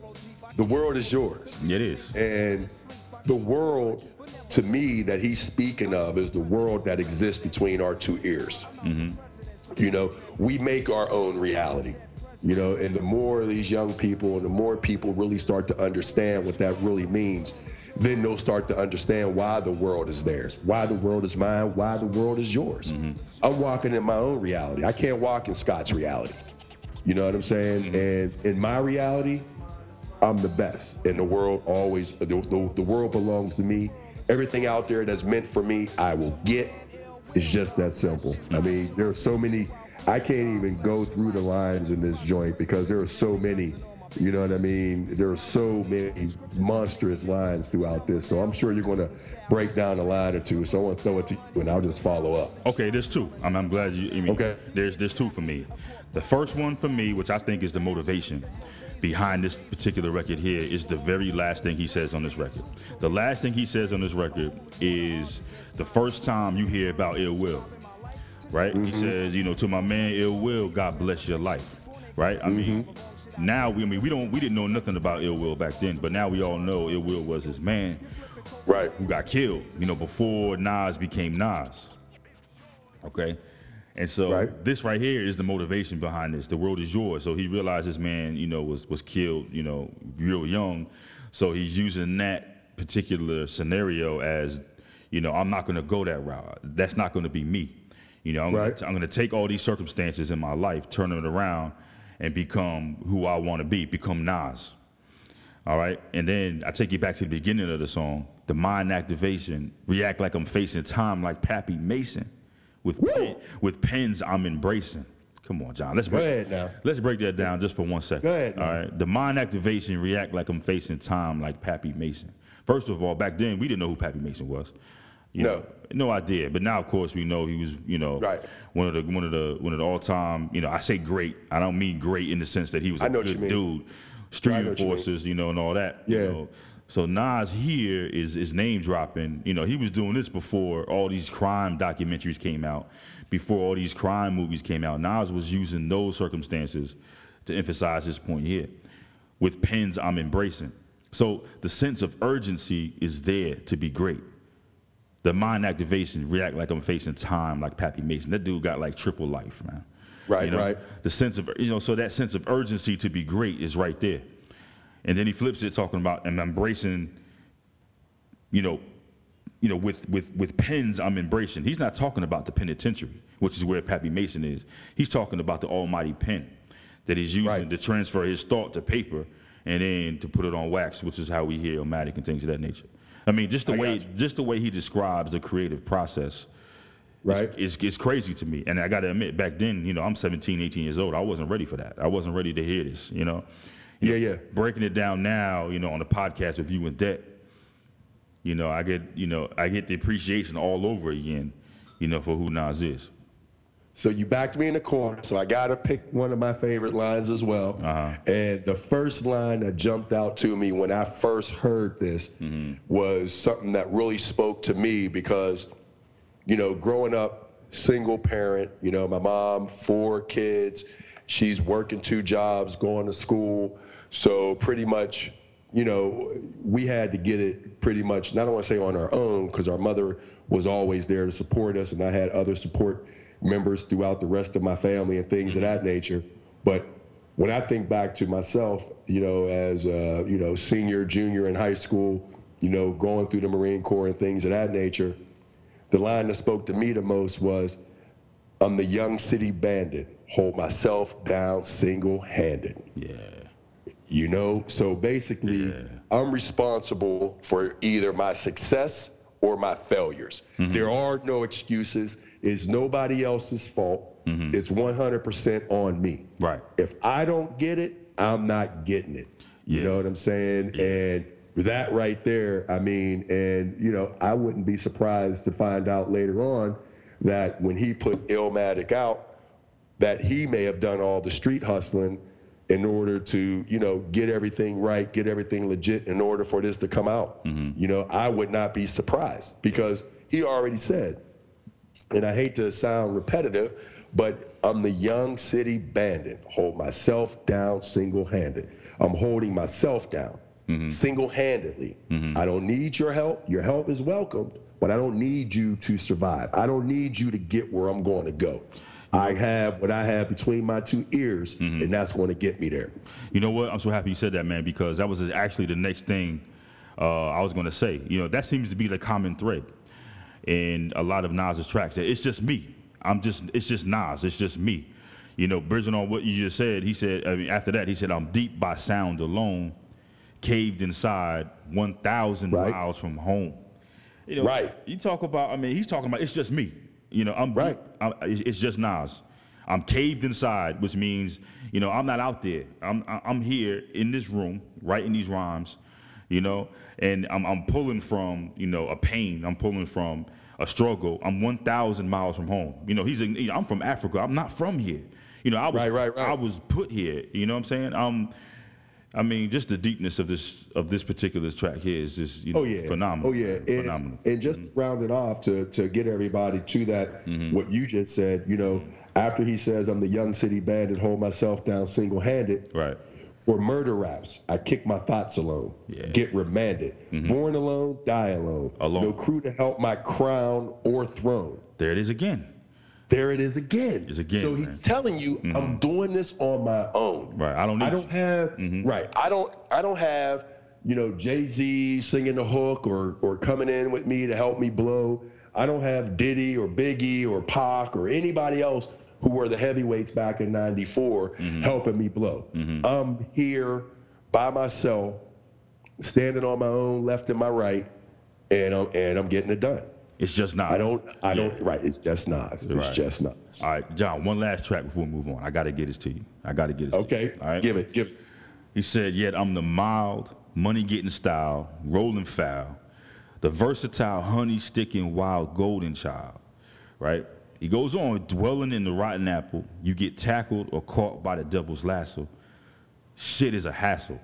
Speaker 3: the world is yours.
Speaker 1: It is.
Speaker 3: And the world, to me, that he's speaking of is the world that exists between our two ears. Mm-hmm. You know, we make our own reality. You know, and the more these young people and the more people really start to understand what that really means, then they'll start to understand why the world is theirs, why the world is mine, why the world is yours. Mm-hmm. I'm walking in my own reality. I can't walk in Scott's reality. You know what I'm saying? Mm-hmm. And in my reality, I'm the best. And the world always, the, the, the world belongs to me. Everything out there that's meant for me, I will get. It's just that simple. I mean, there are so many, I can't even go through the lines in this joint because there are so many. You know what I mean? There are so many monstrous lines throughout this. So I'm sure you're going to break down a line or two. So I want to throw it to you and I'll just follow up.
Speaker 1: Okay, there's two. I'm, I'm glad you. I mean,
Speaker 3: Okay.
Speaker 1: There's there's two for me. The first one for me, which I think is the motivation behind this particular record here, is the very last thing he says on this record. The last thing he says on this record is the first time you hear about ill will. Right? He mm-hmm. says, you know, to my man ill will, God bless your life. Right? I mean, mm-hmm. Now we I mean we don't we didn't know nothing about ill will back then, but now we all know ill will was his man
Speaker 3: Right.
Speaker 1: who got killed, you know, before Nas became Nas. Okay? And so
Speaker 3: Right.
Speaker 1: this right here is the motivation behind this. The world is yours. So he realized this man, you know, was was killed, you know, real young. So he's using that particular scenario as, you know, I'm not going to go that route. That's not going to be me. You know, I'm
Speaker 3: Right.
Speaker 1: going to take all these circumstances in my life, turn it around, and become who I want to be, become Nas. All right. And then I take you back to the beginning of the song, the mind activation, react like I'm facing time like Pappy Mason. With pen, with pens I'm embracing. Come on, John. Let's break,
Speaker 3: ahead now.
Speaker 1: Let's break that down just for one second.
Speaker 3: Go ahead
Speaker 1: All right. The mind activation, react like I'm facing time like Pappy Mason. First of all, back then we didn't know who Pappy Mason was. You
Speaker 3: No.
Speaker 1: know, no idea. But now, of course, we know he was, you know,
Speaker 3: Right.
Speaker 1: one of the one of the one of the all time. You know, I say great. I don't mean great in the sense that he was a
Speaker 3: I know what
Speaker 1: good
Speaker 3: you
Speaker 1: dude, street
Speaker 3: what you
Speaker 1: you know, and all that. you
Speaker 3: Yeah.
Speaker 1: know. So Nas here is is name dropping. You know, he was doing this before all these crime documentaries came out, before all these crime movies came out. Nas was using those circumstances to emphasize his point here. With pens, I'm embracing. So the sense of urgency is there to be great. The mind activation, react like I'm facing time, like Pappy Mason. That dude got like triple life, man.
Speaker 3: Right,
Speaker 1: You know,
Speaker 3: right.
Speaker 1: The sense of you know, so that sense of urgency to be great is right there. And then he flips it talking about and embracing, you know, you know, with with with pens I'm embracing. He's not talking about the penitentiary, which is where Pappy Mason is. He's talking about the almighty pen that he's using
Speaker 3: Right.
Speaker 1: to transfer his thought to paper and then to put it on wax, which is how we hear Illmatic and things of that nature. I mean, just the
Speaker 3: I
Speaker 1: way just the way he describes the creative process
Speaker 3: Right.
Speaker 1: it's, it's crazy to me. And I got to admit, back then, you know, I'm 17, 18 years old. I wasn't ready for that. I wasn't ready to hear this, you know.
Speaker 3: Yeah, yeah.
Speaker 1: Breaking it down now, you know, on the podcast with you and Det, you know, I get, you know, I get the appreciation all over again, you know, for who Nas is.
Speaker 3: So you backed me in the corner, so I gotta pick one of my favorite lines as well.
Speaker 1: Uh-huh.
Speaker 3: And the first line that jumped out to me when I first heard this
Speaker 1: Mm-hmm.
Speaker 3: was something that really spoke to me because, you know, growing up single parent, you know, my mom, four kids, she's working two jobs, going to school. So pretty much, you know, we had to get it pretty much, not I want to say on our own, because our mother was always there to support us, and I had other support members throughout the rest of my family and things of that nature. But when I think back to myself, you know, as a, you know, senior, junior in high school, you know, going through the Marine Corps and things of that nature, the line that spoke to me the most was, I'm the young city bandit, hold myself down single handed.
Speaker 1: Yeah.
Speaker 3: You know, so basically, I'm responsible for either my success or my failures. Mm-hmm. There are no excuses. It's nobody else's fault. Mm-hmm. It's 100% on me.
Speaker 1: Right.
Speaker 3: If I don't get it, I'm not getting it. You know what I'm saying? And that right there, I mean, and you know, I wouldn't be surprised to find out later on that when he put Illmatic out, that he may have done all the street hustling in order to, you know, get everything right, get everything legit in order for this to come out. Mm-hmm. You know, I would not be surprised because he already said, and I hate to sound repetitive, but I'm the young city bandit. Hold myself down single handed. I'm holding myself down. Mm-hmm. single-handedly. Mm-hmm. I don't need your help. Your help is welcomed, but I don't need you to survive. I don't need you to get where I'm going to go. I have what I have between my two ears, mm-hmm. and that's going to get me there.
Speaker 1: You know what? I'm so happy you said that, man, because that was actually the next thing uh, I was going to say. You know, that seems to be the common thread in a lot of Nas's tracks. It's just me. I'm just. It's just Nas. It's just me. You know, bridging on what you just said. He said. I mean, after that, he said, "I'm deep by sound alone, caved inside, 1,000
Speaker 3: Right.
Speaker 1: miles from home." You know,
Speaker 3: Right.
Speaker 1: You talk about. I mean, he's talking about. It's just me. You know, I'm
Speaker 3: Right.
Speaker 1: I'm, it's it's just Nas. I'm caved inside, which means you know I'm not out there. I'm I'm here in this room writing these rhymes, you know, and I'm I'm pulling from you know a pain. I'm pulling from a struggle. I'm 1,000 miles from home. You know, he's in, you know, I'm from Africa. I'm not from here. You know, I was
Speaker 3: Right, right, right.
Speaker 1: I was put here. You know what I'm saying? Um, I mean, just the deepness of this of this particular track here is just you know
Speaker 3: Oh yeah,
Speaker 1: phenomenal.
Speaker 3: Oh yeah, and,
Speaker 1: phenomenal.
Speaker 3: and just to round it off to to get everybody to that,
Speaker 1: Mm-hmm.
Speaker 3: what you just said. You know, after he says, "I'm the young city bandit, hold myself down single-handed."
Speaker 1: Right.
Speaker 3: For murder raps, I kick my thoughts alone.
Speaker 1: Yeah. Mm-hmm.
Speaker 3: Get remanded. Born alone, die alone.
Speaker 1: Alone.
Speaker 3: No crew to help my crown or throne.
Speaker 1: There it is again.
Speaker 3: There it is again.
Speaker 1: It's again,
Speaker 3: So
Speaker 1: man. Mm-hmm.
Speaker 3: he's telling you, I'm doing this on my own.
Speaker 1: Right. I don't need
Speaker 3: I don't have right. I don't. I don't have you know Jay Z singing the hook or or coming in with me to help me blow. I don't have Diddy or Biggie or Pac or anybody else who were the heavyweights back in '94 mm-hmm. helping me blow. Mm-hmm. I'm here by myself, standing on my own, left and my right, and I'm and I'm getting it done.
Speaker 1: It's just not.
Speaker 3: I don't. I don't. Right. It's just not. It's
Speaker 1: Right.
Speaker 3: just not.
Speaker 1: All right, John, one last track before we move on. I got to get this to you. I got to get this to
Speaker 3: Okay.
Speaker 1: All right.
Speaker 3: Give it. Give. it.
Speaker 1: He said, Yet I'm the mild, money getting style, rolling foul, the versatile, honey sticking, wild golden child. Right? He goes on, dwelling in the rotten apple, you get tackled or caught by the devil's lasso. Shit is a hassle.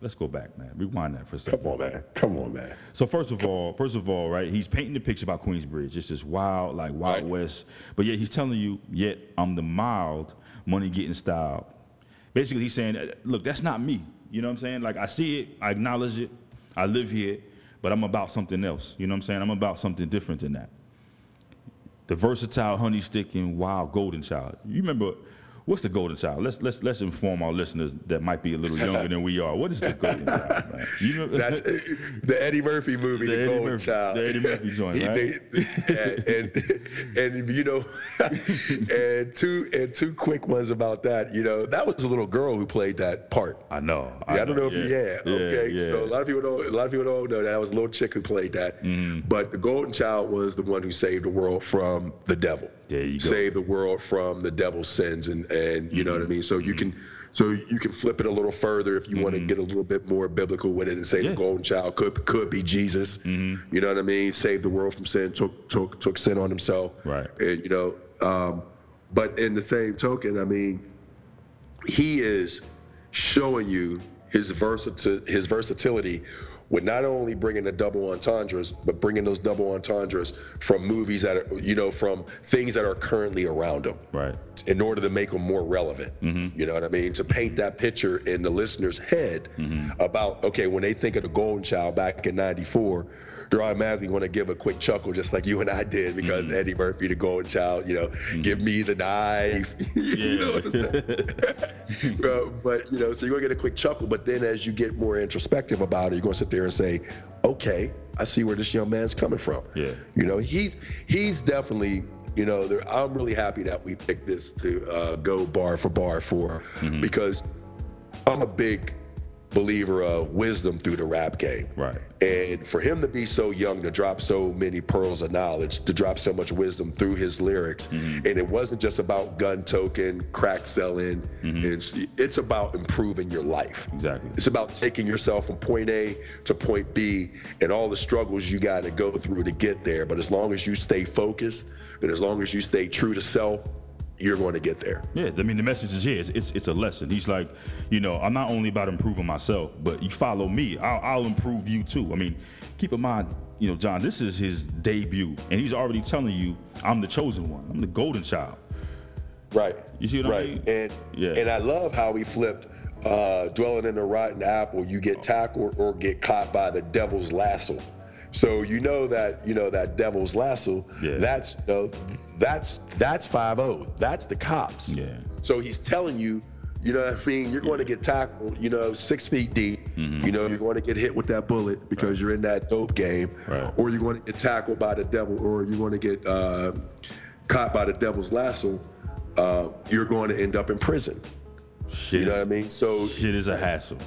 Speaker 1: Let's go back, man. Rewind that for a second.
Speaker 3: Come on, man. Come on, man.
Speaker 1: So first of all, first of all, right, he's painting the picture about Queensbridge. It's just wild, like Wild
Speaker 3: Right.
Speaker 1: West. But yet he's telling you, yet I'm the mild, money getting style. Basically, he's saying, look, that's not me. You know what I'm saying? Like I see it, I acknowledge it, I live here, but I'm about something else. You know what I'm saying? I'm about something different than that. The versatile, honey sticking, wild golden child. You remember what's the golden child? Let's let's let's inform our listeners that might be a little younger than we are. What is the golden child, man? You know,
Speaker 3: That's the Eddie Murphy movie,
Speaker 1: The
Speaker 3: The, Golden
Speaker 1: Murphy-
Speaker 3: Child.
Speaker 1: the Eddie Murphy joint, right?
Speaker 3: yeah, and and you know, and two and two quick ones about that. You know, that was a little girl who played that part.
Speaker 1: I know.
Speaker 3: Yeah, I, don't know if
Speaker 1: yeah.
Speaker 3: you, yeah, okay.
Speaker 1: yeah.
Speaker 3: So a lot of people don't, a lot of people don't know that. That was a little chick who played that. Mm-hmm. But the Golden Child was the one who saved the world from the devil.
Speaker 1: There you go.
Speaker 3: Saved the world from the devil's sins, and and you know what I mm-hmm. mean. So you mm-hmm. can. So you can flip it a little further if you want to mm-hmm. get a little bit more biblical with it and say
Speaker 1: Yeah.
Speaker 3: the golden child could could be Jesus. You know what I mean? Saved the world from sin, took took took sin on himself.
Speaker 1: Right.
Speaker 3: And you know, um, but in the same token, I mean, he is showing you his versati- his versatility with not only bringing the double entendres, but bringing those double entendres from movies that are, you know, from things that are currently around them.
Speaker 1: Right.
Speaker 3: in order to make them more relevant. Mm-hmm. You know what I mean? To paint that picture in the listener's head mm-hmm. about, okay, when they think of the Golden Child back in 94, they're automatically going to give a quick chuckle, just like you and I did, because mm-hmm. Eddie Murphy, the Golden Child, you know, mm-hmm. give me the knife. you know what I'm saying? but, but, you know, so you're going to get a quick chuckle, but then as you get more introspective about it, you're going to sit there and say, okay, I see where this young man's coming from.
Speaker 1: Yeah.
Speaker 3: You know, he's he's definitely, you know, I'm really happy that we picked this to uh, go bar for bar for mm-hmm. because I'm a big believer of wisdom through the rap game.
Speaker 1: Right.
Speaker 3: And for him to be so young, to drop so many pearls of knowledge, to drop so much wisdom through his lyrics,
Speaker 1: Mm-hmm.
Speaker 3: and it wasn't just about gun token, crack selling. It's, it's about improving your life.
Speaker 1: Mm-hmm. Exactly.
Speaker 3: It's about taking yourself from point A to point B and all the struggles you got to go through to get there. But as long as you stay focused and as long as you stay true to self, you're going to get there.
Speaker 1: Yeah, I mean the message is here. It's, it's it's a lesson. He's like, you know, I'm not only about improving myself, but you follow me, I'll, I'll improve you too. I mean, keep in mind, you know, John, this is his debut, and he's already telling you, I'm the chosen one. I'm the golden child.
Speaker 3: Right.
Speaker 1: You see what I mean? right.
Speaker 3: And
Speaker 1: Yeah.
Speaker 3: and I love how he flipped uh, dwelling in a rotten apple, you get tackled or get caught by the devil's lasso. So you know that you know that devil's lasso.
Speaker 1: Yeah.
Speaker 3: That's you know, that's that's five zero. That's the cops.
Speaker 1: Yeah.
Speaker 3: So he's telling you, you know what I mean? You're going to get tackled, you know, six feet deep.
Speaker 1: Mm-hmm.
Speaker 3: You know, you're going to get hit with that bullet because you're in that dope game.
Speaker 1: Right.
Speaker 3: Or you're going to get tackled by the devil, or you're going to get uh, caught by the devil's lasso. Uh, you're going to end up in prison.
Speaker 1: Shit,
Speaker 3: You know what I mean? So,
Speaker 1: shit is a hassle.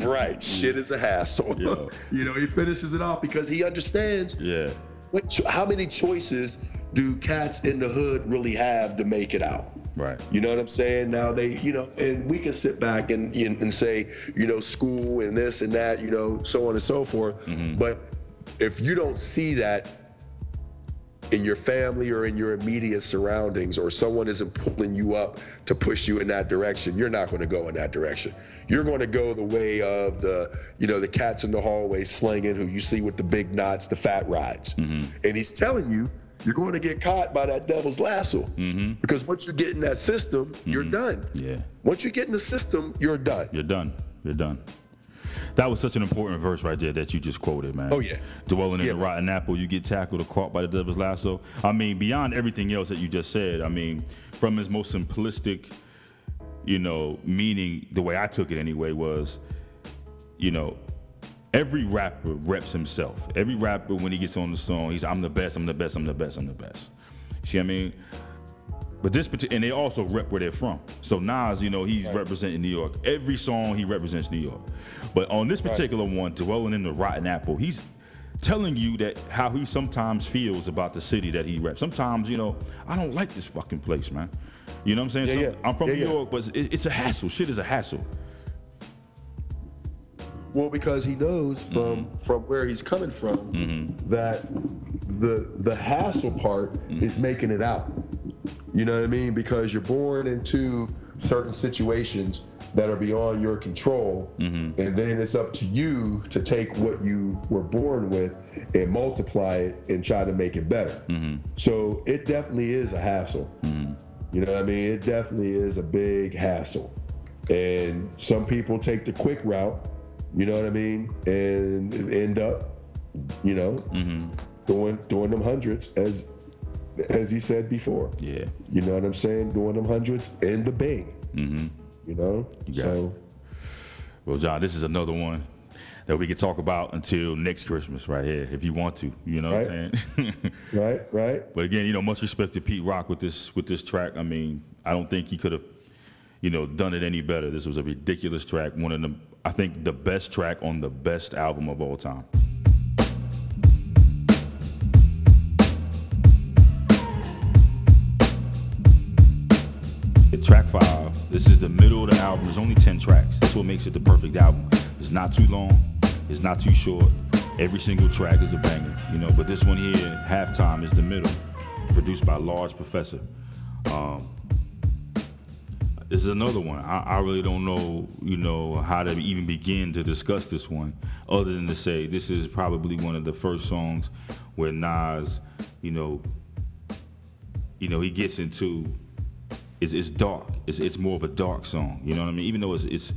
Speaker 3: right, shit is a hassle.
Speaker 1: Yeah.
Speaker 3: you know, he finishes it off because he understands
Speaker 1: Yeah.
Speaker 3: what, how many choices do cats in the hood really have to make it out.
Speaker 1: Right.
Speaker 3: You know what I'm saying? Now they, you know, and we can sit back and and, and say, you know, school and this and that, you know, so on and so forth. Mm-hmm. But if you don't see that in your family or in your immediate surroundings, or someone isn't pulling you up to push you in that direction, you're not going to go in that direction. You're going to go the way of the, you know, the cats in the hallway slinging, who you see with the big knots, the fat rides. Mm-hmm. And he's telling you, you're going to get caught by that devil's lasso. Mm-hmm. Because once you get in that system, you're mm-hmm. done.
Speaker 1: Yeah.
Speaker 3: Once you get in the system, you're done.
Speaker 1: You're done. You're done. That was such an important verse right there that you just quoted, man.
Speaker 3: Oh, yeah.
Speaker 1: Dwelling in
Speaker 3: Yeah,
Speaker 1: the
Speaker 3: man.
Speaker 1: rotten apple, you get tackled or caught by the devil's lasso. I mean, beyond everything else that you just said, I mean, from his most simplistic, you know, meaning, the way I took it anyway, was, you know, every rapper reps himself. Every rapper, when he gets on the song, he's, I'm the best, I'm the best, I'm the best, I'm the best. See what I mean? But this particular, and they also rep where they're from. So Nas, you know, he's representing New York. Every song he represents New York. But on this particular one, dwelling in the rotten apple, he's telling you that how he sometimes feels about the city that he reps. Sometimes, you know, I don't like this fucking place, man. You know what I'm saying?
Speaker 3: Yeah,
Speaker 1: Some-
Speaker 3: yeah.
Speaker 1: I'm from
Speaker 3: Yeah,
Speaker 1: New. York, but it, it's a hassle. Shit is a hassle.
Speaker 3: Well, because he knows from mm-hmm. from where he's coming from mm-hmm. that the the hassle part mm-hmm. is making it out. You know what I mean? Because you're born into certain situations that are beyond your control, and then it's up to you to take what you were born with and multiply it and try to make it better. So it definitely is a hassle. You know what I mean? It definitely is a big hassle. And some people take the quick route, you know what I mean, and end up, you know, doing doing them hundreds as as he said before.
Speaker 1: Yeah.
Speaker 3: You know what I'm saying? Doing them hundreds in the bank. Mm-hmm. You know?
Speaker 1: got
Speaker 3: so
Speaker 1: Well, John, this is another one that we can talk about until next Christmas right here, if you want to. You know what I'm saying?
Speaker 3: right, right.
Speaker 1: But again, you know, much respect to Pete Rock with this with this track. I mean, I don't think he could have, you know, done it any better. This was a ridiculous track. One of the, I think, the best track on the best album of all time. Track five. This is the middle of the album. There's only ten tracks. That's what makes it the perfect album. It's not too long. It's not too short. Every single track is a banger, you know. But this one here, halftime, is the middle, produced by Large Professor. Um, this is another one. I, I really don't know, you know, how to even begin to discuss this one, other than to say this is probably one of the first songs where Nas, you know, you know, he gets into it's, it's dark. It's, it's more of a dark song. You know what I mean? Even though it's, it's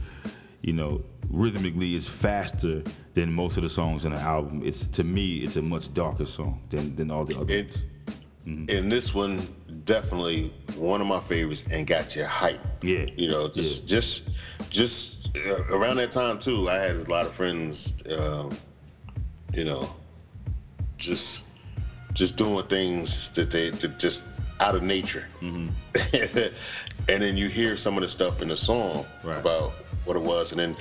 Speaker 1: you know, rhythmically it's faster than most of the songs on the album. It's to me, it's a much darker song than, than all the other
Speaker 2: It,
Speaker 1: ones.
Speaker 2: And this one definitely one of my favorites and got you hype.
Speaker 1: Yeah.
Speaker 2: You know, just just just uh, around that time too, I had a lot of friends. Um, you know, just just doing things that they that just out of nature.
Speaker 1: Mm-hmm.
Speaker 2: and then you hear some of the stuff in the song
Speaker 1: Right.
Speaker 2: about what it was, and then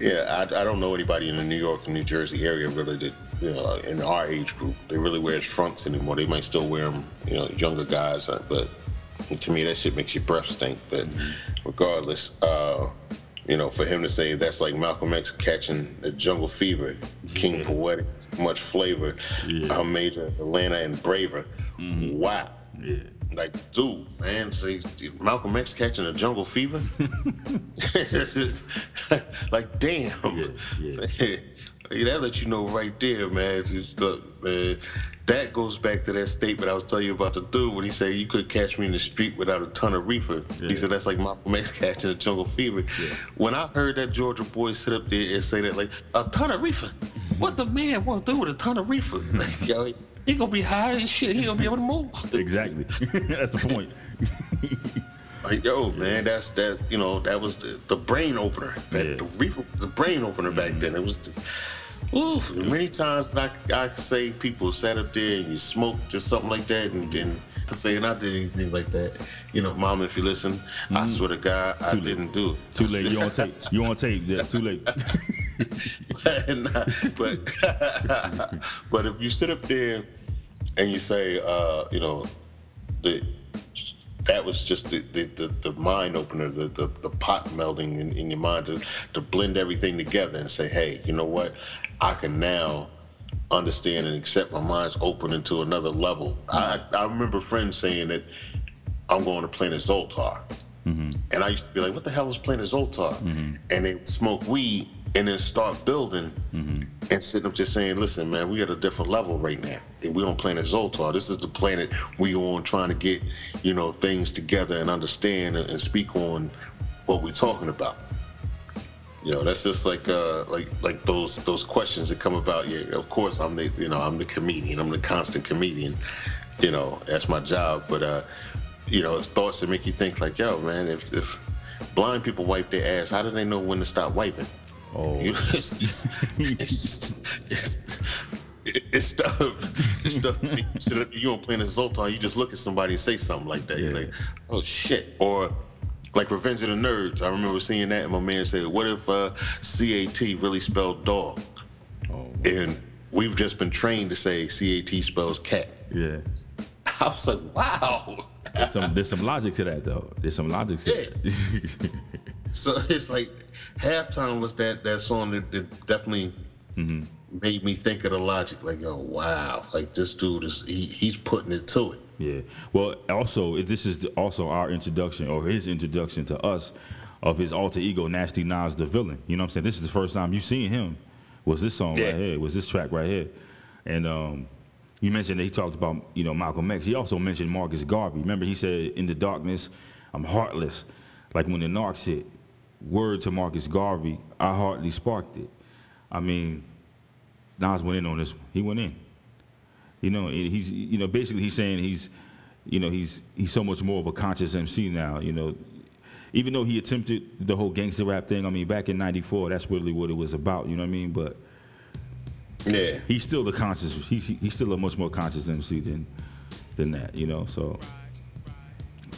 Speaker 2: yeah, I, I don't know anybody in the New York and New Jersey area really that you know in our age group they really wears fronts anymore. They might still wear them, you know, younger guys, uh, but to me that shit makes your breath stink. But regardless, uh, you know, for him to say that's like Malcolm X catching the jungle fever, King Poetic, much flavor,
Speaker 1: Yeah.
Speaker 2: Major, Atlanta, and Braver. Wow.
Speaker 1: Yeah.
Speaker 2: Like, dude, man, see Malcolm X catching a jungle fever. like, damn.
Speaker 1: Yeah,
Speaker 2: That lets you know right there, man. Just look, man. That goes back to that statement I was telling you about the dude when he said you could catch me in the street without a ton of reefer.
Speaker 1: Yeah.
Speaker 2: He said that's like Malcolm X catching a jungle fever.
Speaker 1: Yeah.
Speaker 2: When I heard that Georgia boy sit up there and say that, like a ton of reefer, what the man wants to do with a ton of reefer? Like, yo, he gonna be high as shit. He gonna be able to move.
Speaker 1: Exactly. That's the point.
Speaker 2: Like, yo, man, that's that. You know, that was the, the brain opener. That
Speaker 1: Yeah.
Speaker 2: the reefer was the brain opener back then. It was. The, oof, many times I I could say people sat up there and you smoked or something like that, and then saying I did anything like that. You know, mom, if you listen, I swear to God, I
Speaker 1: Mm-hmm. Late.
Speaker 2: didn't do it.
Speaker 1: Too late. You on tape. You on tape. Yeah, too late.
Speaker 2: Nah, but but if you sit up there and you say, uh, you know, the that was just the the, the, the mind opener, the, the the pot melding in, in your mind to to blend everything together and say, hey, you know what, I can now understand and accept my mind's open into another level. I I remember friends saying that I'm going to Planet Zoltar. Mm-hmm. And I used to be like, what the hell is Planet Zoltar? Mm-hmm. And they smoke weed and then start building mm-hmm. and sitting up just saying, listen, man, we at a different level right now. We on Planet Zoltar. This is the planet we on trying to get, you know, things together and understand and, and speak on what we're talking about. You know, that's just like uh like like those those questions that come about. Yeah, of course I'm the you know, I'm the comedian, I'm the constant comedian. You know, that's my job. But uh, you know, thoughts that make you think like, yo, man, if if blind people wipe their ass, how do they know when to stop wiping?
Speaker 1: Oh.
Speaker 2: You know, it's, just, it's, it's, it's stuff. It's stuff. You sit up, you don't play in a Zoltar. You just look at somebody and say something like that. You're like, oh shit. Or like Revenge of the Nerds. I remember seeing that, and my man said, "What if uh, CAT really spelled dog?"
Speaker 1: Oh.
Speaker 2: And we've just been trained to say CAT spells cat.
Speaker 1: Yeah.
Speaker 2: I was like, wow.
Speaker 1: There's some there's some logic to that though. There's some logic to that.
Speaker 2: So it's like halftime was that that song that, that definitely made me think of the logic. Like, oh wow, like this dude is he, he's putting it to it.
Speaker 1: Yeah. Well, also this is also our introduction or his introduction to us of his alter ego, Nasty Nas, the villain. You know what I'm saying? This is the first time you seen him. Was this song
Speaker 2: Yeah.
Speaker 1: right here? Was this track right here? And um, you mentioned that he talked about you know Malcolm X. He also mentioned Marcus Garvey. Remember he said, "In the darkness, I'm heartless." Like when the narcs hit, word to Marcus Garvey, I hardly sparked it. I mean, Nas went in on this. He went in. You know, he's you know basically he's saying he's you know he's he's so much more of a conscious MC now. You know, even though he attempted the whole gangster rap thing. I mean, back in '94, that's really what it was about. You know what I mean? But
Speaker 2: Yeah,
Speaker 1: he's still the conscious. He's he's still a much more conscious MC than than that. You know, so.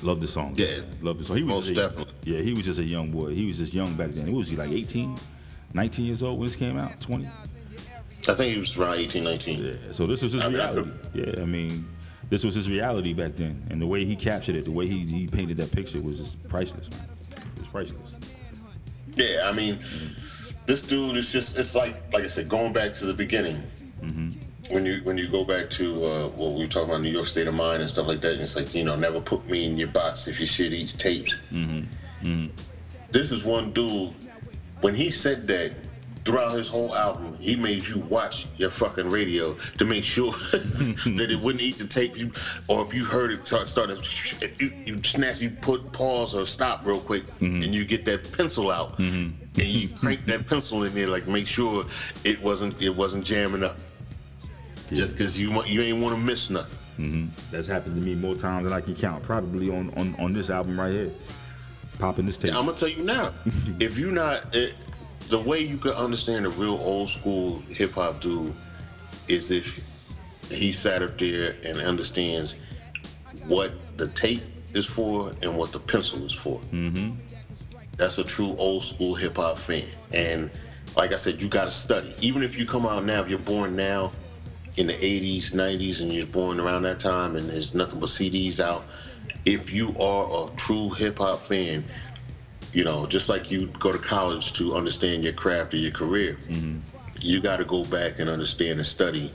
Speaker 1: Love the song.
Speaker 2: Yeah.
Speaker 1: man. love the song. He was
Speaker 2: Most
Speaker 1: a-
Speaker 2: definitely.
Speaker 1: Yeah, he was just a young boy. He was just young back then. What was he like 18, 19 years old when this came out? 20.
Speaker 2: I think he was around 18, 19.
Speaker 1: Yeah, so this was his
Speaker 2: I mean, I
Speaker 1: reality. Yeah, I mean, this was his reality back then, and the way he captured it, the way he, he painted that picture was just priceless, man. It was priceless.
Speaker 2: Yeah, I mean, this dude is just it's like like I said, going back to the beginning. Mm-hmm. When you when you go back to uh, what we were talking about New York State of Mind and stuff like that, and it's like you know never put me in your box if your shit eats tapes. Mm-hmm. Mm-hmm. This is one dude. When he said that throughout his whole album, he made you watch your fucking radio to make sure that it wouldn't eat the tape. You, or if you heard it start, started, you, you snap, you put pause or stop real quick, mm-hmm. and you get that pencil out, mm-hmm. and you crank that pencil in there, like make sure it wasn't it wasn't jamming up. Just because you want you ain't want to miss nothing. Mm-hmm.
Speaker 1: That's happened to me more times than I can count. Probably on on, on this album right here, popping this tape.
Speaker 2: I'm gonna tell you now, if you're not it, the way you could understand a real old school hip hop dude is if he sat up there and understands what the tape is for and what the pencil is for. Mm-hmm. That's a true old school hip hop fan, and like I said, you got to study. Even if you come out now, if you're born now in the 80s, 90s, and you're born around that time, and there's nothing but CDs out. If you are a true hip hop fan, you know, just like you go to college to understand your craft or your career, mm-hmm. you got to go back and understand and study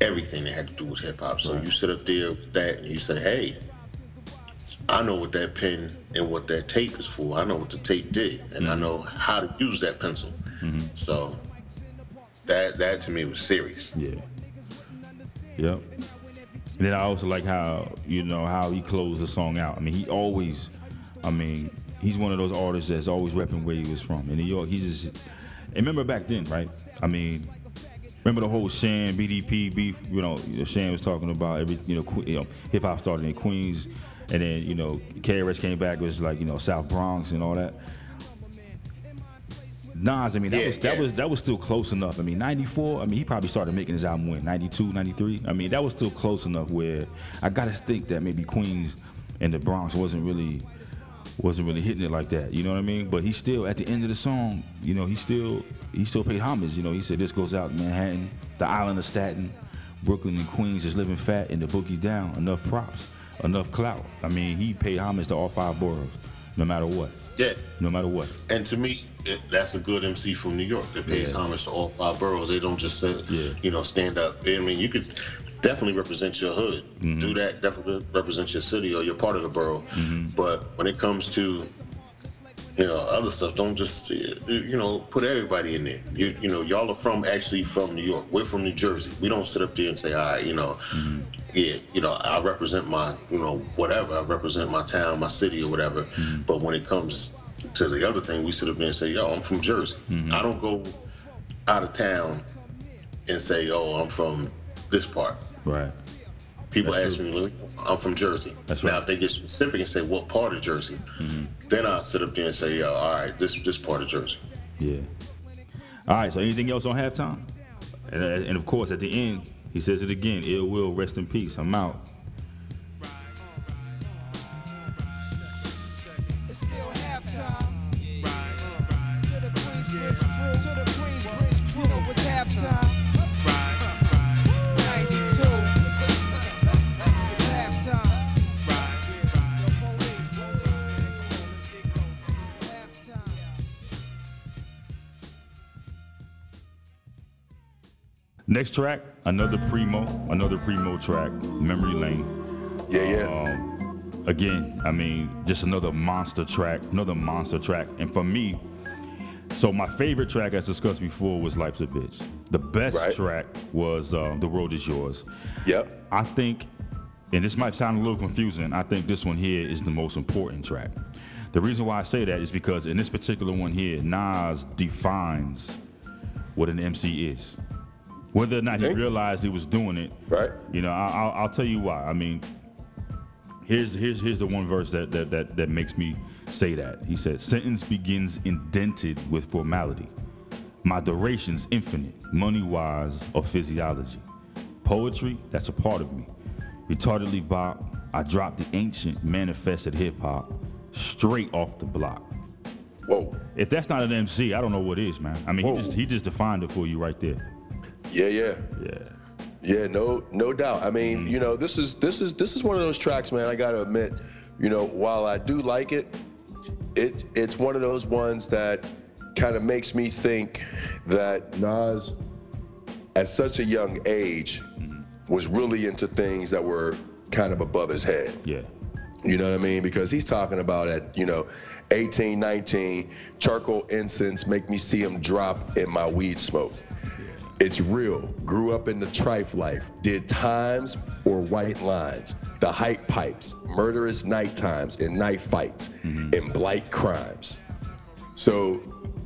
Speaker 2: everything that had to do with hip hop. So you sit up there with that and you say, hey, I know what that pen and what that tape is for. I know what the tape did, and I mm-hmm. know how to use that pencil. Mm-hmm. So that that to me was serious.
Speaker 1: Yeah. Yep. And then I also like how you know how he closed the song out. I mean, he always, I mean, he's one of those artists that's always repping where he was from. In New York, he just. And remember back then, right? I mean, remember the whole Shan BDP beef? You know, Shan was talking about every, you know, que- you know hip hop started in Queens, and then you know KRS came back it was like you know South Bronx and all that. Nas, I mean, that
Speaker 2: Yeah,
Speaker 1: was that
Speaker 2: yeah.
Speaker 1: was that was still close enough. I mean, 94, I mean, he probably started making his album when 92, 93. I mean, that was still close enough where I got to think that maybe Queens and the Bronx wasn't really wasn't really hitting it like that. You know what I mean? But he still at the end of the song, you know, he still he still paid homage, you know. He said this goes out to Manhattan, the island of Staten, Brooklyn and Queens is living fat and the bookie's down. Enough props, enough clout. I mean, he paid homage to all five boroughs, no matter what.
Speaker 2: Yeah.
Speaker 1: No matter what.
Speaker 2: And to me, it, that's a good MC from New York that pays
Speaker 1: Yeah.
Speaker 2: homage to all five boroughs. They don't just
Speaker 1: Yeah.
Speaker 2: you know, stand up. I mean, you could definitely represent your hood.
Speaker 1: Mm-hmm.
Speaker 2: Do that. Definitely represent your city or your part of the borough.
Speaker 1: Mm-hmm.
Speaker 2: But when it comes to you know other stuff, don't just you know put everybody in there. You you know, y'all are from actually from New York. We're from New Jersey. We don't sit up there and say, all right, you know.
Speaker 1: Mm-hmm.
Speaker 2: Yeah, you know, I represent my, you know, whatever. I represent my town, my city, or whatever.
Speaker 1: Mm-hmm.
Speaker 2: But when it comes to the other thing, we sit up there and say, "Yo, I'm from Jersey."
Speaker 1: Mm-hmm.
Speaker 2: I don't go out of town and say, "Oh, I'm from this part."
Speaker 1: Right.
Speaker 2: People
Speaker 1: That's
Speaker 2: ask
Speaker 1: true.
Speaker 2: me, "Really? I'm from Jersey."
Speaker 1: That's
Speaker 2: now,
Speaker 1: right.
Speaker 2: if they get specific and say what part of Jersey,
Speaker 1: Mm-hmm.
Speaker 2: then I'll sit up there and say, "Yo, all right, this this part of Jersey."
Speaker 1: Yeah. All right. So anything else on halftime? And, and of course, at the end, he says it again. Ill will rest in peace. I'm out. Next track, another primo, another primo track, Memory Lane.
Speaker 3: Yeah, yeah.
Speaker 1: Um, again, I mean, just another monster track, another monster track. And for me, so my favorite track, as discussed before, was Life's a Bitch. The best
Speaker 3: Right.
Speaker 1: track was um, The World Is Yours.
Speaker 3: Yep.
Speaker 1: I think, and this might sound a little confusing, I think this one here is the most important track. The reason why I say that is because in this particular one here, Nas defines what an MC is. Whether or not he realized he was doing it,
Speaker 3: Right.
Speaker 1: you know, I, I'll, I'll tell you why. I mean, here's here's here's the one verse that that that, that makes me say that. He said, "Sentence begins indented with formality. My duration's infinite, money wise or physiology. Poetry, that's a part of me. Retardedly bop, I drop the ancient manifested hip hop straight off the block.
Speaker 3: Whoa.
Speaker 1: If that's not an MC, I don't know what is, man. I mean, he just he just defined it for you right there.
Speaker 3: Yeah, yeah.
Speaker 1: Yeah.
Speaker 3: Yeah, no, no doubt. I mean, mm. you know, this is this is this is one of those tracks, man. I gotta admit, you know, while I do like it, it it's one of those ones that kind of makes me think that Nas, at such a young age, mm. was really into things that were kind of above his head.
Speaker 1: Yeah.
Speaker 3: You know what I mean? Because he's talking about at, you know, 18, 19, charcoal incense make me see him drop in my weed smoke. It's real. Grew up in the trife life. Did times or white lines. The hype pipes, murderous night times and night fights, mm-hmm. and blight crimes. So,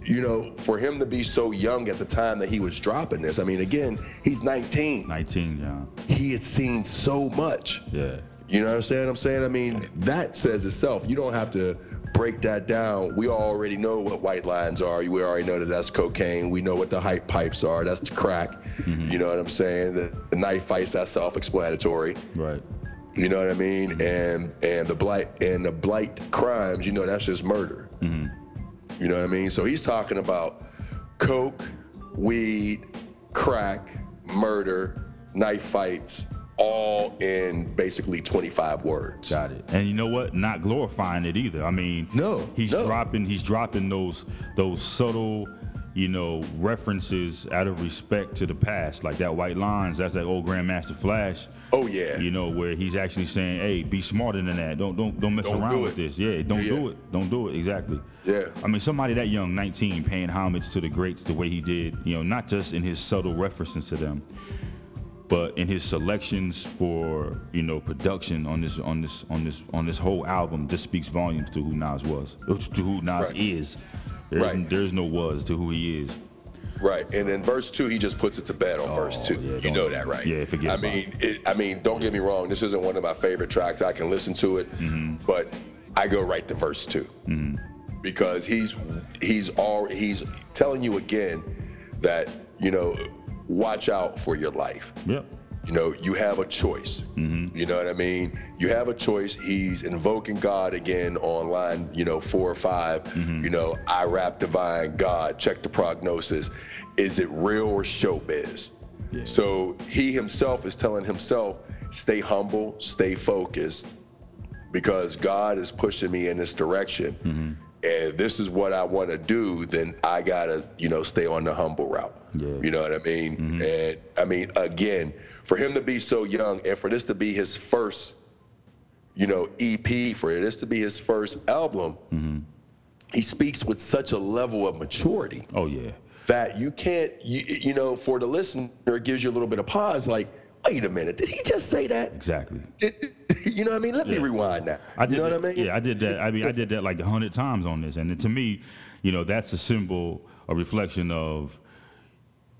Speaker 3: you know, for him to be so young at the time that he was dropping this, I mean, again, he's 19.
Speaker 1: 19, John.
Speaker 3: He had seen so much.
Speaker 1: Yeah.
Speaker 3: You know what I'm saying? I'm saying, I mean, that says itself. You don't have to break that down. We already know what white lines are. We already know that that's cocaine. We know what the hype pipes are. That's the crack. Mm-hmm. You know what I'm saying? The, the knife fights, that's self-explanatory.
Speaker 1: Right.
Speaker 3: You know what I mean? And and the blight and the blight crimes, you know, that's just murder. Mm-hmm. You know what I mean? So he's talking about coke, weed, crack, murder, knife fights, all in basically 25 words.
Speaker 1: Got it. And you know what? Not glorifying it either. I mean,
Speaker 3: No,
Speaker 1: he's
Speaker 3: no.
Speaker 1: dropping he's dropping those those subtle you know, references out of respect to the past, like that White Lines. That's that old Grandmaster Flash.
Speaker 3: Oh yeah.
Speaker 1: You know, where he's actually saying, "Hey, be smarter than that. Don't don't don't mess
Speaker 3: Don't
Speaker 1: around
Speaker 3: do
Speaker 1: with this. Yeah, don't
Speaker 3: Yeah,
Speaker 1: do it. Don't do it. Exactly.
Speaker 3: Yeah.
Speaker 1: I mean, somebody that young, 19, paying homage to the greats the way he did. You know, not just in his subtle references to them, but in his selections for you know production on this on this on this on this whole album. This speaks volumes to who Nas was, to who Nas
Speaker 3: Right.
Speaker 1: is. There's,
Speaker 3: Right.
Speaker 1: there's no was to who he is.
Speaker 3: Right, and then verse two, he just puts it to bed on verse two.
Speaker 1: Oh, yeah,
Speaker 3: you know that, right?
Speaker 1: yeah, forget
Speaker 3: I mean, it, I mean, don't get me wrong. This isn't one of my favorite tracks. I can listen to it,
Speaker 1: Mm-hmm.
Speaker 3: but I go right to verse 2 because he's he's all he's telling you again that you know, watch out for your life.
Speaker 1: Yep.
Speaker 3: You know, you have a choice. Mm-hmm. You know what I mean? You have a choice. He's invoking God again on line, you know, four or 5 mm-hmm. You know, I rap divine God, check the prognosis. Is it real or showbiz? So he himself is telling himself, stay humble, stay focused, because God is pushing me in this direction. Mm-hmm. And this is what I want to do, then I gotta, you know, stay on the humble route.
Speaker 1: Yeah.
Speaker 3: You know what I mean? Mm-hmm. And I mean, again, for him to be so young and for this to be his first, you know, EP, for this to be his first album, mm-hmm. he speaks with such a level of maturity
Speaker 1: Oh yeah.
Speaker 3: that you can't, you, you know, for the listener, it gives you a little bit of pause, like, wait a minute, did he just say that?
Speaker 1: Exactly.
Speaker 3: Did- you know what I mean? Let me rewind that.
Speaker 1: I did
Speaker 3: you know
Speaker 1: that,
Speaker 3: what I mean?
Speaker 1: Yeah, I did that. I mean, I did that like a hundred times on this, and to me, you know, that's a symbol, a reflection of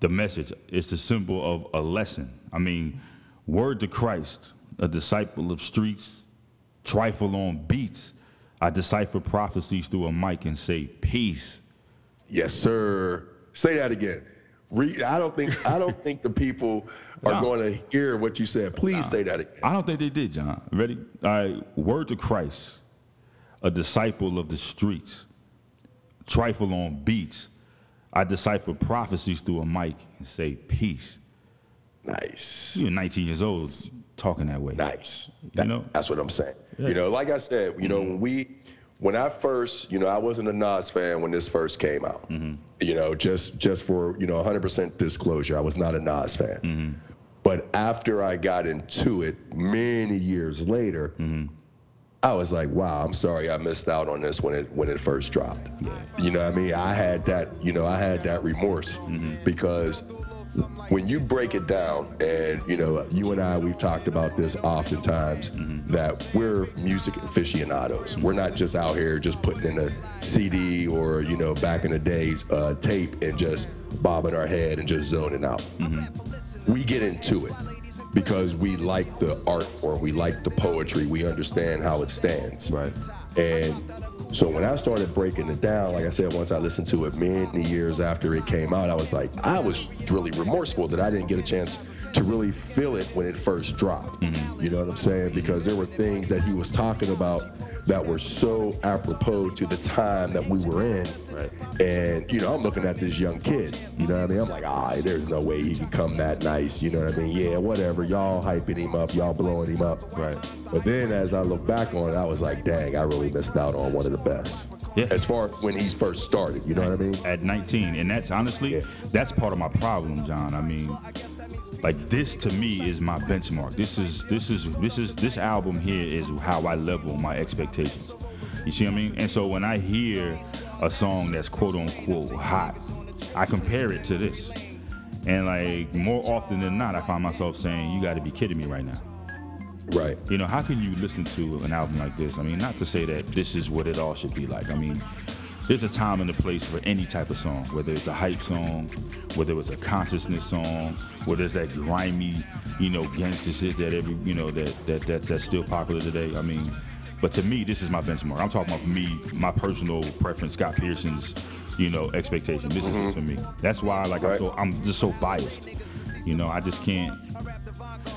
Speaker 1: the message. It's the symbol of a lesson. I mean, word to Christ, a disciple of streets, trifle on beats. I decipher prophecies through a mic and say peace.
Speaker 3: Yes, sir. Say that again. Re- I don't think I don't think the people are
Speaker 1: No.
Speaker 3: going to hear what you said. Please say that again.
Speaker 1: I don't think they did, John. Ready? All right. Word to Christ, a disciple of the streets, trifle on beats. I decipher prophecies through a mic and say peace.
Speaker 3: Nice.
Speaker 1: You're 19 years old talking that way.
Speaker 3: Nice.
Speaker 1: You know?
Speaker 3: That's what I'm saying. You know, like I said, you know, when we, when I first, you know, I wasn't a Nas fan when this first came out. Mm-hmm. You know, just just for you know, 100% disclosure, I was not a Nas fan. Mm-hmm. But after I got into it, many years later, I was like, wow, I'm sorry I missed out on this when it when it first dropped.
Speaker 1: Yeah.
Speaker 3: You know what I mean? I had that, you know, I had that remorse mm-hmm. because when you break it down, and you know, you and I, we've talked about this oftentimes mm-hmm. that we're music aficionados. Mm-hmm. We're not just out here just putting in a CD or you know, back in the days, uh, tape and just bobbing our head and just zoning out. We get into it because we like the art form, we like the poetry, we understand how it stands.
Speaker 1: Right.
Speaker 3: And so when I started breaking it down, like I said, once I listened to it many years after it came out, I was like, I was really remorseful that I didn't get a chance to really feel it when it first dropped. You know what I'm saying? Because there were things that he was talking about that were so apropos to the time that we were in.
Speaker 1: Right.
Speaker 3: And, you know, I'm looking at this young kid. You know what I mean? I'm like, ah, there's no way he can come that nice. You know what I mean? Yeah, whatever. Y'all hyping him up, y'all blowing him up.
Speaker 1: Right.
Speaker 3: But then as I look back on it, I was like, dang, I really missed out on one of the best.
Speaker 1: Yeah.
Speaker 3: As far as when he's first started, you know what I mean?
Speaker 1: At 19, and that's honestly,
Speaker 3: Yeah.
Speaker 1: that's part of my problem, John. I mean, like this to me is my benchmark. This is this is this is this album here is how I level my expectations. You see what I mean? And so when I hear a song that's quote unquote hot, I compare it to this. And like more often than not, I find myself saying, "You got to be kidding me right now."
Speaker 3: Right.
Speaker 1: You know, how can you listen to an album like this? I mean, not to say that this is what it all should be like. I mean, there's a time and a place for any type of song, whether it's a hype song, whether it's a consciousness song, whether it's that grimy, you know, gangster shit that every, you know, that that, that that's still popular today. I mean, but to me, this is my benchmark. I'm talking about me, my personal preference, Scott Pearson's, you know, expectation. This is it mm-hmm. for me. That's why, like, I'm, so, I'm just so biased. You know, I just can't.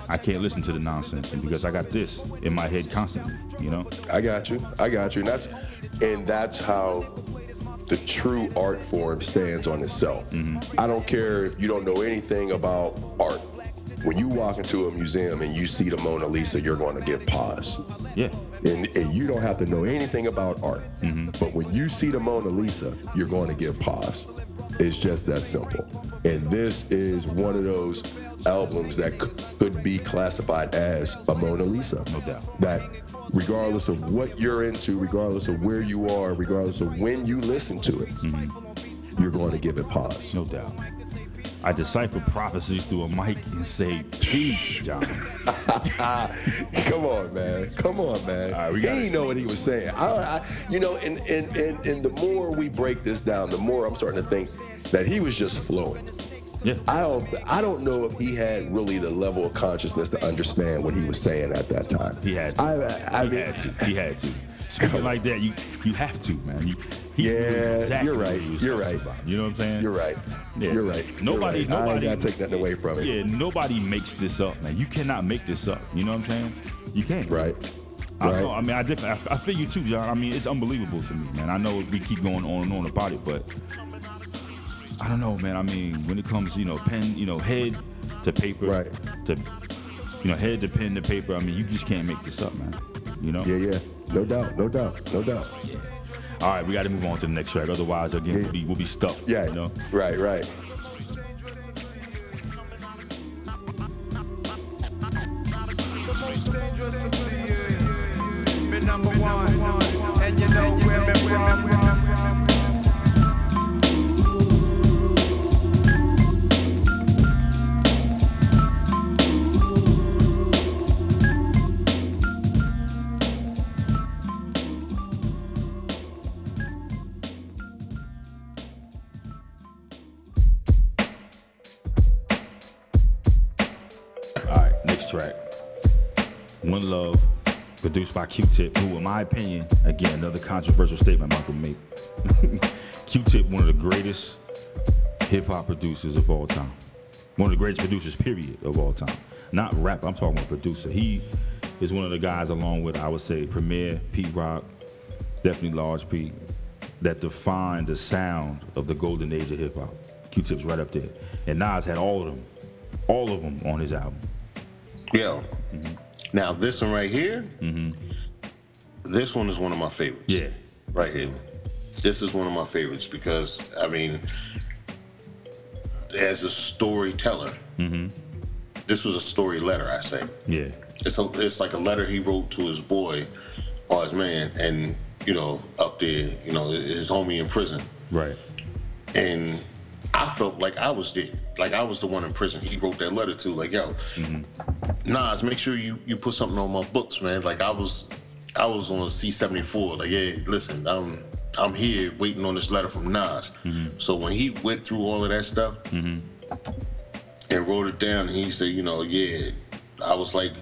Speaker 1: I can't listen to the nonsense and because I got this in my head constantly, you know?
Speaker 3: I got you. I got you. And that's and that's how the true art form stands on itself. Mm-hmm. I don't care if you don't know anything about art. When you walk into a museum and you see the Mona Lisa, you're going to get pause.
Speaker 1: Yeah.
Speaker 3: And, and you don't have to know anything about art. Mm-hmm. But when you see the Mona Lisa, you're going to give pause. It's just that simple. And this is one of those albums that c- could be classified as a Mona Lisa.
Speaker 1: No doubt.
Speaker 3: That regardless of what you're into, regardless of where you are, regardless of when you listen to it, mm-hmm. you're going to give it pause.
Speaker 1: No doubt. I decipher prophecies through a mic and say peace, John.
Speaker 3: Come on, man. Come on, man.
Speaker 1: All right, we
Speaker 3: he didn't know what he was saying. I, I, you know, and, and, and, and the more we break this down, the more I'm starting to think that he was just flowing.
Speaker 1: Yeah.
Speaker 3: I don't, I don't know if he had really the level of consciousness to understand what he was saying at that time.
Speaker 1: He had to.
Speaker 3: I, I,
Speaker 1: he
Speaker 3: mean,
Speaker 1: had to. He had to. Speaking like that, you you have to, man. You,
Speaker 3: yeah,
Speaker 1: exactly
Speaker 3: you're right. You're right.
Speaker 1: about. You know what I'm saying?
Speaker 3: You're right.
Speaker 1: Yeah.
Speaker 3: You're right. You're
Speaker 1: Nobody,
Speaker 3: right.
Speaker 1: nobody.
Speaker 3: I ain't gotta take nothing away from it.
Speaker 1: Yeah, nobody makes this up, man. You cannot make this up. You know what I'm saying? You can't.
Speaker 3: Right.
Speaker 1: I
Speaker 3: Right.
Speaker 1: know. I mean, I definitely, I, I feel you too, John. I mean, it's unbelievable to me, man. I know we keep going on and on about it, but I don't know, man. I mean, when it comes, you know, pen, you know, head to paper,
Speaker 3: Right.
Speaker 1: To you know, head to pen to paper. I mean, you just can't make this up, man. You know?
Speaker 3: Yeah, yeah. No doubt. No doubt. No doubt. Yeah.
Speaker 1: All right, we got to move on to the next track. Otherwise, again, we'll be we'll be stuck.
Speaker 3: Yeah.
Speaker 1: You know.
Speaker 3: Right. Right.
Speaker 1: By Q-Tip, who, in my opinion, again, another controversial statement Michael made. Q-Tip, one of the greatest hip-hop producers of all time. One of the greatest producers, period, of all time. Not rap, I'm talking about producer. He is one of the guys, along with, I would say, Premier, Pete Rock, definitely Large Pro, that defined the sound of the golden age of hip-hop. Q-Tip's right up there. And Nas had all of them, all of them on his album.
Speaker 2: Yo. Mm-hmm. Now this one right here, mm-hmm. this one is one of my favorites.
Speaker 1: Yeah.
Speaker 2: Right here. This is one of my favorites because I mean, as a storyteller, mm-hmm. this was a story letter. I say
Speaker 1: Yeah.
Speaker 2: it's a, it's like a letter he wrote to his boy or his man, and you know, up there, you know, his homie in prison,
Speaker 1: Right.
Speaker 2: and I felt like I was there, like I was the one in prison. He wrote that letter to, like, yo, mm-hmm. Nas, make sure you you put something on my books, man. Like I was, I was on C seventy four. Like, yeah, listen, I'm I'm here waiting on this letter from Nas. Mm-hmm. So when he went through all of that stuff mm-hmm. and wrote it down, he said, you know, yeah, I was like,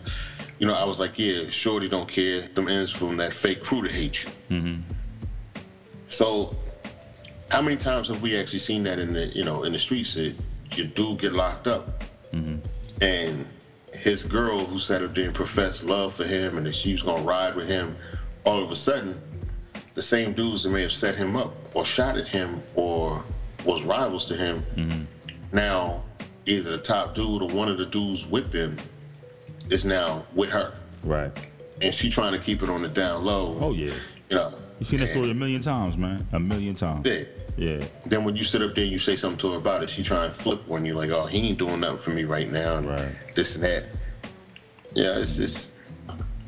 Speaker 2: you know, I was like, yeah, Shorty don't care. Them ends from that fake crew to hate you. So how many times have we actually seen that in the you know in the streets that your dude get locked up mm-hmm. and his girl who sat up there and professed love for him and that she was gonna ride with him all of a sudden the same dudes that may have set him up or shot at him or was rivals to him mm-hmm. now either the top dude or one of the dudes with them is now with her
Speaker 1: Right.
Speaker 2: and she trying to keep it on the down low
Speaker 1: Oh yeah.
Speaker 2: you know
Speaker 1: You've seen that story a million times, man. A million times.
Speaker 2: yeah
Speaker 1: Yeah.
Speaker 2: Then when you sit up there and you say something to her about it, she try and flip when you're like, oh, he ain't doing nothing for me right now, and
Speaker 1: Right.
Speaker 2: this and that. Yeah, it's it's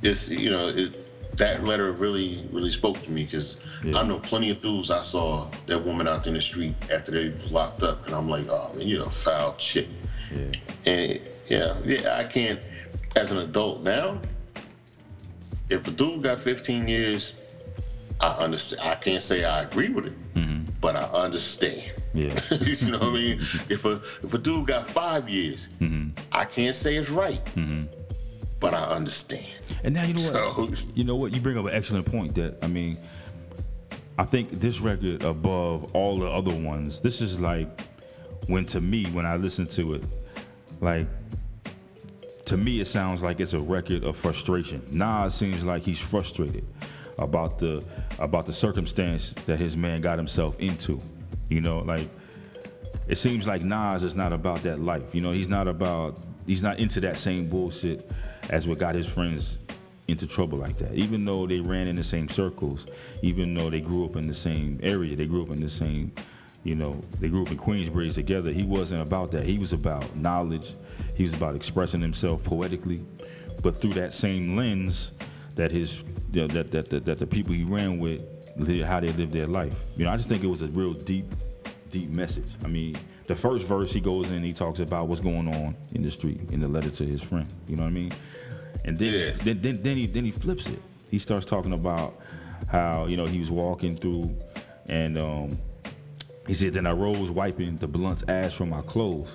Speaker 2: it's you know it, that letter really really spoke to me because
Speaker 1: Yeah.
Speaker 2: I know plenty of dudes I saw that woman out in the street after they was locked up, and I'm like, oh man, you're a foul chick.
Speaker 1: Yeah.
Speaker 2: And yeah, yeah, I can't as an adult now. If a dude got 15 years, I understand. I can't say I agree with it, mm-hmm. But I understand.
Speaker 1: Yeah.
Speaker 2: you know what I mean? Mm-hmm. If a if a dude got five years, mm-hmm. I can't say it's right, mm-hmm. but I understand.
Speaker 1: And now you know what?
Speaker 2: So-
Speaker 1: You know what? You bring up an excellent point. That I mean, I think this record above all the other ones. This is like when to me when I listen to it, like to me it sounds like it's a record of frustration. Nas seems like he's frustrated about the about the circumstance that his man got himself into. You know, like it seems like Nas is not about that life. You know, he's not about he's not into that same bullshit as what got his friends into trouble like that. Even though they ran in the same circles, even though they grew up in the same area, they grew up in the same, You know, they grew up in Queensbridge together. He wasn't about that. He was about knowledge. He was about expressing himself poetically, but through that same lens that his you know, that, that that that the people he ran with, how they lived their life. You know, I just think it was a real deep, deep message. I mean, the first verse he goes in, he talks about what's going on in the street in the letter to his friend. You know what I mean? And then
Speaker 2: Yeah.
Speaker 1: then, then then he then he flips it. He starts talking about how you know he was walking through, and um, he said, "Then I rose, wiping the blunt's ash from my clothes,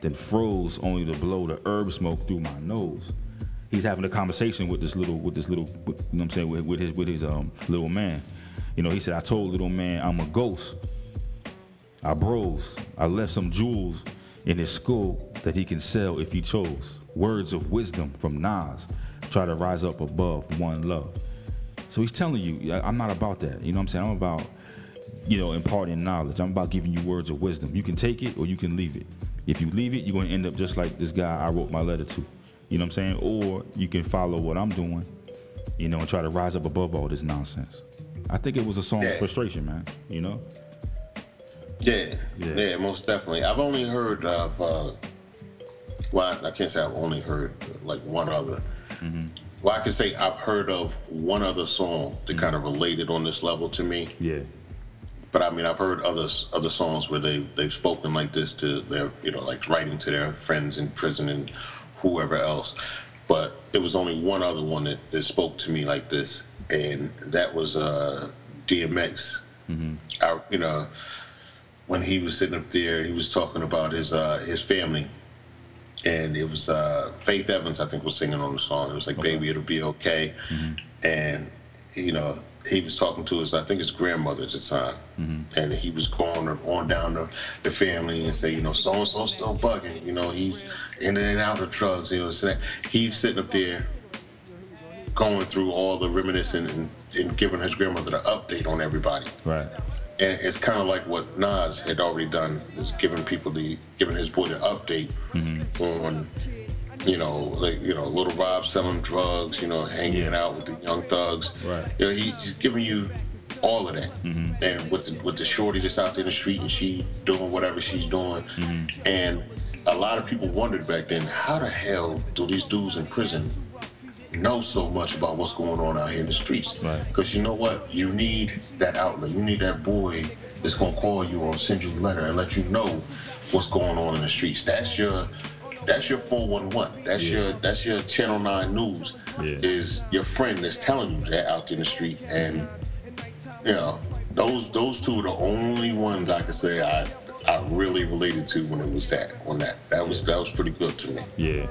Speaker 1: then froze only to blow the herb smoke through my nose." He's having a conversation with this little, with this little, with, you know what I'm saying, with, with his, with his um little man. You know, he said, "I told little man I'm a ghost. I bros. I left some jewels in his skull that he can sell if he chose. Words of wisdom from Nas. Try to rise up above one love." So he's telling you, I'm not about that. You know what I'm saying? I'm about, you know, imparting knowledge. I'm about giving you words of wisdom. You can take it or you can leave it. If you leave it, you're going to end up just like this guy I wrote my letter to. You know what I'm saying? Or you can follow what I'm doing, you know, and try to rise up above all this nonsense. I think it was a song
Speaker 2: Yeah.
Speaker 1: of frustration, man. You know?
Speaker 2: Yeah,
Speaker 1: Yeah.
Speaker 2: yeah, most definitely. I've only heard of, uh, well, I can't say I've only heard like one other.
Speaker 1: Mm-hmm.
Speaker 2: Well, I can say I've heard of one other song that kind of related on this level to me.
Speaker 1: Yeah.
Speaker 2: But I mean, I've heard others other songs where they they've spoken like this to their, you know, like writing to their friends in prison and whoever else. But it was only one other one that, that spoke to me like this, and that was uh, DMX. I, you know, when he was sitting up there, he was talking about his uh, his family, and it was uh, Faith Evans, I think, was singing on the song. It was like, "Baby, it'll be okay," and you know, he was talking to his, I think, his grandmother at the time, mm-hmm. and he was going on down the, the family and say, you know, so and so still bugging, you know, he's in and out of drugs, you know, so he's sitting up there going through all the reminiscing and, and giving his grandmother the update on everybody.
Speaker 1: Right.
Speaker 2: And it's kind of like what Nas had already done, is giving people the, giving his boy the update mm-hmm. on, you know, like you know, Little Rob selling drugs, you know, hanging out with the young thugs.
Speaker 1: Right.
Speaker 2: You know, he's giving you all of that. Mm-hmm. And with the, with the shorty that's out there in the street and she doing whatever she's doing, mm-hmm. and a lot of people wondered back then, how the hell do these dudes in prison know so much about what's going on out here in the streets.
Speaker 1: Right.
Speaker 2: Because you know what? You need that outlet. You need that boy that's gonna call you or send you a letter and let you know what's going on in the streets. That's your that's your 411. That's your that's your Channel 9 news.
Speaker 1: Yeah.
Speaker 2: Is your friend that's telling you that out in the street. And you know, those those two are the only ones I could say I I really related to when it was that on that. That was that was pretty good to me.
Speaker 1: Yeah,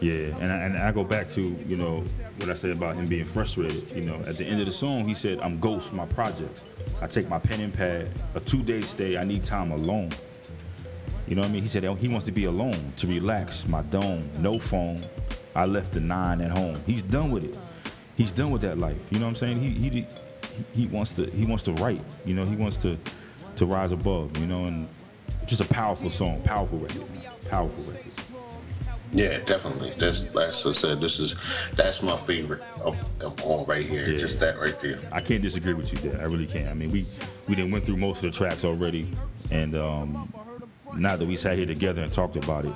Speaker 1: yeah, and I, and I go back to you know what I said about him being frustrated. You know, at the end of the song, he said, "I'm ghost my projects. I take my pen and pad. A two day stay. I need time alone." You know what I mean? He said he wants to be alone to relax. My dome, no phone. I left the nine at home. He's done with it. He's done with that life. You know what I'm saying? He he he, wants to he wants to write. You know, he wants to to rise above. You know, and just a powerful song, powerful record, powerful record.
Speaker 2: Yeah, definitely. That's that's I said. This is that's my favorite of, of all right here.
Speaker 1: Yeah.
Speaker 2: Just that right there.
Speaker 1: I can't disagree with you there. I really can't. I mean, we we didn't went through most of the tracks already, and um, now that we sat here together and talked about it,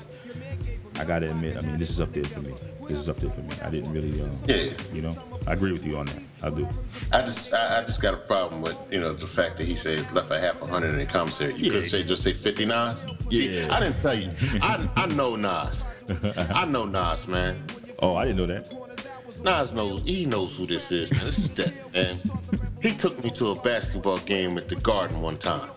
Speaker 1: I gotta admit, I mean, this is up there for me. This is up there for me. I didn't really, um,
Speaker 2: Yeah.
Speaker 1: you know, I agree with you on that. I do.
Speaker 2: I just I, I just got a problem with you know the fact that he said left a half a hundred in the commissary. You
Speaker 1: Yeah.
Speaker 2: could say just say fifty. See,
Speaker 1: Yeah.
Speaker 2: I didn't tell you. I I know Nas. I know Nas, man.
Speaker 1: Oh, I didn't know that.
Speaker 2: Nas knows he knows who this is. Man. This is that man. He took me to a basketball game at the Garden one time,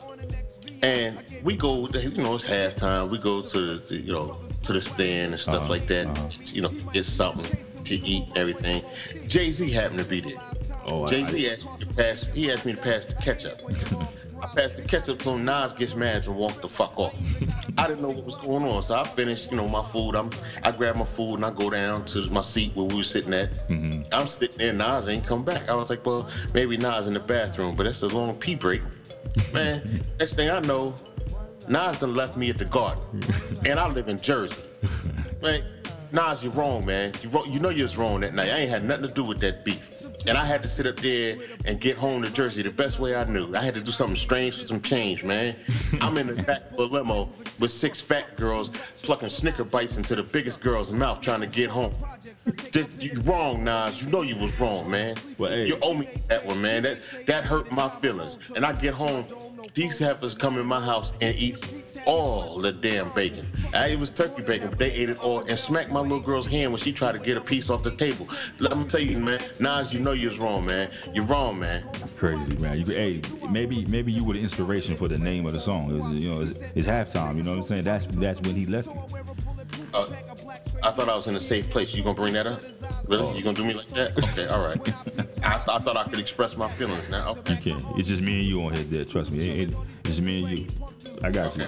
Speaker 2: and we go. You know, it's halftime. We go to the, you know to the stand and stuff
Speaker 1: Uh-huh,
Speaker 2: like that. You know, get something to eat and everything. Jay Z happened to be there.
Speaker 1: Oh,
Speaker 2: Jay Z asked me to pass. He asked me to pass the ketchup. I passed the ketchup so Nas gets mad and walked the fuck off. I didn't know what was going on, so I finished, you know, my food. I'm, I grab my food and I go down to my seat where we were sitting at.
Speaker 1: Mm-hmm.
Speaker 2: I'm sitting there, Nas ain't come back. I was like, well, maybe Nas in the bathroom, but that's a long pee break. Man, next thing I know, Nas done left me at the garden, and I live in Jersey. Right? Nas, you're wrong, man. You, wrong, you know you was wrong that night. I ain't had nothing to do with that beef. And I had to sit up there and get home to Jersey the best way I knew. I had to do something strange for some change, man. I'm in the back of a limo with six fat girls plucking Snicker bites into the biggest girl's mouth trying to get home. Just, you wrong, Nas. You know you was wrong, man.
Speaker 1: Well, hey.
Speaker 2: You owe me that one, man. That that hurt my feelings. And I get home, these heifers come in my house and eat all the damn bacon. I, it was turkey bacon, but they ate it all and smacked my little girl's hand when she tried to get a piece off the table. Let me tell you, man, Nas, you know you was wrong, man. You're wrong, man.
Speaker 1: Crazy man. You, hey, maybe maybe you were the inspiration for the name of the song. It was, you know, it's, halftime. You know what I'm saying? That's that's when he left you.
Speaker 2: Uh, I thought I was in a safe place. You gonna bring that up? Really? You gonna do me like that? Okay, all right. I, th- I thought I could express my feelings now. Okay.
Speaker 1: You can't. It's just me and you on here, there. Trust me. It, it, it's just me and you. I got you.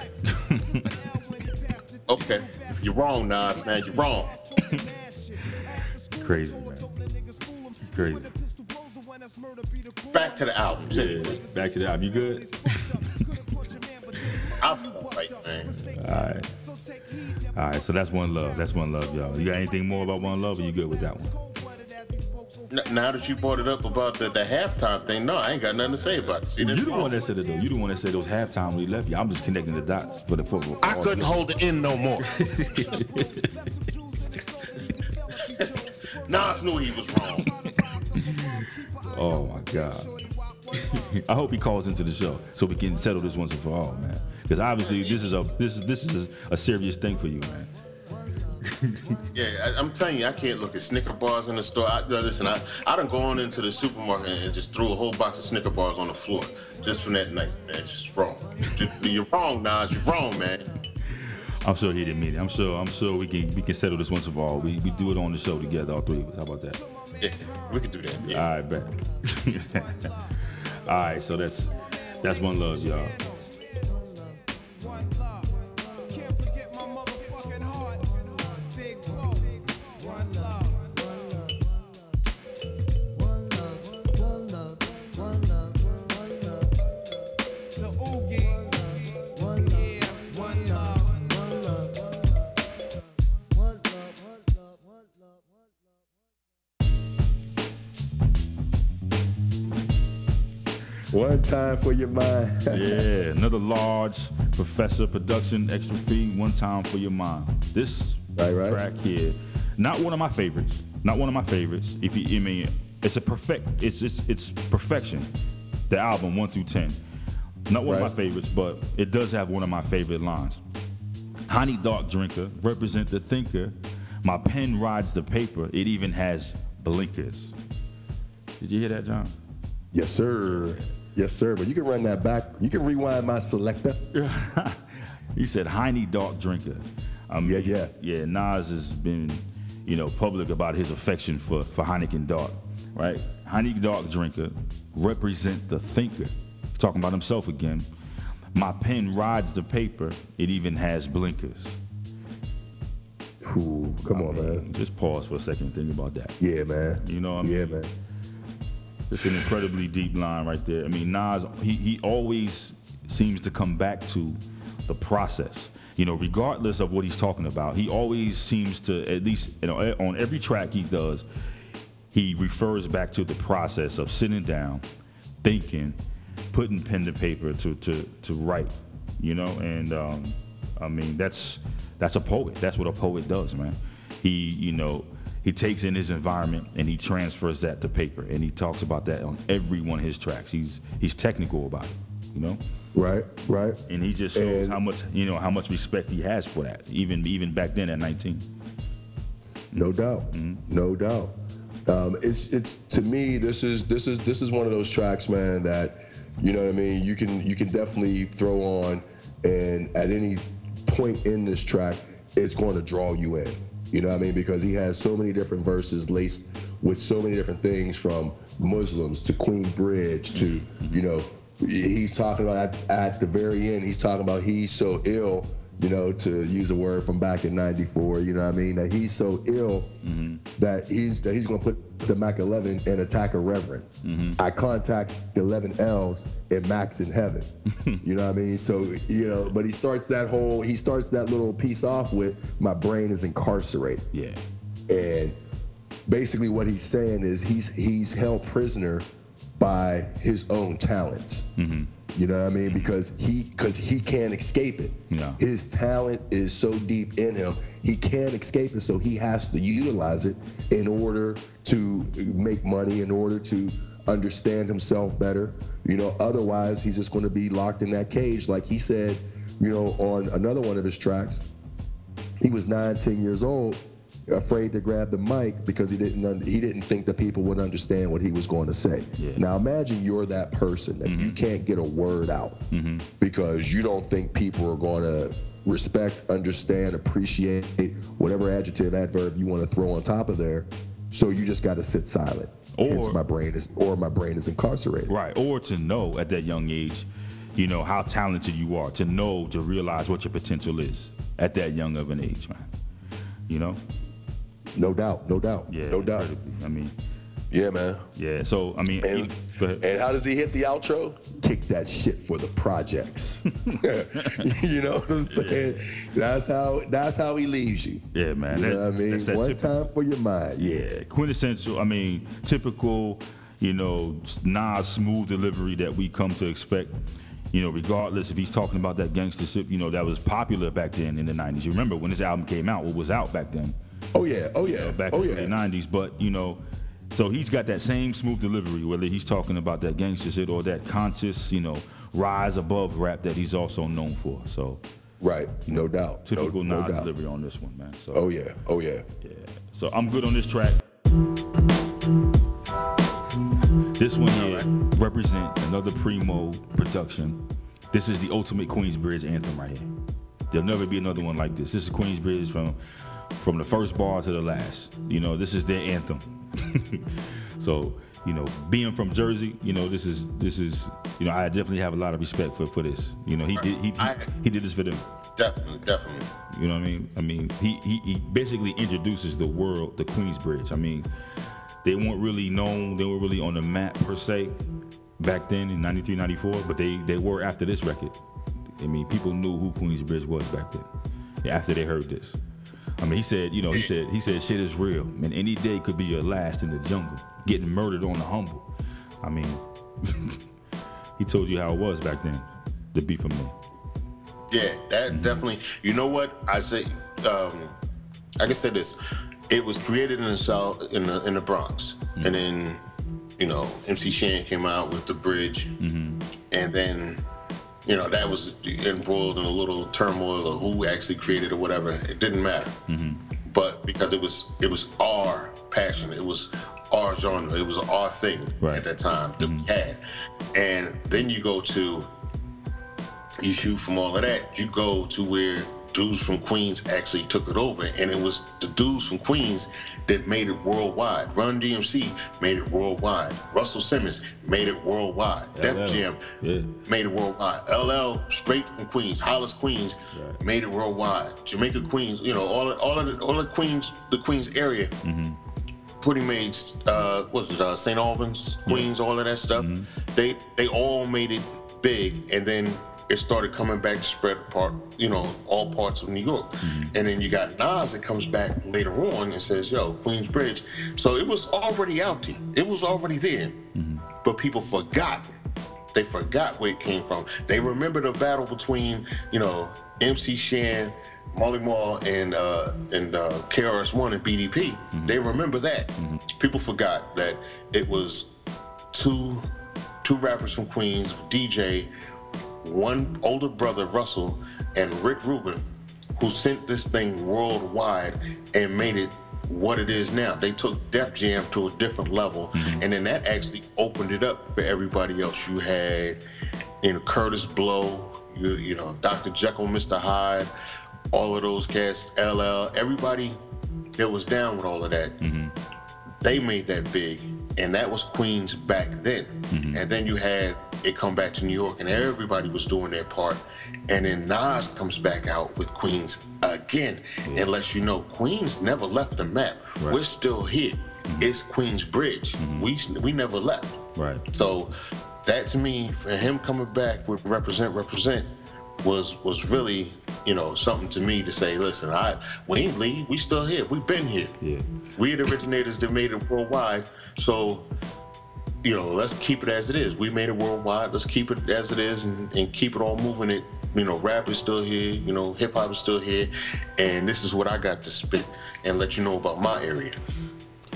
Speaker 2: Okay. You're wrong, Nas, man. You're wrong.
Speaker 1: Crazy man. Crazy.
Speaker 2: Back to the album.
Speaker 1: Yeah. Back to the album. You good?
Speaker 2: I'm right.
Speaker 1: All right. All right. So that's one love. That's one love, y'all. You got anything more about one love? Or you good with that one?
Speaker 2: Now that you brought it up about the, the halftime thing, no, I ain't got nothing to say about it. See,
Speaker 1: You the one that said it though. You the one that said those halftime when he left you. I'm just connecting the dots for the football.
Speaker 2: I couldn't hold it in no more. Nas knew he was wrong.
Speaker 1: Oh my god. I hope he calls into the show so we can settle this once and for all, man. Because obviously this is a this is this is a, a serious thing for you, man.
Speaker 2: Yeah, I, I'm telling you, I can't look at Snicker bars in the store. I, listen, I, I done gone into the supermarket and just threw a whole box of Snicker bars on the floor just from that night, man. It's just wrong. You're wrong, Nas. You're wrong, man.
Speaker 1: I'm sure he didn't mean it. I'm sure I'm sure we can we can settle this once and for all. We we do it on the show together, all three of us. How about that?
Speaker 2: Yeah, we could do that. Yeah.
Speaker 1: All right, bet. all right, so that's that's one love, y'all.
Speaker 6: One
Speaker 3: time for your mind.
Speaker 1: Yeah, another large Professor production, extra fee, one time for your mind. This
Speaker 3: Right, right.
Speaker 1: track here, not one of my favorites. Not one of my favorites. If you, I mean, it's a perfect. It's it's it's perfection. The album one through ten. Not one of my favorites, but it does have one of my favorite lines. Honey Dark Drinker, represent the thinker. My pen rides the paper. It even has blinkers. Did you hear that, John?
Speaker 3: Yes, sir. Yes, sir. But you can run that back. You can rewind my selector.
Speaker 1: he said Heine Dark Drinker. Um,
Speaker 3: Yeah, yeah.
Speaker 1: Yeah, Nas has been, you know, public about his affection for, for Heineken Dark, right? Heineken Dark Drinker represent the thinker. He's talking about himself again. My pen rides the paper. It even has blinkers.
Speaker 3: Ooh, come on, man.
Speaker 1: Just pause for a second and think about that.
Speaker 3: Yeah, man.
Speaker 1: You know what I mean?
Speaker 3: Yeah, man.
Speaker 1: It's an incredibly deep line right there. I mean, Nas, he, he always seems to come back to the process. You know, regardless of what he's talking about, he always seems to, at least you know, on every track he does, he refers back to the process of sitting down, thinking, putting pen to paper to to to write. You know, and um, I mean that's that's a poet. That's what a poet does, man. He, you know, he takes in his environment and he transfers that to paper, and he talks about that on every one of his tracks. He's he's technical about it, you know,
Speaker 3: Right, right.
Speaker 1: and he just shows
Speaker 3: And-
Speaker 1: how much you know how much respect he has for that, even even back then at 19.
Speaker 3: No doubt. No doubt. Um, it's it's to me this is this is this is one of those tracks, man, that you know what I mean. You can you can definitely throw on, and at any point in this track, it's going to draw you in. You know what I mean? Because he has so many different verses laced with so many different things from Muslims to Queen Bridge to you know he's talking about at, at the very end he's talking about he's so ill you know, to use a word from back in '94. You know what I mean? That he's so ill mm-hmm. that he's that he's gonna put the Mac 11 and attack a reverend. Mm-hmm. I contact 11 L's and Max in heaven. you know what I mean? So you know, but he starts that whole he starts that little piece off with my brain is incarcerated.
Speaker 1: Yeah.
Speaker 3: And basically what he's saying is he's he's held prisoner by his own talents. Mm-hmm. You know what I mean? Mm-hmm. Because he because he can't escape it.
Speaker 1: Yeah.
Speaker 3: His talent is so deep in him, he can't escape it. So he has to utilize it in order to make money, in order to understand himself better. You know, otherwise he's just going to be locked in that cage, like he said. You know, on another one of his tracks, he was nine, ten years old, afraid to grab the mic because he didn't un- he didn't think the people would understand what he was going to say.
Speaker 1: Yeah.
Speaker 3: Now imagine you're that person and you mm-hmm. can't get a word out mm-hmm. because you don't think people are going to respect, understand, appreciate whatever adjective, adverb you want to throw on top of there. So you just got to sit silent.
Speaker 1: Or-
Speaker 3: Hence my brain is or my brain is incarcerated.
Speaker 1: Right. Or to know at that young age, you know, how talented you are, to know, to realize what your potential is at that young of an age, man. You know?
Speaker 3: No doubt, no doubt,
Speaker 1: Yeah.
Speaker 3: no doubt.
Speaker 1: incredibly. I mean,
Speaker 3: Yeah, man.
Speaker 1: yeah. So, I mean,
Speaker 3: And,
Speaker 1: you- go ahead.
Speaker 3: and how does he hit the outro? Kick that shit for the projects. you know what I'm saying? That's how that's how he leaves you.
Speaker 1: Yeah, man.
Speaker 3: You
Speaker 1: That-
Speaker 3: know what I mean?
Speaker 1: that's that
Speaker 3: One
Speaker 1: typical-
Speaker 3: time for your mind.
Speaker 1: Yeah, quintessential. I mean, typical. You know, Nas smooth delivery that we come to expect. You know, regardless if he's talking about that gangster shit, you know, that was popular back then in the '90s. You remember when this album came out? What was out back then?
Speaker 3: Oh yeah. Oh yeah.
Speaker 1: back
Speaker 3: oh
Speaker 1: in
Speaker 3: yeah.
Speaker 1: the '90s. But you know, so he's got that same smooth delivery, whether he's talking about that gangster shit or that conscious, you know, rise above rap that he's also known for. So
Speaker 3: Right. No doubt. No,
Speaker 1: typical
Speaker 3: no
Speaker 1: Nas
Speaker 3: doubt.
Speaker 1: delivery on this one, man. So
Speaker 3: Oh yeah. Oh yeah.
Speaker 1: yeah. So I'm good on this track. This one here represent another Primo production. This is the ultimate Queensbridge anthem right here. There'll never be another one like this. This is Queensbridge from from the first bar to the last. You know, this is their anthem. so, you know, being from Jersey, you know, this is this is you know, I definitely have a lot of respect for for this. You know, he did he
Speaker 2: I-
Speaker 1: he did this for them.
Speaker 2: Definitely, definitely.
Speaker 1: You know what I mean? I mean, he, he, he basically introduces the world, the Queensbridge. I mean, they weren't really known, they weren't really on the map per se back then in 93, 94, but they, they were after this record. I mean, people knew who Queensbridge was back then after they heard this. I mean, he said, you know, he said, he said, shit is real. Man, any day could be your last in the jungle, getting murdered on the humble. I mean, he told you how it was back then, the beef from me.
Speaker 2: Yeah, that mm-hmm. definitely. You know what I say? Um, I can say this: it was created in the South, in the in the Bronx, mm-hmm. and then you know MC Shan came out with the bridge, mm-hmm. and then you know that was embroiled in a little turmoil of who actually created or whatever. It didn't matter, mm-hmm. but because it was it was our passion, it was our genre, it was our thing
Speaker 1: Right.
Speaker 2: at that time that we mm-hmm. had, and then you go to you shoot from all of that, you go to where dudes from Queens actually took it over, and it was the dudes from Queens that made it worldwide. Run DMC made it worldwide. Russell Simmons made it worldwide.
Speaker 1: LL,
Speaker 2: Def Jam
Speaker 1: yeah.
Speaker 2: made it worldwide. LL straight from Queens, Hollis Queens
Speaker 1: Right.
Speaker 2: made it worldwide. Jamaica Queens, you know, all of, all of the all the Queens, the Queens area.
Speaker 1: Mm-hmm.
Speaker 2: Pretty made, uh, was it uh, St. Albans, Queens, all of that stuff.
Speaker 1: Mm-hmm.
Speaker 2: They they all made it big, and then it started coming back to spread apart, you know, all parts of New York.
Speaker 1: Mm-hmm.
Speaker 2: And then you got Nas that comes back later on and says, "Yo, Queensbridge." So it was already out there. It was already there,
Speaker 1: Mm-hmm.
Speaker 2: but people forgot. They forgot where it came from. They remember the battle between, you know, MC Shan, Marley Marl, and uh, and uh, KRS One and BDP. They remember that. People forgot that it was two two rappers from Queens, DJ, one older brother Russell, and Rick Rubin, who sent this thing worldwide and made it what it is now. They took Def Jam to a different level, mm-hmm. and then that actually opened it up for everybody else. You had, you know, Kurtis Blow, you, you know, Dr. Jekyll, Mr. Hyde, all of those cats, LL, everybody that was down with all of that mm-hmm. they made that big, and that was Queens back then. Mm-hmm. And then you had it come back to New York, and everybody was doing their part. And then Nas comes back out with Queens again, and lets you know Queens never left the map.
Speaker 1: Right.
Speaker 2: We're still here. Mm-hmm. It's Queens Bridge. Mm-hmm. We we never left.
Speaker 1: Right.
Speaker 2: So that to me, for him coming back with represent represent, was was really you know something to me to say. Listen, I we ain't leave. We still here. We've been here.
Speaker 1: Yeah.
Speaker 2: We the originators that made it worldwide. So you know, let's keep it as it is. We made it worldwide. Let's keep it as it is and, and keep it all moving. It you know, rap is still here. You know, hip hop is still here, and this is what I got to spit and let you know about my area.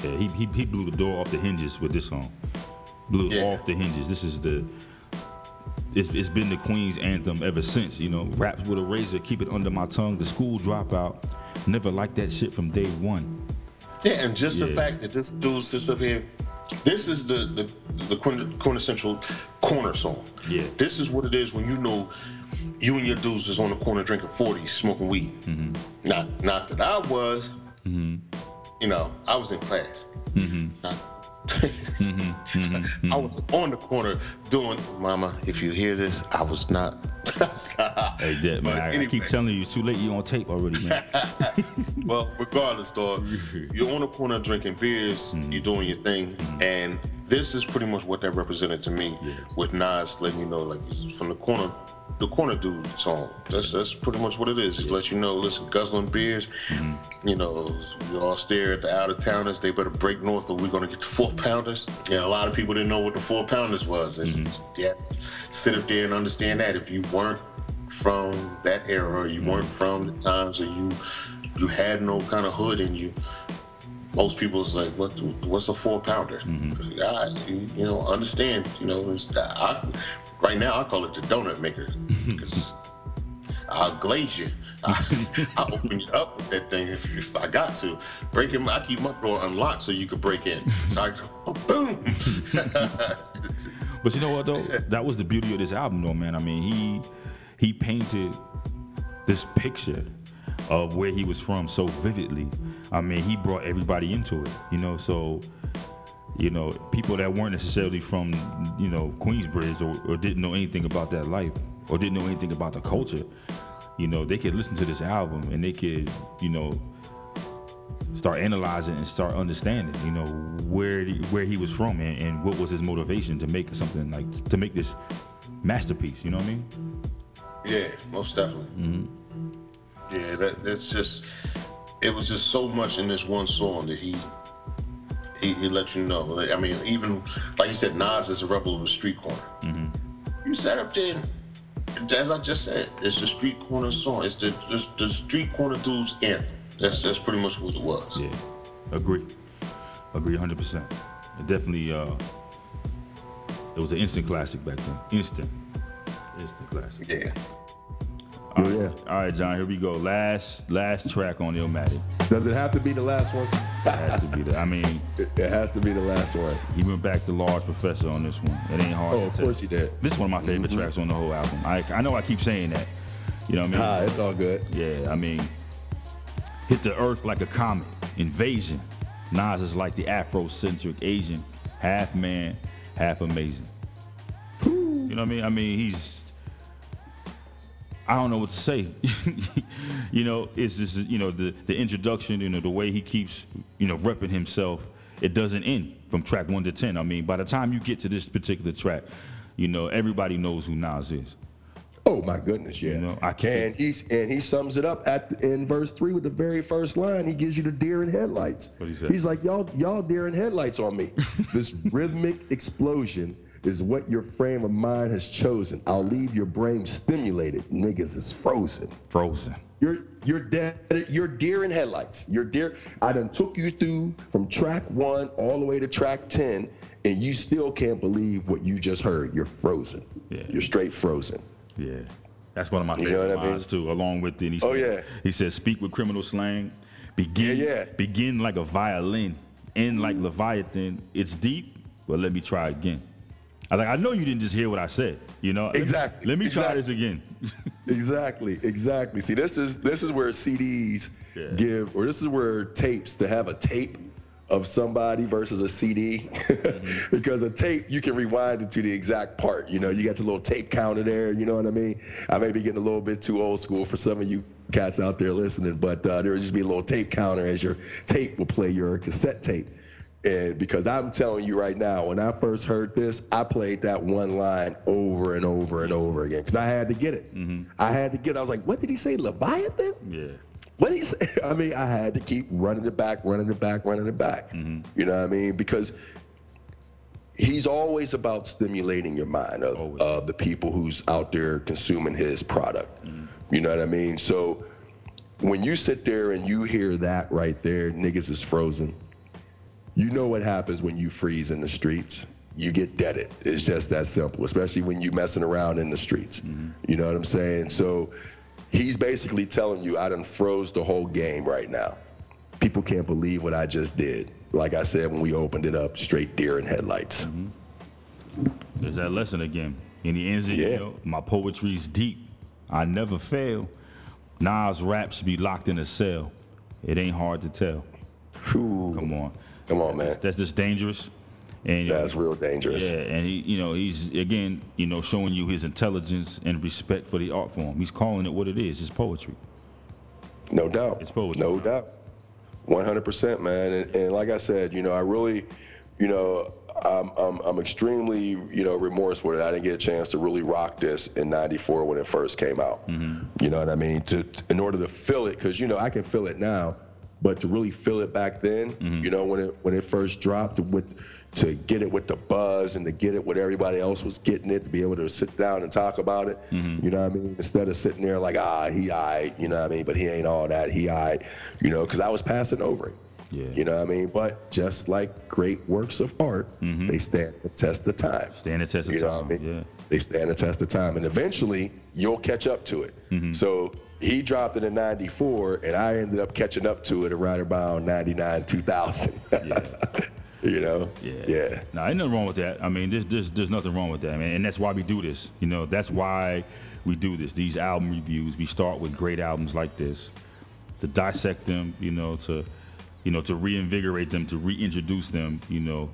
Speaker 1: Yeah, he, he, he blew the door off the hinges with this song. Blew
Speaker 2: Yeah.
Speaker 1: off the hinges. This is the. It's, it's been the Queen's anthem ever since. You know, raps with a razor, keep it under my tongue. The school dropout, never liked that shit from day one.
Speaker 2: Yeah, and just the fact that this dude sits up here, this is the the, the quintessential corner song.
Speaker 1: Yeah.
Speaker 2: This is what it is when you know you and your dudes is on the corner drinking 40s, smoking weed.
Speaker 1: Mm-hmm.
Speaker 2: Not not that I was. You know, I was in class.
Speaker 1: Mm-hmm.
Speaker 2: Not- Mm-hmm. Mm-hmm. I was on the corner doing, Mama, if you hear this, I was not.
Speaker 1: Hey, that, man, I, I keep telling you, it's too late. You on tape already, man.
Speaker 2: Well, regardless, dog, you're on the corner drinking beers, mm-hmm. you're doing your thing, and this is pretty much what that represented to me. With Nas letting you know, like from the corner, the corner dude song. That's that's pretty much what it is. Just let you know, listen, guzzling beers. Mm-hmm. You know, we all stare at the out of towners. They better break north, or we're gonna get the four pounders. Yeah, a lot of people didn't know what the four pounders was, and mm-hmm. yes, sit up there and understand that if you weren't from that era, you mm-hmm. weren't from the times that you you had no kind of hood in you. Most people is like, what? What's a four pounder? Mm-hmm. I, you, know, understand. You know, it's, I, right now I call it the donut maker because I'll glaze you. I, I'll open you up with that thing if, if I got to. Break him. I keep my door unlocked so you can break in. So I go, oh, boom.
Speaker 1: But you know what though? That was the beauty of this album though, man. I mean, he he painted this picture of where he was from so vividly. I mean, he brought everybody into it, you know, so you know, people that weren't necessarily from, you know, Queensbridge or, or didn't know anything about that life or didn't know anything about the culture, you know, they could listen to this album and they could, you know, start analyzing and start understanding, you know, where he, where he was from and, and what was his motivation to make something like to make this masterpiece. You know what I mean?
Speaker 2: Yeah, most definitely. Mm-hmm. Yeah, that that's just it was just so much in this one song that he he, he let you know. I mean, even like you said, Nas is a rebel of the street corner. You sat up there, as I just said, it's the street corner song. It's the it's the street corner dude's anthem. That's that's pretty much what it was.
Speaker 1: Yeah, agree, agree, hundred percent. It definitely, uh, it was an instant classic back then. Instant, instant classic.
Speaker 2: Yeah.
Speaker 3: Oh, yeah.
Speaker 1: All right, John. Here we go. Last last track on Illmatic.
Speaker 3: Does it have to be the last one?
Speaker 1: It has to be the. I mean,
Speaker 3: It it has to be the last one.
Speaker 1: he went back to Large Professor on this one. It ain't hard.
Speaker 3: Oh, of course he did.
Speaker 1: This is one of my favorite tracks on the whole album. I I know I keep saying that. You know what I mean?
Speaker 3: Ah, it's all good.
Speaker 1: Yeah, I mean, hit the earth like a comet. Invasion. Nas is like the Afrocentric Asian, half man, half amazing. You know what I mean? I mean, he's. I don't know what to say. you know, it's just you know the the introduction. You know the way he keeps you know repping himself. It doesn't end from track one to ten. I mean, by the time you get to this particular track, you know everybody knows who Nas is.
Speaker 3: Oh my goodness, yeah.
Speaker 1: You know, I can't-
Speaker 3: and he's and he sums it up at in verse three with the very first line. He gives you the deer in headlights.
Speaker 1: What'd he say?
Speaker 3: He's like, y'all, y'all deer in headlights on me. this rhythmic explosion is what your frame of mind has chosen. I'll leave your brain stimulated. Niggas is frozen.
Speaker 1: Frozen.
Speaker 3: You're you're dead. You're deer in headlights. You're deer. I done took you through from track one all the way to track ten, and you still can't believe what you just heard. You're frozen.
Speaker 1: Yeah.
Speaker 3: You're straight frozen.
Speaker 1: Yeah, that's one of my
Speaker 3: You know
Speaker 1: favorite
Speaker 3: what I mean?
Speaker 1: lines too. Along with it, he
Speaker 3: Oh,
Speaker 1: said,
Speaker 3: yeah.
Speaker 1: he says "Speak with criminal slang, begin,
Speaker 3: Yeah, yeah.
Speaker 1: begin like a violin, end like Leviathan. It's deep, but let me try again." I like, I know you didn't just hear what I said. You know, Let me-
Speaker 3: Exactly,
Speaker 1: Let me, try
Speaker 3: exactly.
Speaker 1: this again.
Speaker 3: Exactly, exactly. See, this is this is where CDs
Speaker 1: Yeah.
Speaker 3: give, or this is where tapes to have a tape of somebody versus a CD because a tape you can rewind it to the exact part. You know, you got the little tape counter there. You know what I mean? I may be getting a little bit too old school for some of you cats out there listening, but uh, there would just be a little tape counter as your tape will play your cassette tape. And because I'm telling you right now, when I first heard this, I played that one line over and over and over again because I had to get it. Mm-hmm. I had to get. it. I was like, "What did he say, Leviathan?"
Speaker 1: Yeah.
Speaker 3: What did he say? I mean, I had to keep running it back, running it back, running it back. Mm-hmm. You know what I mean? Because he's always about stimulating your mind of,
Speaker 1: Always.
Speaker 3: of the people who's out there consuming his product. Mm-hmm. You know what I mean? So when you sit there and you hear that right there, niggas is frozen. You know what happens when you freeze in the streets. You get deaded. It's just that simple, especially when you messing around in the streets. Mm-hmm. You know what I'm saying? So he's basically telling you, I done froze the whole game right now. People can't believe what I just did. Like I said when we opened it up, straight deer in headlights. Mm-hmm.
Speaker 1: There's that lesson again. And he ends it,
Speaker 3: Yeah.
Speaker 1: you know, my poetry's deep. I never fail. Nas raps be locked in a cell. It ain't hard to tell. Come on.
Speaker 3: Come on, man.
Speaker 1: That's just dangerous. And you know,
Speaker 3: That's real dangerous.
Speaker 1: Yeah, and he, you know, he's again, you know, showing you his intelligence and respect for the art form. He's calling it what it is. It's poetry.
Speaker 3: No doubt.
Speaker 1: It's poetry.
Speaker 3: No doubt. 100%, man. And, and like I said, you know, I really, you know, I'm, I'm, I'm extremely, you know, remorseful that I didn't get a chance to really rock this in 94 when it first came out. Mm-hmm. You know what I mean? To, in order to feel it, because, you know, I can feel it now, but to really feel it back then, you know, when it, when it first dropped, with, to get it with the buzz and to get it with everybody else was getting it, to be able to sit down and talk about it, you know what I mean? Instead of sitting there like, ah, he I, you know what I mean? But he ain't all that, he I, you know, because I was passing over it.
Speaker 1: Yeah.
Speaker 3: You know what I mean? But just like great works of art, they stand the test of time.
Speaker 1: Stand the test of
Speaker 3: You
Speaker 1: time.
Speaker 3: I mean?
Speaker 1: Yeah.
Speaker 3: They stand the test of time, and eventually you'll catch up to it.
Speaker 1: Mm-hmm.
Speaker 3: So he dropped it in '94, and I ended up catching up to it around about '99, 2000. you know?
Speaker 1: Yeah.
Speaker 3: Yeah.
Speaker 1: No, ain't nothing wrong with that. I mean, there's, there's, there's nothing wrong with that, man. And that's why we do this. You know, that's why we do this. These album reviews, we start with great albums like this, to dissect them, you know, to, you know, to reinvigorate them, to reintroduce them, you know,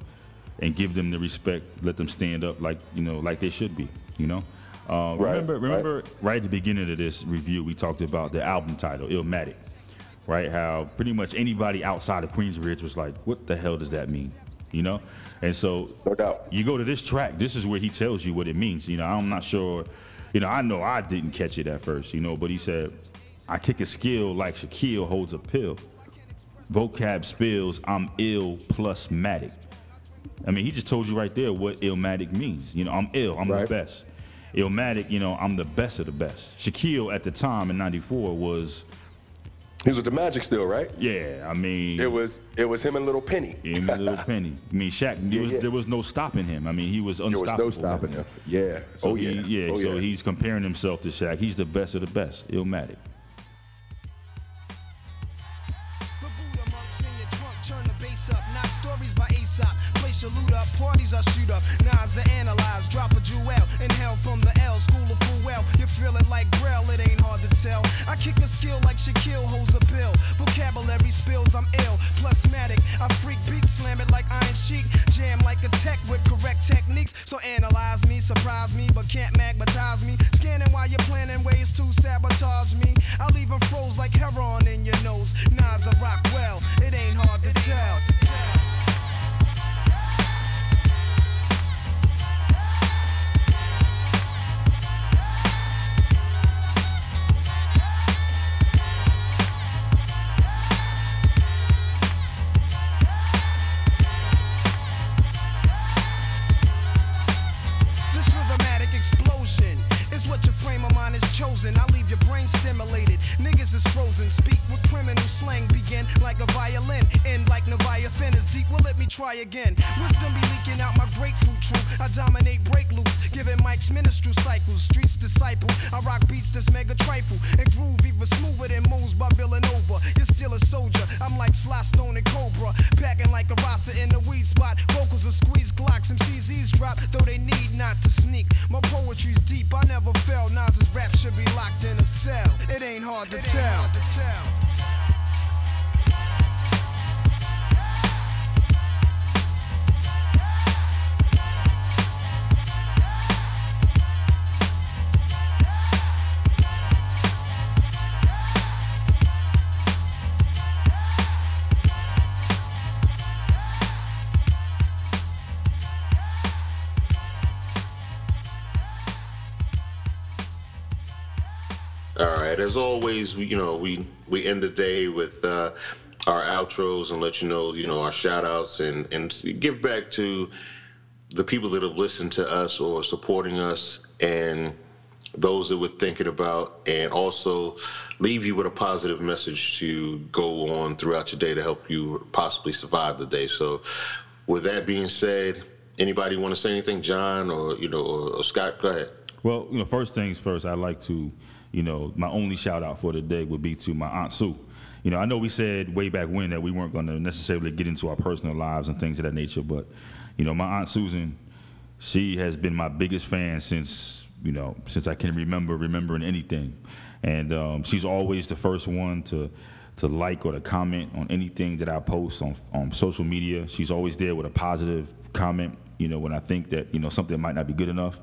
Speaker 1: and give them the respect, let them stand up like, you know, like they should be, you know. Uh,
Speaker 3: Right,
Speaker 1: remember,
Speaker 3: right.
Speaker 1: remember, right. at the beginning of this review, we talked about the album title, Illmatic, right? How pretty much anybody outside of Queensbridge was like, "What the hell does that mean?" You know, and so
Speaker 3: No
Speaker 1: you go to this track. This is where he tells you what it means. You know, I'm not sure. You know, I know I didn't catch it at first. You know, but he said, "I kick a skill like Shaquille holds a pill. Vocab spills. I'm ill plus matic." I mean, he just told you right there what illmatic means. You know, I'm ill. I'm
Speaker 3: Right.
Speaker 1: the best. Illmatic, you know, I'm the best of the best. Shaquille at the time in '94 was,
Speaker 3: He was with the Magic still, right?
Speaker 1: yeah. I mean,
Speaker 3: It was it was him and Little Penny.
Speaker 1: him and Little Penny. I mean, Shaq. There,
Speaker 3: Yeah,
Speaker 1: was,
Speaker 3: yeah.
Speaker 1: there was no stopping him. I mean, he was unstoppable.
Speaker 3: There was no stopping him. Yeah.
Speaker 1: So
Speaker 3: oh
Speaker 1: he-
Speaker 3: yeah.
Speaker 1: yeah.
Speaker 3: Oh,
Speaker 1: so
Speaker 3: yeah.
Speaker 1: he's comparing himself to Shaq. He's the best of the best. Illmatic.
Speaker 6: Loot up, parties I shoot up. Nas I analyze, drop a jewel. Inhale from the L, school of full well. You feel it like Grail, it ain't hard to tell. I kick a skill like Shaquille holds a pill. Vocabulary spills, I'm ill. Plus matic, I freak beat, slam it like Iron Sheik. Jam like a tech with correct techniques. So analyze me, surprise me, but can't magnetize me. Scanning while you're planning ways to sabotage me. I leave 'em froze like heroin in your nose. Nas I rock well, it ain't hard to tell. Chosen. I brain stimulated. Niggas is frozen. Speak with criminal slang. Begin like a violin. End like Leviathan is deep. Well, let me try again. Wisdom be leaking out my grapefruit truth. I dominate break loose. Giving Mike's ministry cycles. Streets disciple. I rock beats that's mega trifle. And groove even smoother than moves by Villanova. You're still a soldier. I'm like Sly Stallone and Cobra. Packing like a roster in the weed spot. Vocals are squeeze Glocks. Some CZs drop. Though they need not to sneak. My poetry's deep. I never fell. Nas's rap should be locked in a cell. It ain't hard to tell.
Speaker 2: Right. As always, we, you know, we we end the day with uh, our outros and let you know, you know, our shout outs and and give back to the people that have listened to us or supporting us and those that we're thinking about and also leave you with a positive message to go on throughout your day to help you possibly survive the day. So with that being said, anybody want to say anything, John or you know or, Scott? Go ahead.
Speaker 1: Well, you know, first things first, I'd like to, you know, my only shout out for today would be to my Aunt Sue. You know, I know we said way back when that we weren't going to necessarily get into our personal lives and things of that nature, but, you know, my Aunt Susan, she has been my biggest fan since, you know, since I can remember remembering anything. And um, she's always the first one to, to like or to comment on anything that I post on, on social media. She's always there with a positive comment, you know, when I think that, you know, something might not be good enough.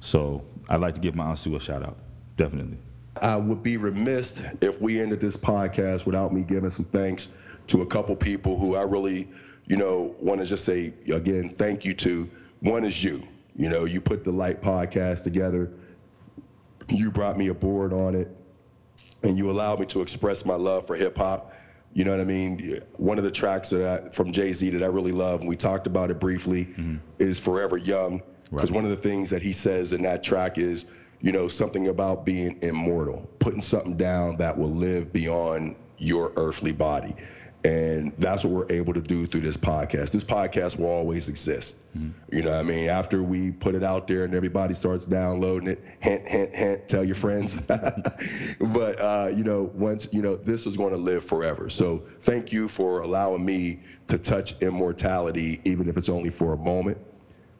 Speaker 1: So I'd like to give my Aunt Sue a shout out, definitely.
Speaker 3: I would be remiss if we ended this podcast without me giving some thanks to a couple people who I really, you know, want to just say again, thank you to. One is you. You know, you put the Light podcast together. You brought me aboard on it, and you allowed me to express my love for hip hop. You know what I mean? One of the tracks that I, from Jay Z that I really love, and we talked about it briefly, mm-hmm. is "Forever Young." Because right. one of the things that he says in that track is, you know, something about being immortal, putting something down that will live beyond your earthly body. And that's what we're able to do through this podcast. This podcast will always exist. Mm-hmm. You know what I mean? After we put it out there and everybody starts downloading it, hint, hint, hint, tell your friends. but, uh, you know, once, you know, this is going to live forever. So thank you for allowing me to touch immortality, even if it's only for a moment.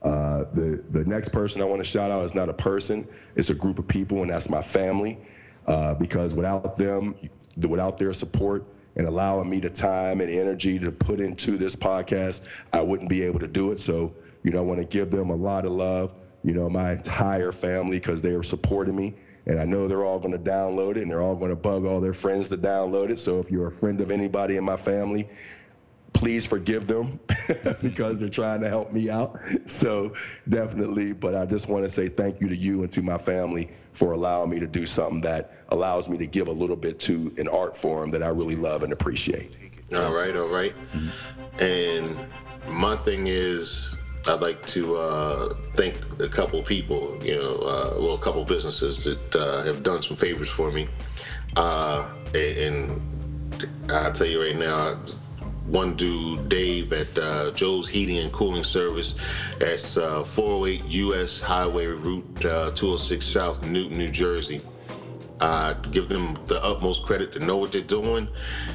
Speaker 3: Uh, the, the next person I want to shout out is not a person, it's a group of people, and that's my family. Uh, because without them, without their support and allowing me the time and energy to put into this podcast, I wouldn't be able to do it. So, you know, I want to give them a lot of love, you know, my entire family, because they are supporting me. And I know they're all going to download it and they're all going to bug all their friends to download it. So if you're a friend of anybody in my family, please forgive them because they're trying to help me out. So definitely, but I just want to say thank you to you and to my family for allowing me to do something that allows me to give a little bit to an art form that I really love and appreciate.
Speaker 2: All right, all right. And my thing is, I'd like to uh, thank a couple people, you know, uh, well, a couple businesses that uh, have done some favors for me. Uh, and I'll tell you right now, one dude, Dave, at uh, Joe's Heating and Cooling Service. That's uh, 408 US Highway Route uh, 206 South, Newton, New Jersey. I give them the utmost credit to know what they're doing.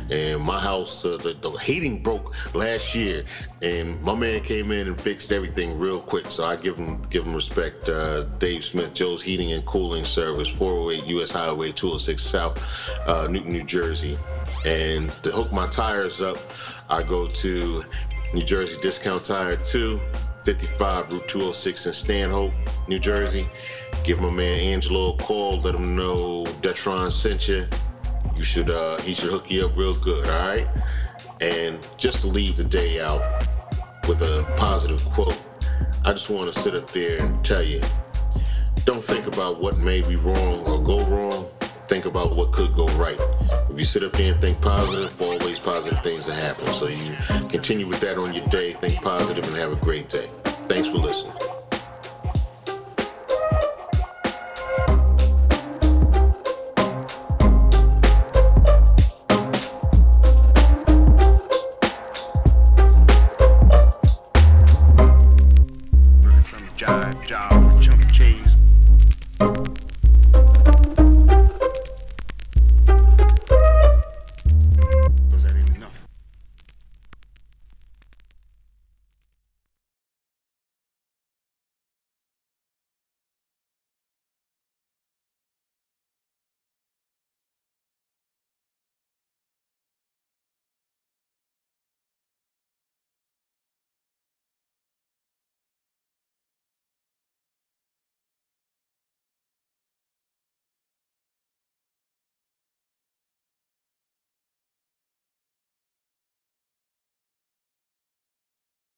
Speaker 2: And my house, uh, the, the heating broke last year, and my man came in and fixed everything real quick. So I give him give him respect. Uh, Dave Smith, Joe's Heating and Cooling Service, 408 US Highway 206 South, uh, Newton, New Jersey. And to hook my tires up, I go to New Jersey Discount Tire 2, 55 Route 206 in Stanhope, New Jersey. Give my man Angelo a call, let him know Detrone sent you. You should uh he should hook you up real good, all right? And just to leave the day out with a positive quote, I just want to sit up there and tell you, don't think about what may be wrong or go wrong think about what could go right. If you sit up here and think positive, always positive things that happen. So you continue with that on your day, think positive, and have a great day. Thanks for listening.